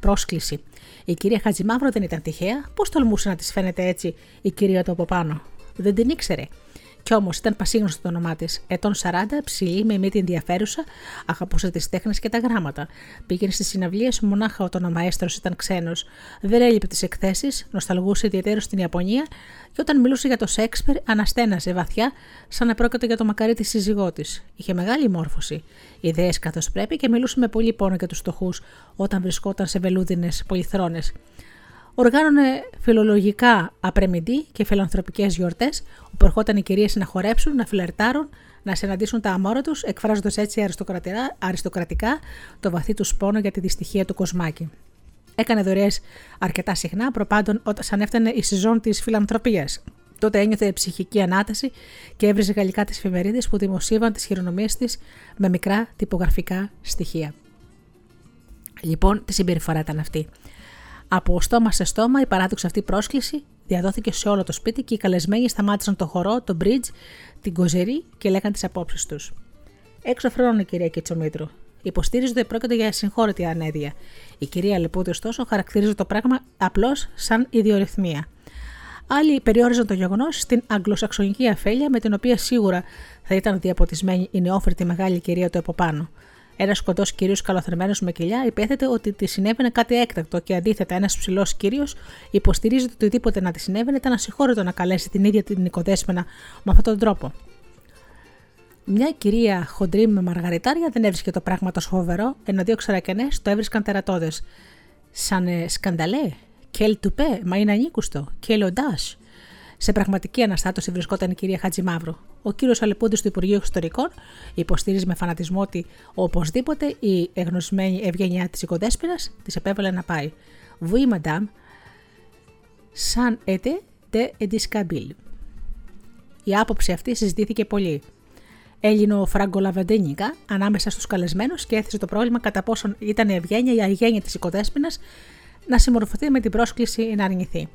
Speaker 2: πρόσκληση. Η κυρία Χατζημαύρο δεν ήταν τυχαία. Πώς τολμούσε να της φαίνεται έτσι η κυρία του από πάνω; Δεν την ήξερε. Κι όμως ήταν πασίγνωστο το όνομά της. Ετών 40, ψηλή, με μύτη ενδιαφέρουσα, αγαπούσε τις τέχνες και τα γράμματα. Πήγαινε στις συναυλίες μονάχα όταν ο μαέστρος ήταν ξένος. Δεν έλειπε τις εκθέσεις, νοσταλγούσε ιδιαίτερο στην Ιαπωνία και όταν μιλούσε για το Σέξπερ, αναστένασε βαθιά, σαν να πρόκειται για το μακαρί της σύζυγό της. Είχε μεγάλη μόρφωση. Ιδέες καθώς πρέπει και μιλούσε με πολύ πόνο για τους φτωχού όταν βρισκόταν σε βελούδινες πολυθρόνες οργάνωνε φιλολογικά απρεμιντή και φιλανθρωπικές γιορτές, όπου ερχόταν οι κυρίες να χορέψουν, να φλερτάρουν, να συναντήσουν τα αμόρα τους, εκφράζοντας έτσι αριστοκρατικά το βαθύ τους πόνο για τη δυστυχία του κοσμάκη. Έκανε δωρεές αρκετά συχνά, προπάντων όταν έφτανε η σεζόν της φιλανθρωπίας. Τότε ένιωθε ψυχική ανάταση και έβριζε γαλλικά τις εφημερίδες που δημοσίευαν τις χειρονομίες της με μικρά τυπογραφικά στοιχεία. Λοιπόν, τι συμπεριφορά ήταν αυτή; Από στόμα σε στόμα η παράδοξη αυτή πρόσκληση διαδόθηκε σε όλο το σπίτι και οι καλεσμένοι σταμάτησαν το χορό, το bridge, την κοζερή και λέγαν τις απόψεις τους. Έξω φρόνη, κυρία Κιτσομήτρου. Υποστήριζε ότι πρόκειται για συγχώρητη ανέδεια. Η κυρία Λεπούδη, ωστόσο, χαρακτηρίζει το πράγμα απλώς σαν ιδιορυθμία. Άλλοι περιόριζαν το γεγονός στην αγγλοσαξονική αφέλεια με την οποία σίγουρα θα ήταν διαποτισμένη η νεόφερτη μεγάλη κυρία του από πάνω. Ένας κοντός κύριος καλοθερμένο με κοιλιά υπέθετε ότι τη συνέβαινε κάτι έκτακτο και αντίθετα ένας ψηλός κύριος υποστηρίζει ότι οτιδήποτε να τη συνέβαινε ήταν ασυγχώρητο να καλέσει την ίδια την οικοδέσμενα με αυτόν τον τρόπο. Μια κυρία χοντρή με μαργαριτάρια δεν έβρισκε το πράγμα τόσο φοβερό, ενώ δύο ξερακενές το έβρισκαν τερατώδες. Σαν ε, σκανταλέ, κέλ τουπέ, μα είναι ανήκουστο, κέλ οντάς. Σε πραγματική αναστάτωση βρισκόταν η κυρία Χατζημαύρου. Ο κύριος Αλεπούντη του Υπουργείου Εξωτερικών υποστήριζε με φανατισμό ότι οπωσδήποτε η εγνωσμένη ευγένειά της οικοδέσποινα της επέβαλε να πάει. Βουή, μαντάμ, σαν έτε τε εντισκαμπίλ. Η άποψη αυτή συζητήθηκε πολύ. Έλληνο φραγκολαβεντένικα ανάμεσα στους καλεσμένους και έθεσε το πρόβλημα κατά πόσον ήταν η ευγένεια ή η αγένεια της οικοδέσποινα να συμμορφωθεί με την πρόσκληση να αρνηθεί.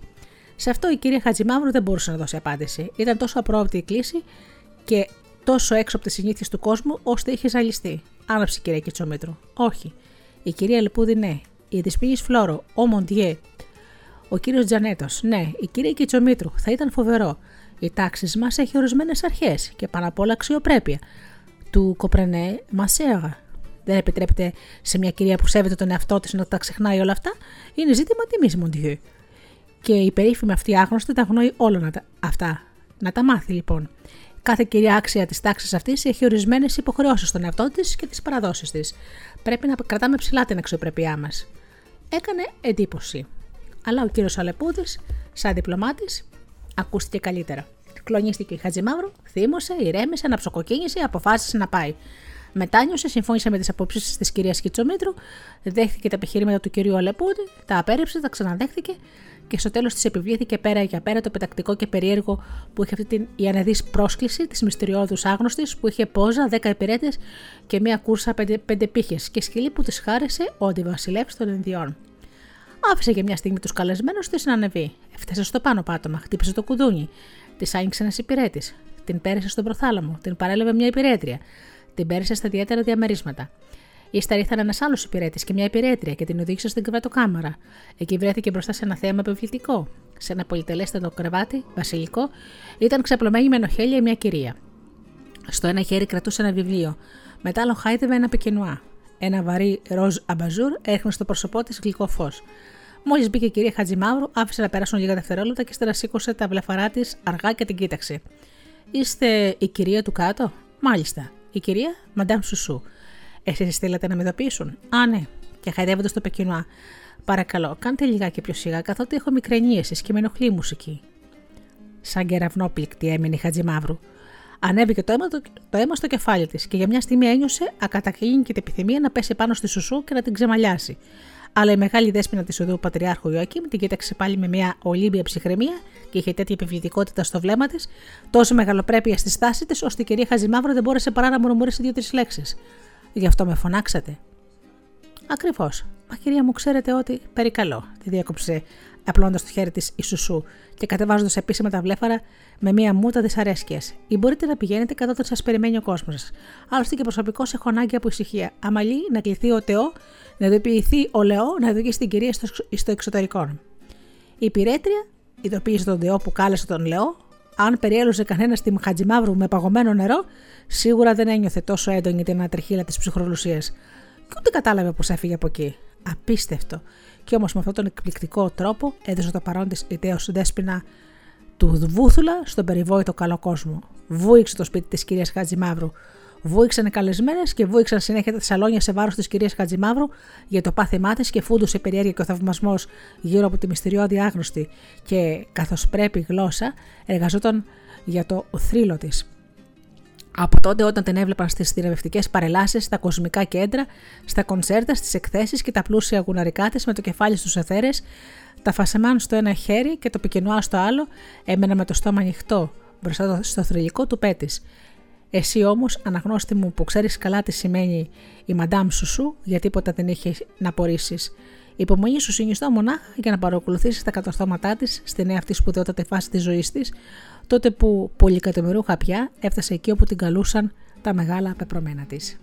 Speaker 2: Σε αυτό η κυρία Χατζημαύρου δεν μπορούσε να δώσει απάντηση. Ήταν τόσο απρόοπτη η κλίση και τόσο έξω από τι συνήθειες του κόσμου, ώστε είχε ζαλιστεί. Άναψε η κυρία Κιτσομήτρου. Όχι. Η κυρία Λεπούδη ναι. Η Δυσπίνη Φλόρο. Ο Μοντιέ. Ο κύριος Τζανέτος. Ναι. Η κυρία Κιτσομήτρου. Θα ήταν φοβερό. Οι τάξεις μας έχει ορισμένες αρχές και πάνω απ' όλα αξιοπρέπεια. Του Κοπρενέ Μασέαγα. Δεν επιτρέπεται σε μια κυρία που σέβεται τον εαυτό της να τα ξεχνάει όλα αυτά. Είναι ζήτημα τιμής, Μοντιέ. Και η περίφημη αυτή άγνωστη τα γνωρίζει όλα αυτά. Να τα μάθει λοιπόν. Κάθε κυρία άξια της τάξης αυτής έχει ορισμένες υποχρεώσεις στον εαυτό της και τις παραδόσεις της. Πρέπει να κρατάμε ψηλά την αξιοπρέπειά μας. Έκανε εντύπωση. Αλλά ο κύριος Αλεπούδης, σαν διπλωμάτης, ακούστηκε καλύτερα. Κλονίστηκε η Χατζημαύρου, θύμωσε, ηρέμησε, αναψοκοκίνησε, αποφάσισε να πάει. Μετάνιωσε, συμφώνησε με τις απόψεις της κυρίας Κιτσομήτρου, δέχτηκε τα επιχειρήματα του κυρίου Αλεπούδη, τα απέρριψε, τα ξαναδέχτηκε και στο τέλος της επιβλήθηκε πέρα για πέρα το πετακτικό και περίεργο που είχε αυτή την ιανεδή πρόσκληση της μυστηριώδους άγνωστης που είχε πόζα, 10 υπηρέτες και μία κούρσα πέντε, πέντε πύχες και σκυλή που της χάρισε ο αντιβασιλεύς των Ινδιών. Άφησε για μια στιγμή τους καλεσμένους της να ανεβεί. Έφτασε στο πάνω πάτωμα, χτύπησε το κουδούνι. Της άνοιξε ένας υπηρέτης. Την πέρασε στον προθάλαμο. Την παρέλαβε μια υπηρέτρια. Την πέρασε στα ιδιαίτερα διαμερίσματα. Ύστερα ήρθαν ένας άλλος υπηρέτης και μια υπηρέτρια και την οδήγησε στην κρεβατοκάμαρα. Εκεί βρέθηκε μπροστά σε ένα θέαμα επιβλητικό. Σε ένα πολυτελέστατο κρεβάτι, βασιλικό, ήταν ξαπλωμένη με νοχέλια μια κυρία. Στο ένα χέρι κρατούσε ένα βιβλίο. Μετά άλλο χάιδευε ένα πικενουά. Ένα βαρύ ροζ αμπαζούρ έχνε στο πρόσωπό της γλυκό φως. Μόλις μπήκε η κυρία Χατζημαύρου, άφησε να περάσουν λίγα δευτερόλεπτα και ύστερα σήκωσε τα βλεφαρά της αργά και την κοίταξε. Είστε η κυρία του κάτω, Μάλιστα. Η κυρία Μαντάμ Σουσού. Εσείς στείλατε να με ειδοποιήσουν; Α, ναι. Και χαϊδεύοντας το πεκινουά. Παρακαλώ, κάντε λιγάκι πιο σιγά, καθότι έχω μικρενίε και με ενοχλεί η μουσική. Σαν κεραυνόπληκτη έμεινε η Χατζημαύρου. Ανέβηκε το αίμα, το, το αίμα στο κεφάλι της και για μια στιγμή ένιωσε ακατακίνητη επιθυμία να πέσει πάνω στη Σουσού και να την ξεμαλιάσει. Αλλά η μεγάλη δέσπινα της οδού Πατριάρχου Ιωακήμ την κοίταξε πάλι με μια ολύμπια ψυχραιμία και είχε τέτοια επιβλητικότητα στο βλέμμα της, τόσο μεγαλοπρέπεια στη στάση της, ώστε η κυρία Χαζημαύρο δεν μπόρεσε παρά να μουρμουρήσει δύο-τρεις λέξεις. Γι' αυτό με φωνάξατε. Ακριβώς. Μα κυρία μου, ξέρετε ότι. Περικαλώ, τη διέκοψε απλώντα το χέρι της η Σουσού και κατεβάζοντας επίσημα τα βλέφαρα με μία μούτα δυσαρέσκειας. Ή μπορείτε να πηγαίνετε κατά όταν σας περιμένει ο κόσμος σας. Άλλωστε και προσωπικώς έχω ανάγκη από ησυχία. Αμαλή να κληθεί ο Τεό, να ειδοποιηθεί ο Λεό, να ειδοποιήσει την κυρία στο, στο εξωτερικό. Η υπηρέτρια ειδοποίησε τον Τεό που κάλεσε τον Λεό. Αν περιέλωσε κανένας στη Χατζημαύρου με παγωμένο νερό, σίγουρα δεν ένιωθε τόσο έντονη την ανατριχίλα της ψυχρολουσίας. Και ούτε κατάλαβε πώς έφυγε από εκεί. Απίστευτο. Και όμως με αυτόν τον εκπληκτικό τρόπο έδωσε το παρόν της ιδέα δέσπινα του Βούθουλα στον περιβόητο καλό κόσμο. Βούηξε το σπίτι της κυρίας Χατζημαύρου. Βούηξαν οι καλεσμένες και βούηξαν συνέχεια τα σαλόνια σε βάρος της κυρίας Χατζημαύρου για το πάθημά της και φούντουσε περιέργεια και ο θαυμασμός γύρω από τη μυστηριώδη άγνωστη και καθώς πρέπει γλώσσα εργαζόταν για το θρύλο της. Από τότε όταν την έβλεπαν στις θηρευευτικές παρελάσεις, στα κοσμικά κέντρα, στα κονσέρτα, στις εκθέσεις και τα πλούσια γουναρικά της με το κεφάλι στους εθέρες, τα φασεμάν στο ένα χέρι και το πικενουά στο άλλο, έμενα με το στόμα ανοιχτό μπροστά στο θρηλυκό του πέτης. Εσύ όμως, αναγνώστη μου που ξέρεις καλά τι σημαίνει η Μαντάμ Σουσού, για τίποτα δεν είχες να απορρίσει. Η υπομονή σου συνιστώ μονάχα για να παρακολουθήσεις τα κατορθώματά της στη νέα αυτή σπουδαιότατη φάση της ζωής της, τότε που πολυκατομμυρούχα πια έφτασε εκεί όπου την καλούσαν τα μεγάλα πεπρωμένα της.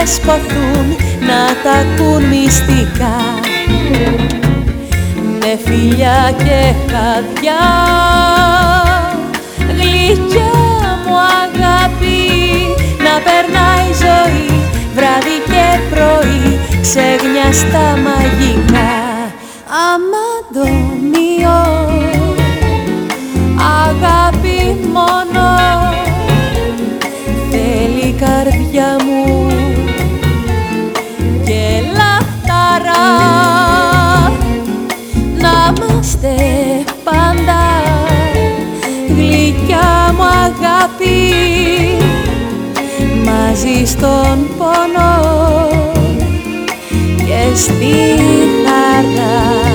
Speaker 1: Οι καρδιές ποθούν να τα ακούν μυστικά. Με φιλιά και χαδιά γλυκιά μου αγάπη να περνάει η ζωή βράδυ και πρωί ξεγνιά στα μαγικά. Αμαντομίο αγάπη μαζί στον πόνο και στη χαρά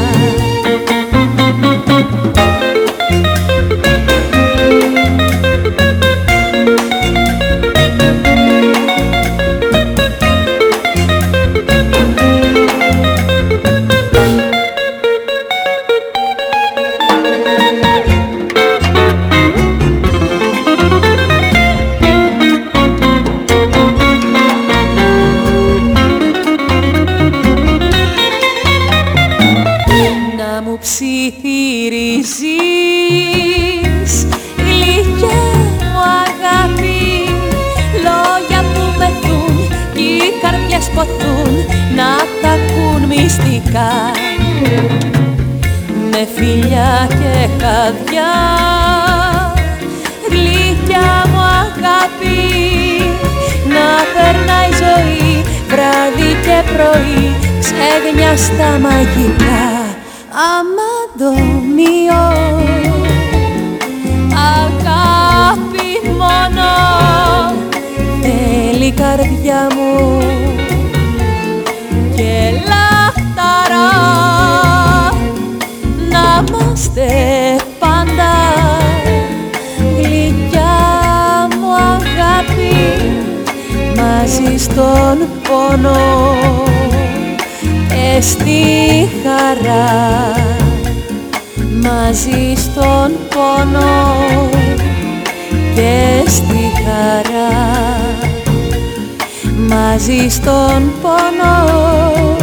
Speaker 1: πρωί ξεγνιαστά μαγικά. Αμαντομιό αγάπη μόνο. Θέλει καρδιά μου. μαζί στον πόνο εστί χαρά. Μαζί στον πόνο και στη χαρά. Μαζί στον πόνο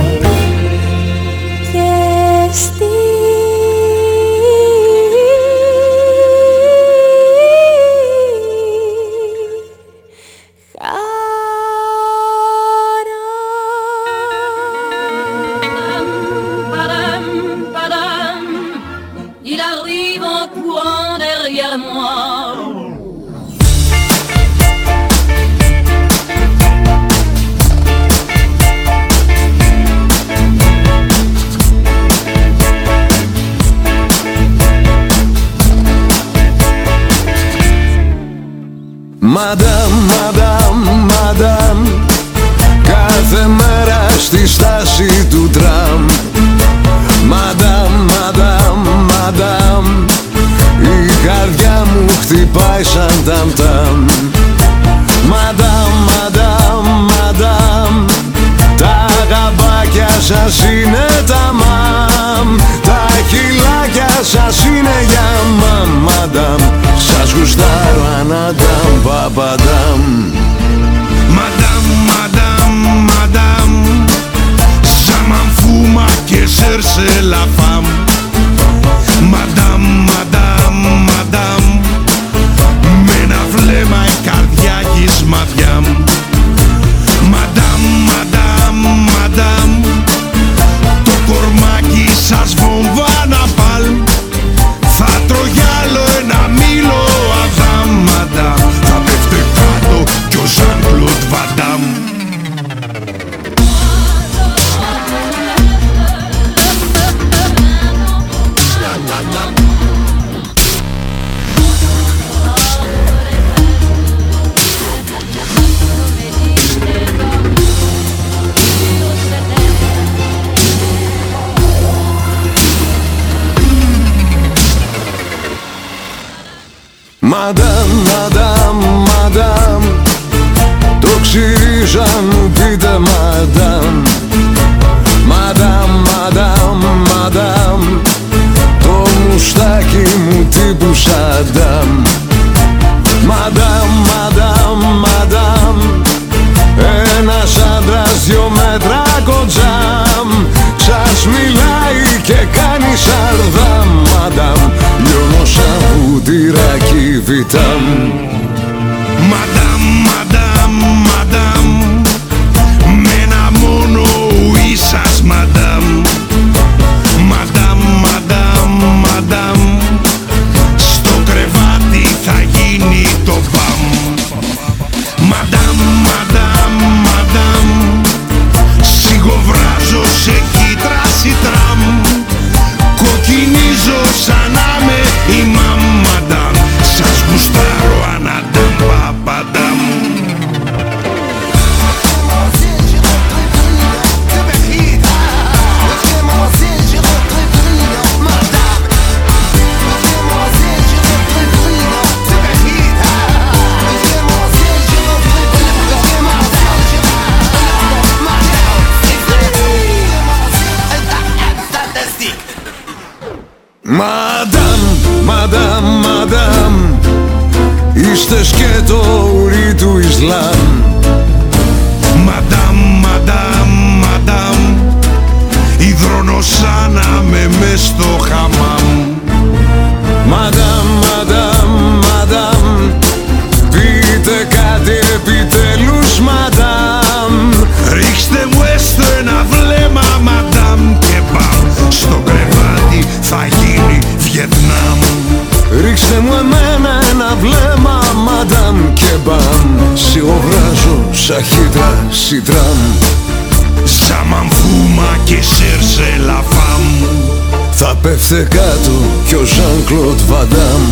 Speaker 9: πέφτε κάτω κι ο Ζαν Κλοντ Βαντάμ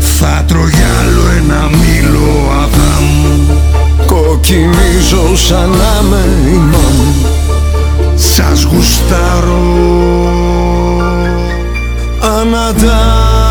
Speaker 10: Θα τρογιάλω ένα μήλο αδάμ.
Speaker 9: Κοκκινίζω σαν να με ημάμ
Speaker 10: Σας γουστάρω.
Speaker 9: Ανατάμ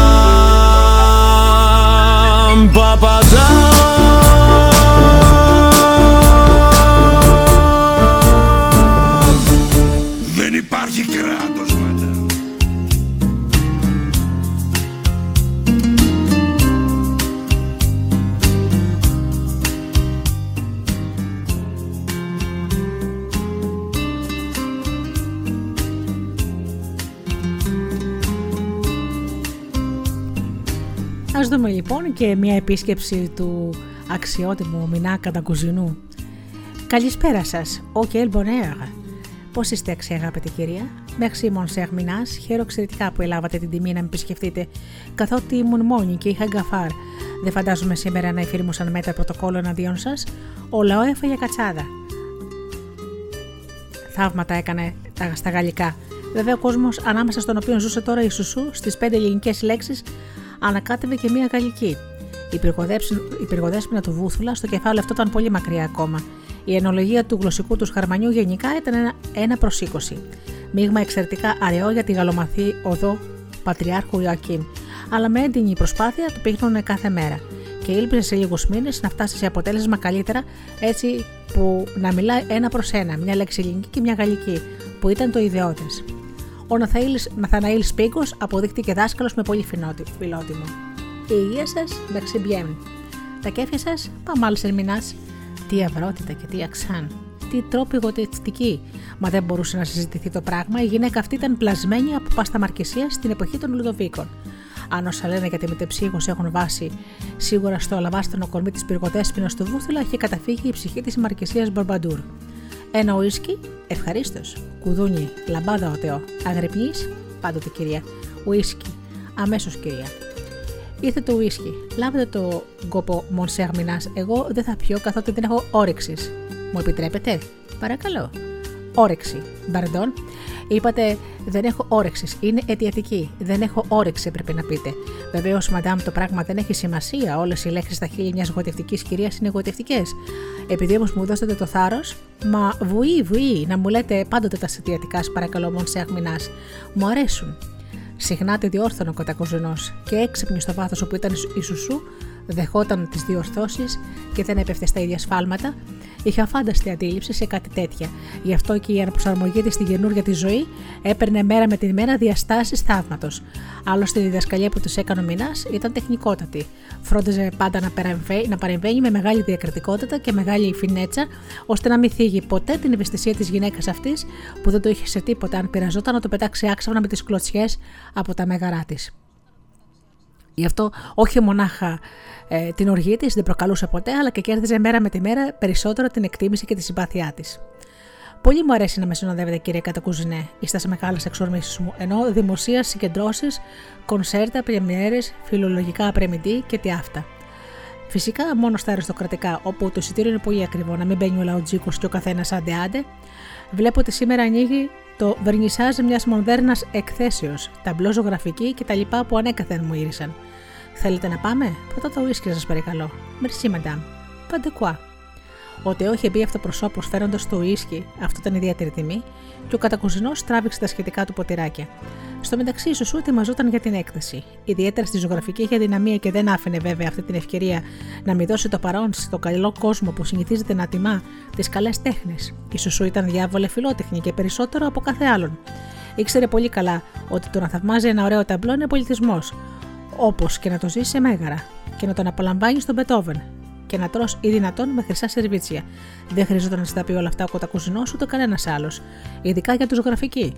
Speaker 2: δούμε λοιπόν και μια επίσκεψη του αξιότιμου Μινάκα Νταγκουζινού. Καλησπέρα σας, ο Κέλ Μπονέρ. Πώς είστε αξιαγάπητη κυρία; Μέχρι Μονσέρ Μινάς, χαίρομαι εξαιρετικά που ελάβατε την τιμή να με επισκεφτείτε, καθότι ήμουν μόνη και είχα γκαφάρ. Δεν φαντάζομαι σήμερα να εφήρμοσαν μέτρα πρωτοκόλλο εναντίον σας. Ο λαός έφαγε κατσάδα. Θαύματα έκανε τα, στα γαλλικά. Βέβαια, ο κόσμος ανάμεσα στον οποίο ζούσε τώρα η Σουσού στις πέντε ελληνικές λέξεις ανακάτευε και μία γαλλική. Η πυργοδέσποινα του Βούθουλα στο κεφάλαιο αυτό ήταν πολύ μακριά ακόμα. Η ενολογία του γλωσσικού τους χαρμανιού γενικά ήταν ένα, ένα προς 20. Μείγμα εξαιρετικά αραιό για τη γαλλομαθή οδό Πατριάρχου Ιωακήμ, αλλά με έντονη προσπάθεια το πήχνωνε κάθε μέρα και ήλπιζε σε λίγους μήνες να φτάσει σε αποτέλεσμα καλύτερα έτσι που να μιλάει ένα προς ένα, μια λέξη ελληνική και μια γαλλική, που ήταν το ιδεώτε. Ο Ναθαναήλ Σπίγκο αποδείχτηκε δάσκαλος με πολύ φιλότιμο. Η υγεία σας, merci bien. Τα κέφια σας, πάμε άλλε ερμηνάς. Τι αυρότητα και τι αξάν. Τι τρόποι γοτευτικοί. Μα δεν μπορούσε να συζητηθεί το πράγμα. Η γυναίκα αυτή ήταν πλασμένη από πάστα μαρκεσία στην εποχή των Λουδοβίκων. Αν όσα λένε για τη μετεψύγω έχουν βάση, σίγουρα στο αλαβάστανο κορμί της πυργοδέσπινα του Βούθουλα είχε καταφύγει η ψυχή της Μαρκεσία Μπορμπαντούρ. Ένα ουίσκι, ευχαρίστως. Κουδούνι, λαμπάδα ο Θεό. Αγρυπνή, πάντοτε κυρία. Ουίσκι, αμέσως κυρία. Ήρθε το ουίσκι. Λάβετε το γκόπο Μονσέρ Εγώ δεν θα πιω καθότι δεν έχω όρεξης. Μου επιτρέπετε, παρακαλώ. Όρεξη. Μπαρντών, είπατε δεν έχω όρεξη. Είναι αιτιατική. Δεν έχω όρεξη, έπρεπε να πείτε. Βεβαίως, μαντάμ, το πράγμα δεν έχει σημασία. Όλες οι λέξεις στα χείλη μιας γοητευτικής κυρίας είναι γοητευτικές. Επειδή όμως μου δώσατε το θάρρος, μα βουή, βουή, να μου λέτε πάντοτε τα αιτιατικά, παρακαλώ, Μονσέρ Μου αρέσουν. Συχνά τη διόρθωνε ο κατακοζενό και έξυπνη στο βάθος όπου ήταν η Σουσού, δεχόταν τις διορθώσεις και δεν έπεφτε στα ίδια σφάλματα, είχε αφάνταστη αντίληψη σε κάτι τέτοια. Γι' αυτό και η αναπροσαρμογή της στην καινούργια της ζωή έπαιρνε μέρα με τη μέρα διαστάσεις θαύματος. Άλλωστε, η διδασκαλία που του έκανε ο Μινάς ήταν τεχνικότατη. Φρόντιζε πάντα να, παρεμβαίνει, να παρεμβαίνει με μεγάλη διακριτικότητα και μεγάλη φινέτσα, ώστε να μην θίγει ποτέ την ευαισθησία της γυναίκας αυτής που δεν το είχε σε τίποτα αν πειραζόταν να το πετάξει άξανα με τις κλωτσιές από τα μέγαρά της. Γι' αυτό όχι μονάχα ε, την οργή της δεν προκαλούσε ποτέ, αλλά και κέρδιζε μέρα με τη μέρα περισσότερο την εκτίμηση και τη συμπάθειά της. Πολύ μου αρέσει να με συνοδεύετε, κύριε Κατακουζινέ, είστε σε μεγάλες εξορμήσεις μου, ενώ δημοσίας συγκεντρώσεις, κονσέρτα, πρεμιέρες, φιλολογικά απρεμητή και τι αυτά. Φυσικά μόνο στα αριστοκρατικά, όπου το εισιτήριο είναι πολύ ακριβό, να μην μπαίνει ο λαοτζίκο και ο καθένας άντε άντε. Βλέπω ότι σήμερα ανοίγει το βερνισάζ μιας μοντέρνας εκθέσεως, ταμπλό ζωγραφική κτλ. που ανέκαθεν μου ήρυσαν. Θέλετε να πάμε, πρώτα το ουίσκι σας παρακαλώ. Μερσή, μαντάμ. Παντεκουά. Ο Τεό είχε μπει αυτοπροσώπω φέροντα το ουίσκι, αυτό ήταν ιδιαίτερη τιμή, και ο κατακουζινός τράβηξε τα σχετικά του ποτηράκια. Στο μεταξύ, η Σουσού ετοιμαζόταν για την έκθεση. Ιδιαίτερα στη ζωγραφική είχε δυναμία και δεν άφηνε βέβαια αυτή την ευκαιρία να μην δώσει το παρόν στο καλό κόσμο που συνηθίζεται να τιμά τις καλές τέχνες. Η Σουσού ήταν διάβολε φιλότεχνη και περισσότερο από κάθε άλλον. Ήξερε πολύ καλά ότι το να θαυμάζει ένα ωραίο ταμπλό είναι πολιτισμός, όπως και να το ζεις σε μέγαρα και να τον απολαμβάνεις στον Μπετόβεν. Και να τρώ ή δυνατόν με χρυσά σερβίτσια. Δεν χρειαζόταν να στα πει όλα αυτά ο κοτακουζινός ούτε κανένας άλλος. Ειδικά για τους ζωγραφικοί.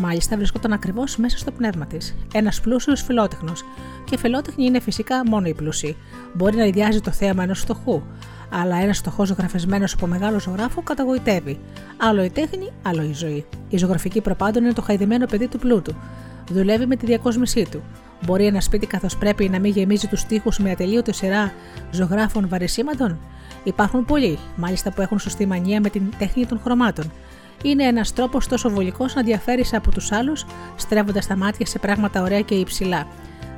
Speaker 2: Μάλιστα βρισκόταν ακριβώς μέσα στο πνεύμα της. Ένας πλούσιος φιλότεχνος. Και φιλότεχνη είναι φυσικά μόνο η πλούσιοι. Μπορεί να ιδιάζει το θέαμα ενός φτωχού. Αλλά ένας φτωχός ζωγραφισμένος από μεγάλο ζωγράφο καταγοητεύει. Άλλο η τέχνη, άλλο η ζωή. Η ζωγραφική προπάντων είναι το χαϊδεμένο παιδί του πλούτου. Δουλεύει με τη διακόσμησή του. Μπορεί ένα σπίτι καθώς πρέπει να μην γεμίζει τους τοίχου με ατελείωτη σειρά ζωγράφων βαρισίματων. Υπάρχουν πολλοί, μάλιστα που έχουν σωστή μανία με την τέχνη των χρωμάτων. Είναι ένας τρόπος τόσο βολικός να διαφέρεις από τους άλλους, στρέφοντα τα μάτια σε πράγματα ωραία και υψηλά.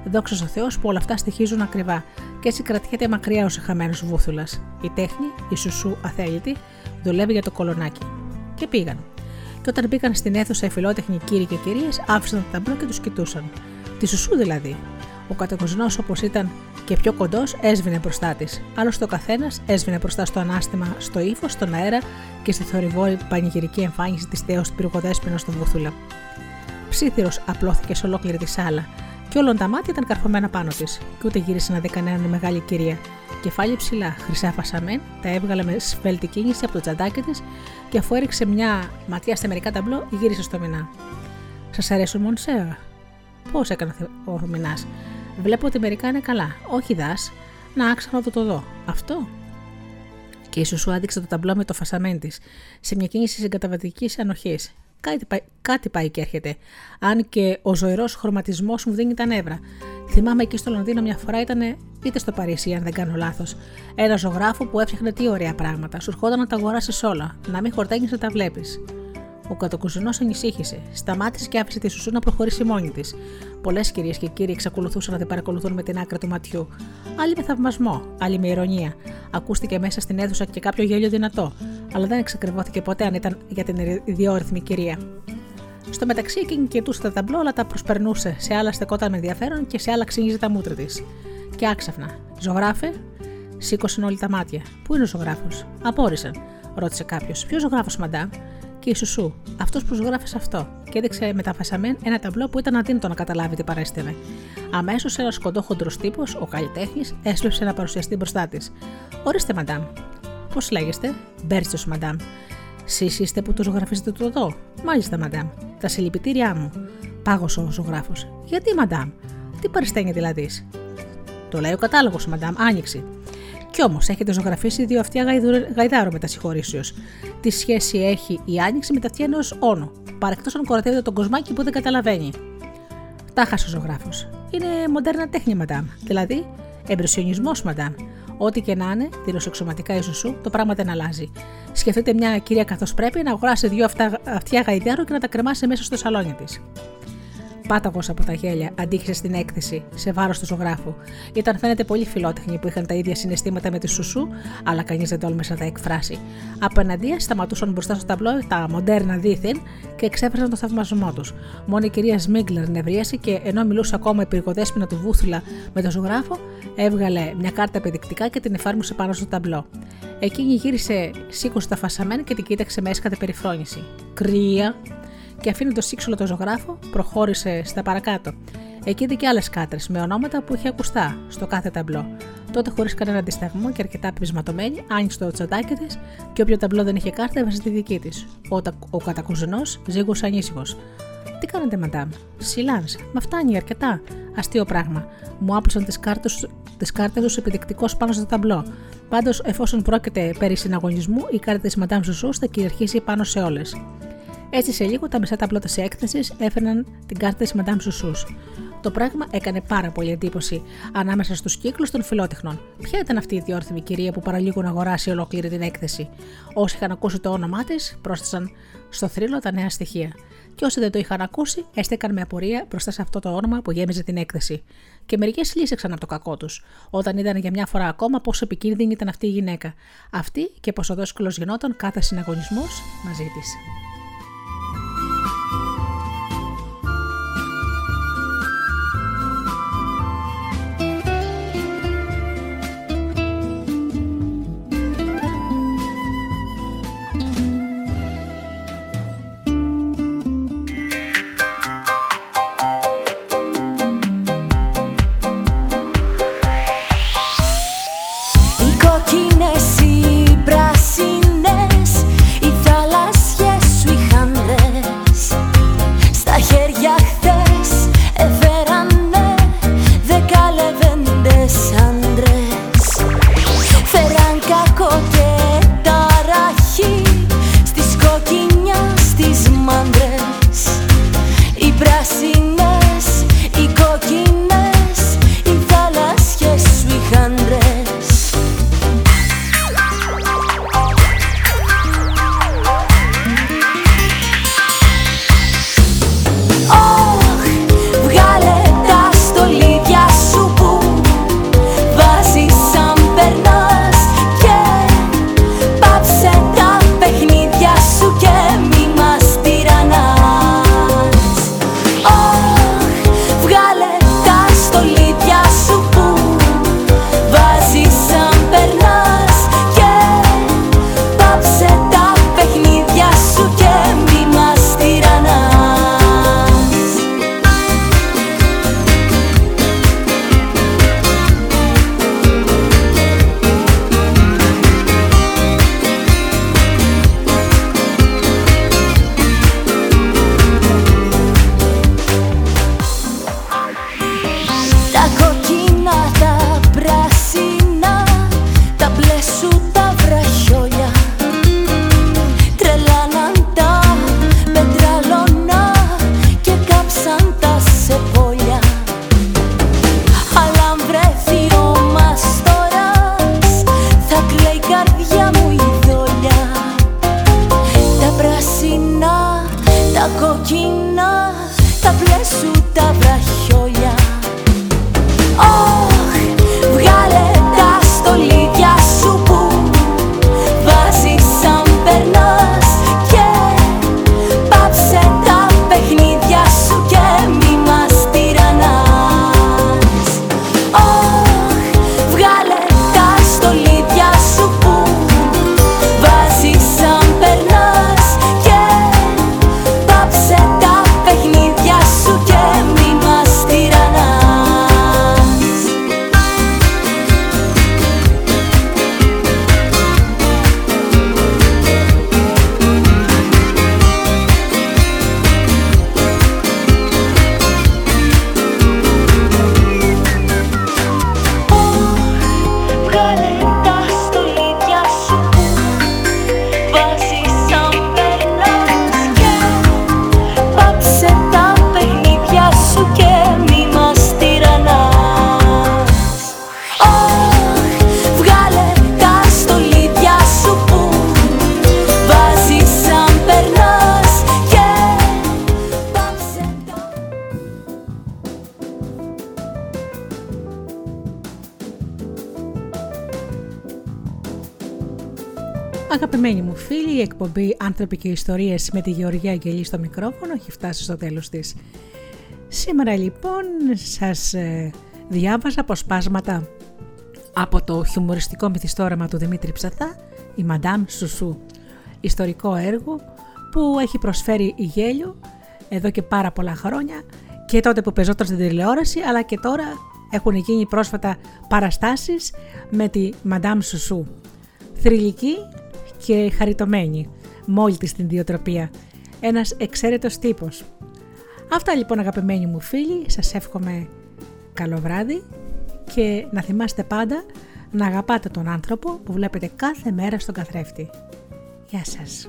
Speaker 2: Δόξα ο Θεός που όλα αυτά στοιχίζουν ακριβά, και έτσι κρατιέται μακριά ως χαμένος βούθουλας. Η τέχνη, η σουσού αθέλητη, δουλεύει για το κολονάκι. Και πήγαν. Και όταν μπήκαν στην αίθουσα οι φιλότεχνοι κύριοι και κυρίες, άφησαν τα ταμπλό και τους κοιτούσαν. Τη σουσού δηλαδή. Ο κατακοσνό όπως ήταν και πιο κοντός έσβηνε μπροστά της. Άλλο το καθένας έσβηνε μπροστά στο ανάστημα, στο ύφο, στον αέρα και στη θορυβόρη πανηγυρική εμφάνιση της Θεός στην πυργοδέσπινα στο βούθουλα. Ψήθυρος απλώθηκε σε ολόκληρη τη σάλα, και όλων τα μάτια ήταν καρφωμένα πάνω της, και ούτε γύρισε να δει κανέναν η μεγάλη κυρία. Κεφάλι ψηλά, χρυσά φασαμέν, τα έβγαλε με σφέλτη κίνηση από το τσαντάκι της και αφού έριξε μια ματιά στα μερικά ταμπλό, γύρισε στο μηνά. Σας αρέσουν Μονσέα, Πώς έκανε ο Μινά. Βλέπω ότι μερικά είναι καλά. Όχι δας, να άξανα το το δω. Αυτό. Και ίσως σου άδειξε το ταμπλό με το φασαμέν τη, σε μια κίνηση συγκαταβατικής ανοχής. Κάτι, κάτι πάει και έρχεται. Αν και ο ζωηρός χρωματισμός μου δίνει τα νεύρα. Θυμάμαι εκεί στο Λονδίνο μια φορά ήταν, είτε στο Παρίσι, αν δεν κάνω λάθος, ένα ζωγράφο που έφτιαχνε τι ωραία πράγματα. Σου ερχόταν να τα αγοράσεις όλα, να μην χορταίνει να τα βλέπεις. Ο κατοκουζινό ανησύχησε. Σταμάτησε και άφησε τη Σουσού να προχωρήσει μόνη της. Πολλές κυρίες και κύριοι εξακολουθούσαν να την παρακολουθούν με την άκρη του ματιού. Άλλοι με θαυμασμό, άλλοι με ηρωνία. Ακούστηκε μέσα στην αίθουσα και κάποιο γέλιο δυνατό, αλλά δεν εξακριβώθηκε ποτέ αν ήταν για την ιδιόρυθμη κυρία. Στο μεταξύ εκείνη κοιτούσε τα ταμπλό, αλλά τα προσπερνούσε. Σε άλλα στεκόταν με ενδιαφέρον και σε άλλα ξύνγιζε τα μούτρα της. Και άξαφνα. Ζωγράφε, σήκωσαν όλοι τα μάτια. Πού είναι ο ζωγράφος, Απόρρισαν, ρώτησε κάποιος. Ποιος ζωγράφος, μαντά, και η Σουσού, αυτός που ζωγράφει αυτό, και έδειξε με τα φασαμέν ένα ταμπλό που ήταν αδύνατο να καταλάβει τι παρέστηνε. Αμέσως ένας κοντόχοντρος τύπος, ο καλλιτέχνης, έσπευσε να παρουσιαστεί μπροστά της. Ορίστε, μαντάμ. Πώς λέγεστε, Μπέρτσος, μαντάμ. Σει είστε που το ζωγραφίζετε το εδώ. Μάλιστα, μαντάμ. Τα συλληπιτήριά μου. Πάγωσε ο ζωγράφος. Γιατί, μαντάμ; Τι παριστένια δηλαδή; Το λέει ο κατάλογος, μαντάμ, άνοιξη. Κι όμως έχετε ζωγραφίσει δύο αυτιά γαϊδάρο μετασυγχωρήσεω. Τι σχέση έχει η άνοιξη με τα αυτιά ενός όνο, παρεκτό αν κορατεύετε τον κοσμάκι που δεν καταλαβαίνει; Τα χάσε ο ζωγράφος. Είναι μοντέρνα τέχνη, μαντάμ. Δηλαδή, εμπρεσιονισμός, μαντάμ. Ό,τι και να είναι, δηλωσεξωματικά ίσως σου, το πράγμα δεν αλλάζει. Σκεφτείτε μια κυρία καθώς πρέπει να αγοράσει δύο αυτιά γαϊδάρο και να τα κρεμάσει μέσα στο σαλόνι της πάταγος από τα γέλια, αντίχησε στην έκθεση σε βάρος του ζωγράφου. Ήταν φαίνεται πολύ φιλότεχνοι που είχαν τα ίδια συναισθήματα με τη Σουσού, αλλά κανείς δεν τόλμησε να τα εκφράσει. Απέναντία σταματούσαν μπροστά στο ταμπλό τα μοντέρνα δίθεν και εξέφρασαν το θαυμασμό τους. Μόνο η κυρία Σμίγκλερ νευρίασε και ενώ μιλούσε ακόμα η του Βούθουλα με τον ζωγράφο, έβγαλε μια κάρτα επιδεικτικά και την εφάρμοσε πάνω στο ταμπλό. Εκείνη γύρισε, σήκωσε τα φασαμένα και την κοίταξε με έσκατε περιφρόνηση. Κρύα, και αφήνοντα σύξουλο το ζωγράφο, προχώρησε στα παρακάτω. Εκεί είδε και άλλες κάτρες με ονόματα που είχε ακουστά στο κάθε ταμπλό. Τότε, χωρίς κανένα αντισταγμό και αρκετά πεισματωμένη, άνοιξε το τσαντάκι της και όποιο ταμπλό δεν είχε κάρτα έβαζε τη δική της. Ο, ο κατακουζινός ζήγωσε ανήσυχος. Τι κάνετε, μαντάμ; Σιλάν, μα φτάνει αρκετά. Αστείο πράγμα. Μου άπλωσαν τις κάρτες τις κάρτες του επιδεικτικός πάνω στο ταμπλό. Πάντως, εφόσον πρόκειται περί συναγωνισμού, η κάρτα της Μαντάμ Σουσού θα κυριαρχήσει πάνω σε όλες. Έτσι σε λίγο τα μισά τα πλώτα της έκθεσης έφεραν την κάρτα της Madame Σουσού. Το πράγμα έκανε πάρα πολύ εντύπωση ανάμεσα στους κύκλους των φιλότεχνων. Ποια ήταν αυτή η διόρθυμη κυρία που παραλίγο να αγοράσει ολόκληρη την έκθεση; Όσοι είχαν ακούσει το όνομά της, πρόσθεσαν στο θρύλο τα νέα στοιχεία. Και όσοι δεν το είχαν ακούσει, έστεκαν με απορία μπροστά σε αυτό το όνομα που γέμιζε την έκθεση. Και μερικές λύσεξαν από το κακό τους, όταν είδαν για μια φορά ακόμα πόσο επικίνδυνη ήταν αυτή η γυναίκα. Αυτή και πόσο δύσκολο γινόταν κάθε συναγωνισμός μαζί της. Ιστορίες» με τη Γεωργία Αγγελή στο μικρόφωνο έχει φτάσει στο τέλος της. Σήμερα λοιπόν σας ε, διάβαζα αποσπάσματα από το χιουμοριστικό μυθιστόρεμα του Δημήτρη Ψαθά, η Μαντάμ Σουσού, ιστορικό έργο που έχει προσφέρει η γέλιο εδώ και πάρα πολλά χρόνια και τότε που πεζόταν στην τηλεόραση αλλά και τώρα έχουν γίνει πρόσφατα παραστάσεις με τη Μαντάμ Σουσού. Θρηλυκή και χαριτωμένη, μόλις στην διοτροπία. Ένας εξαίρετος τύπος. Αυτά λοιπόν αγαπημένοι μου φίλοι, σας εύχομαι καλό βράδυ και να θυμάστε πάντα να αγαπάτε τον άνθρωπο που βλέπετε κάθε μέρα στον καθρέφτη. Γεια σας.